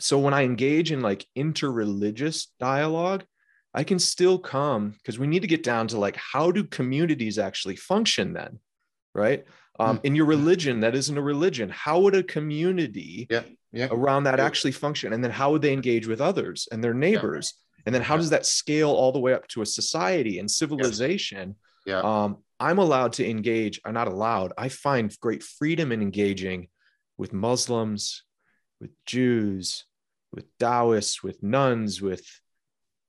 so when I engage in like interreligious dialogue, I can still come because we need to get down to like how do communities actually function then, right? Um, mm-hmm. In your religion, that isn't a religion. How would a community yeah, yeah. around that actually function? And then how would they engage with others and their neighbors? Yeah. And then how does that scale all the way up to a society and civilization? Yeah. Um, I'm allowed to engage, I'm not allowed. I find great freedom in engaging with Muslims, with Jews, with Taoists, with nones, with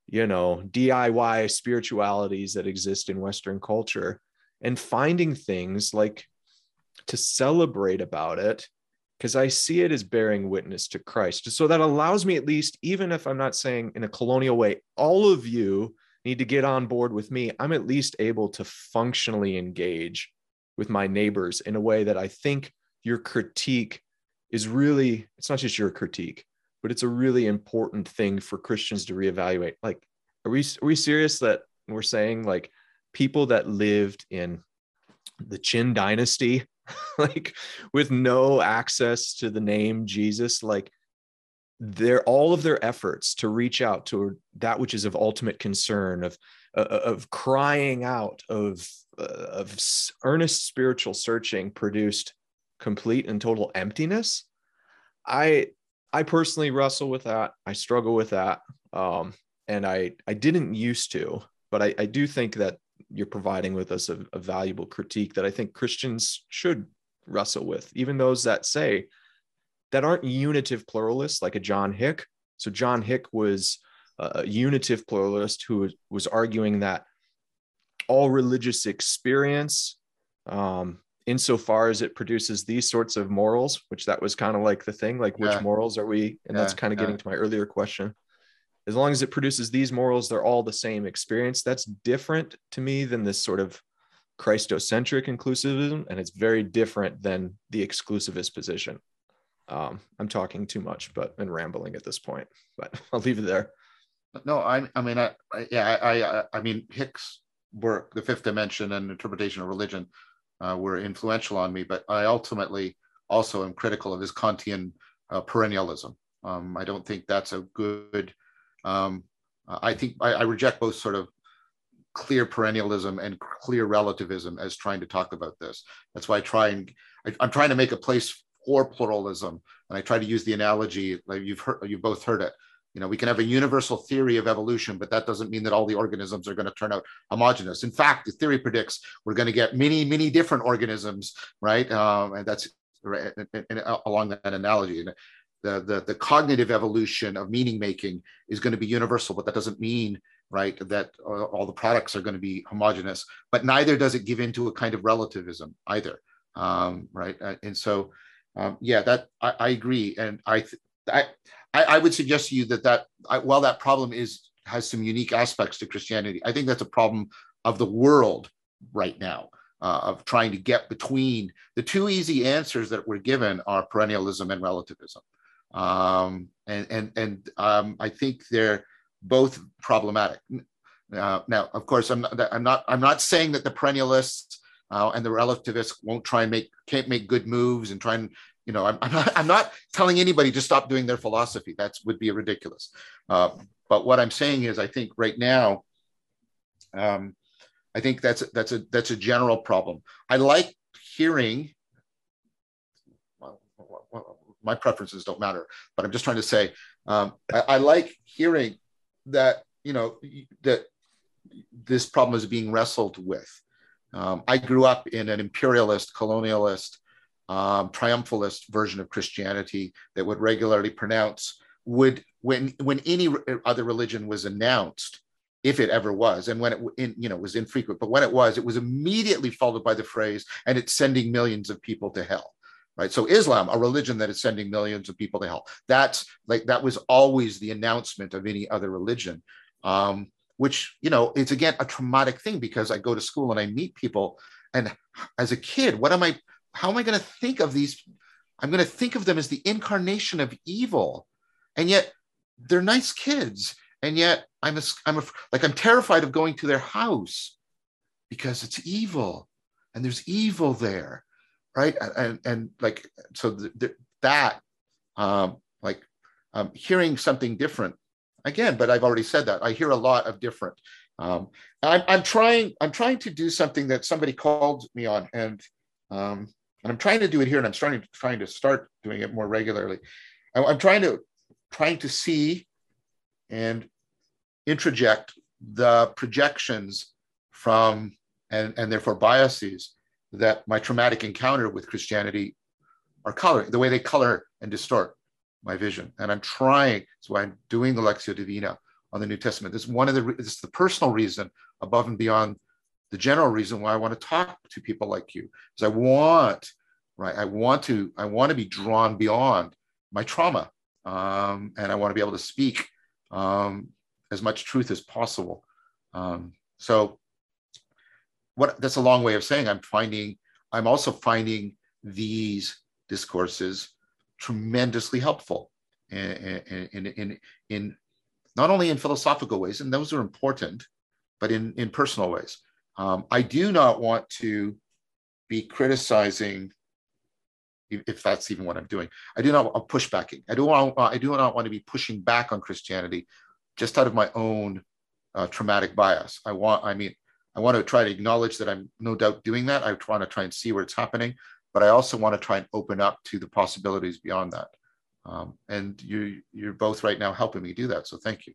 you know, DIY spiritualities that exist in Western culture and finding things like to celebrate about it because I see it as bearing witness to Christ. So that allows me, at least, even if I'm not saying in a colonial way, all of you need to get on board with me, I'm at least able to functionally engage with my neighbors in a way that I think your critique is really, it's not just your critique, but it's a really important thing for Christians to reevaluate. Like, are we, are we serious that we're saying like people that lived in the Qin dynasty, like with no access to the name Jesus, like their all of their efforts to reach out to that which is of ultimate concern of uh, of crying out of uh, of earnest spiritual searching produced complete and total emptiness. I i personally wrestle with that. I struggle with that. Um, and i i didn't used to but i i do think that you're providing with us a, a valuable critique that i think christians should wrestle with even those that say that aren't unitive pluralists like a John Hick. So John Hick was a unitive pluralist who was arguing that all religious experience, um, insofar as it produces these sorts of morals, which that was kind of like the thing, like which morals are we? And yeah, that's kind of yeah. getting to my earlier question. As long as it produces these morals, they're all the same experience. That's different to me than this sort of Christocentric inclusivism, and it's very different than the exclusivist position. Um, I'm talking too much, but and rambling at this point. But I'll leave it there. No, I, I mean, I, I yeah, I, I, I mean, Hick's work, the Fifth Dimension and Interpretation of Religion, uh, were influential on me. But I ultimately also am critical of his Kantian uh, perennialism. Um, I don't think that's a good. Um, I think I, I reject both sort of clear perennialism and clear relativism as trying to talk about this. That's why I try and I, am trying to make a place for pluralism. And I try to use the analogy, like you've heard, you've both heard it. You know, we can have a universal theory of evolution, but that doesn't mean that all the organisms are going to turn out homogenous. In fact, the theory predicts we're going to get many, many different organisms, right? Um, and that's right, and, and along that analogy. And the, the, the cognitive evolution of meaning making is going to be universal, but that doesn't mean right that all the products are going to be homogenous. But neither does it give into a kind of relativism either, um, right? And so um, yeah, that I, I, agree, and I, th- I I would suggest to you that that I, while that problem is has some unique aspects to Christianity, I think that's a problem of the world right now. Uh, of trying to get between the two easy answers that were given are perennialism and relativism, um, and and and um, I think they're both problematic. Uh, now, of course, I'm not, I'm not I'm not saying that the perennialists uh, and the relativists won't try and make can't make good moves and try and you know I'm, I'm not I'm not telling anybody to stop doing their philosophy. That would be ridiculous. Uh, but what I'm saying is, I think right now, um, I think that's that's a that's a general problem. I like hearing. Well, my preferences don't matter, but I'm just trying to say um, I, I like hearing that you know that this problem is being wrestled with. Um, I grew up in an imperialist, colonialist, um, triumphalist version of Christianity that would regularly pronounce would when when any other religion was announced, if it ever was, and when it in, you know was infrequent, but when it was, it was immediately followed by the phrase, and it's sending millions of people to hell. Right. So Islam, a religion that is sending millions of people to hell. That's like that was always the announcement of any other religion. Um, which you know it's again a traumatic thing because i go to school and i meet people and as a kid what am i how am i going to think of these i'm going to think of them as the incarnation of evil and yet they're nice kids and yet i'm a, i'm a, like i'm terrified of going to their house because it's evil and there's evil there right and and like so that um like um hearing something different again, but I've already said that. I hear a lot of different. Um, I'm, I'm trying. I'm trying to do something that somebody called me on, and um, and I'm trying to do it here, and I'm starting trying to start doing it more regularly. I, I'm trying to trying to see and introject the projections from and and therefore biases that my traumatic encounter with Christianity are coloring, the way they color and distort my vision. And I'm trying, that's why I'm doing the Lectio Divina on the New Testament. This is one of the, this is the personal reason above and beyond the general reason why I want to talk to people like you. Because I want, right, I want to, I want to be drawn beyond my trauma. Um, and I want to be able to speak um, as much truth as possible. Um, so what that's a long way of saying I'm finding, I'm also finding these discourses tremendously helpful in, in, in, in, not only in philosophical ways, and those are important, but in, in personal ways. Um, I do not want to be criticizing, if that's even what I'm doing. I do not I'm pushbacking. I do want. I do not want to be pushing back on Christianity, just out of my own uh, traumatic bias. I want. I mean, I want to try to acknowledge that I'm no doubt doing that. I want to try and see where it's happening but I also want to try and open up to the possibilities beyond that. Um, and you you're both right now helping me do that. So thank you.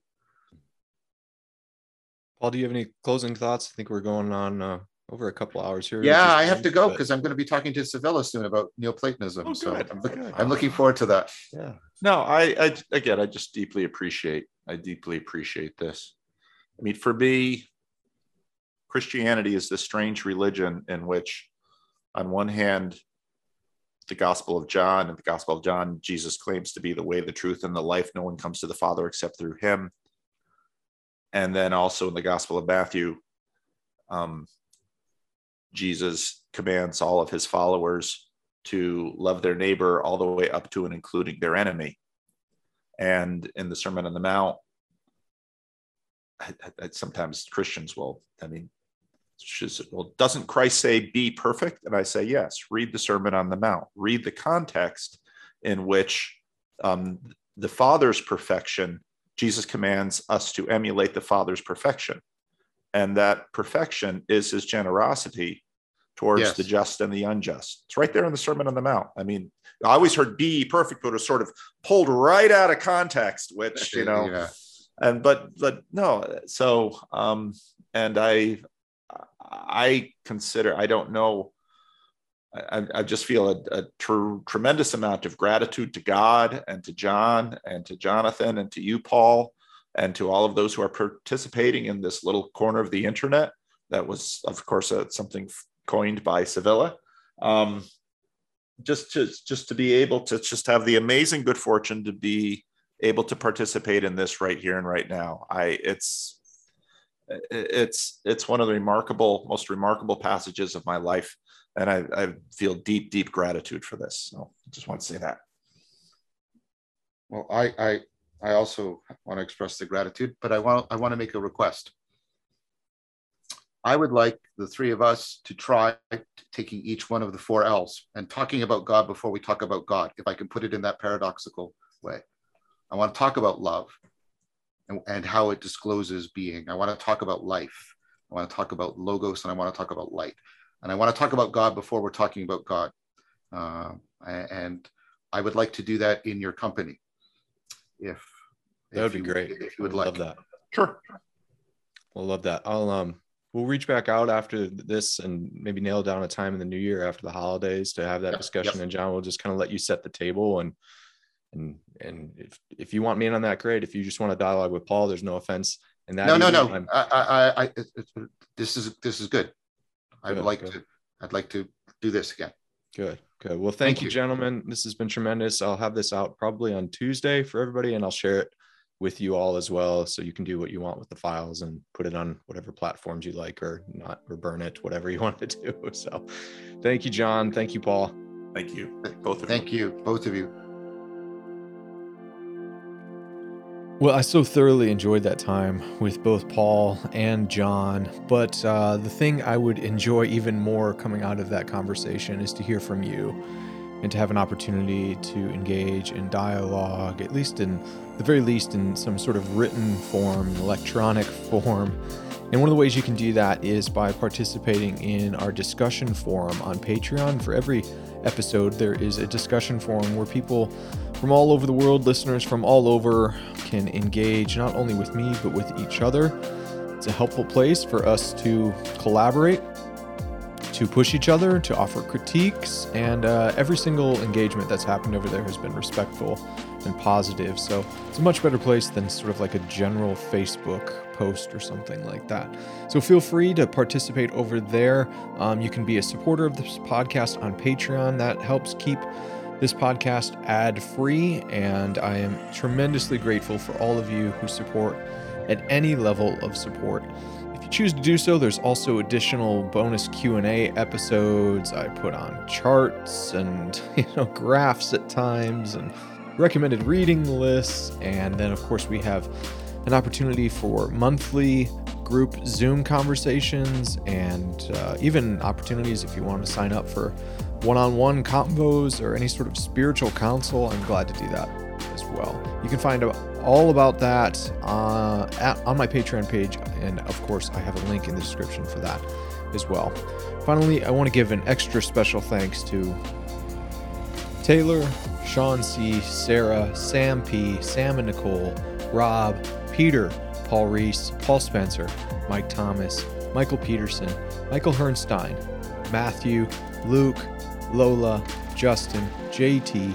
Paul, do you have any closing thoughts? I think we're going on uh, over a couple hours here. Yeah, I have to go because but... I'm going to be talking to Sevilla soon about Neoplatonism. Oh, so I'm, good. I'm, looking forward to that. Yeah. No, I, I again, I just deeply appreciate. I deeply appreciate this. I mean, for me, Christianity is this strange religion in which, on one hand, the Gospel of John. and the Gospel of John, Jesus claims to be the way, the truth, and the life. No one comes to the Father except through him. And then also in the Gospel of Matthew, um, Jesus commands all of his followers to love their neighbor all the way up to and including their enemy. And in the Sermon on the Mount, I, I, sometimes Christians will, I mean, well, doesn't Christ say be perfect? And I say, yes, read the Sermon on the Mount, read the context in which um, the Father's perfection, Jesus commands us to emulate the Father's perfection. And that perfection is his generosity towards yes. the just and the unjust. It's right there in the Sermon on the Mount. I mean, I always heard be perfect, but it was sort of pulled right out of context, which, you know, yeah. and but but no, so um, and I I consider, I don't know, I, I just feel a, a tr- tremendous amount of gratitude to God and to John and to Jonathan and to you, Paul, and to all of those who are participating in this little corner of the internet. That was, of course, uh, something coined by Sevilla. Um, just to just to be able to just have the amazing good fortune to be able to participate in this right here and right now. I it's it's it's one of the remarkable, most remarkable passages of my life, and I, I feel deep, deep gratitude for this. So I just want to say that. Well, I I I also want to express the gratitude, but I want I want to make a request. I would like the three of us to try taking each one of the four L's and talking about God before we talk about God, if I can put it in that paradoxical way. I want to talk about love and, and how it discloses being. I want to talk about life. I want to talk about logos and I want to talk about light. And I want to talk about God before we're talking about God. Uh, and I would like to do that in your company. If that would be you, great. If you would love like that. Sure. We'll love that. I'll um we'll reach back out after this and maybe nail down a time in the new year after the holidays to have that Yep, discussion. yep. And John will just kind of let you set the table and and and if if you want me in on that, great. If you just want to dialogue with Paul, there's no offense. And that no, no, no. I'm- I, I, I, it- it- this is this is good. I'd Good, like good. to. I'd like to do this again. Good, good. Well, thank, Thank you, you. gentlemen. This has been tremendous. I'll have this out probably on Tuesday for everybody, and I'll share it with you all as well, so you can do what you want with the files and put it on whatever platforms you like, or not, or burn it, whatever you want to do. So, thank you, John. Thank you, Paul. Thank you, both of Thank you, both of you. Well, I so thoroughly enjoyed that time with both Paul and John. But uh, the thing I would enjoy even more coming out of that conversation is to hear from you and to have an opportunity to engage in dialogue, at least in the very least in some sort of written form, electronic form. And one of the ways you can do that is by participating in our discussion forum on Patreon. For every episode, there is a discussion forum where people from all over the world, listeners from all over, can engage not only with me, but with each other. It's a helpful place for us to collaborate, to push each other, to offer critiques, and uh, every single engagement that's happened over there has been respectful and positive. So it's a much better place than sort of like a general Facebook post or something like that. So feel free to participate over there. Um, you can be a supporter of this podcast on Patreon. That helps keep this podcast ad free, and I am tremendously grateful for all of you who support at any level of support. If you choose to do so, there's also additional bonus Q&A episodes. I put on charts and you know graphs at times and recommended reading lists, and then of course we have an opportunity for monthly group Zoom conversations and uh, even opportunities if you want to sign up for one-on-one combos or any sort of spiritual counsel. I'm glad to do that as well. You can find all about that uh, at, on my Patreon page, and of course, I have a link in the description for that as well. Finally, I want to give an extra special thanks to Taylor, Sean C, Sarah, Sam P, Sam and Nicole, Rob, Peter, Paul Reese, Paul Spencer, Mike Thomas, Michael Peterson, Michael Hernstein, Matthew, Luke, Lola, Justin, JT,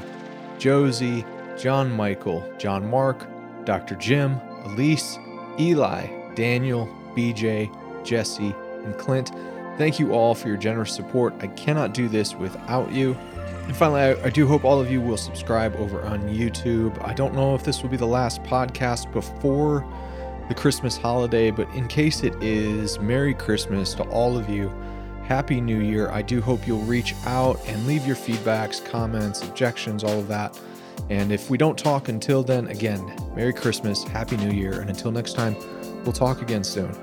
Josie, John Michael, John Mark, Dr. Jim, Elise, Eli, Daniel, BJ, Jesse, and Clint. Thank you all for your generous support. I cannot do this without you. And finally, I, I do hope all of you will subscribe over on YouTube. I don't know if this will be the last podcast before the Christmas holiday, but in case it is, Merry Christmas to all of you. Happy New Year. I do hope you'll reach out and leave your feedbacks, comments, objections, all of that. And if we don't talk until then, again, Merry Christmas, Happy New Year, and until next time, we'll talk again soon.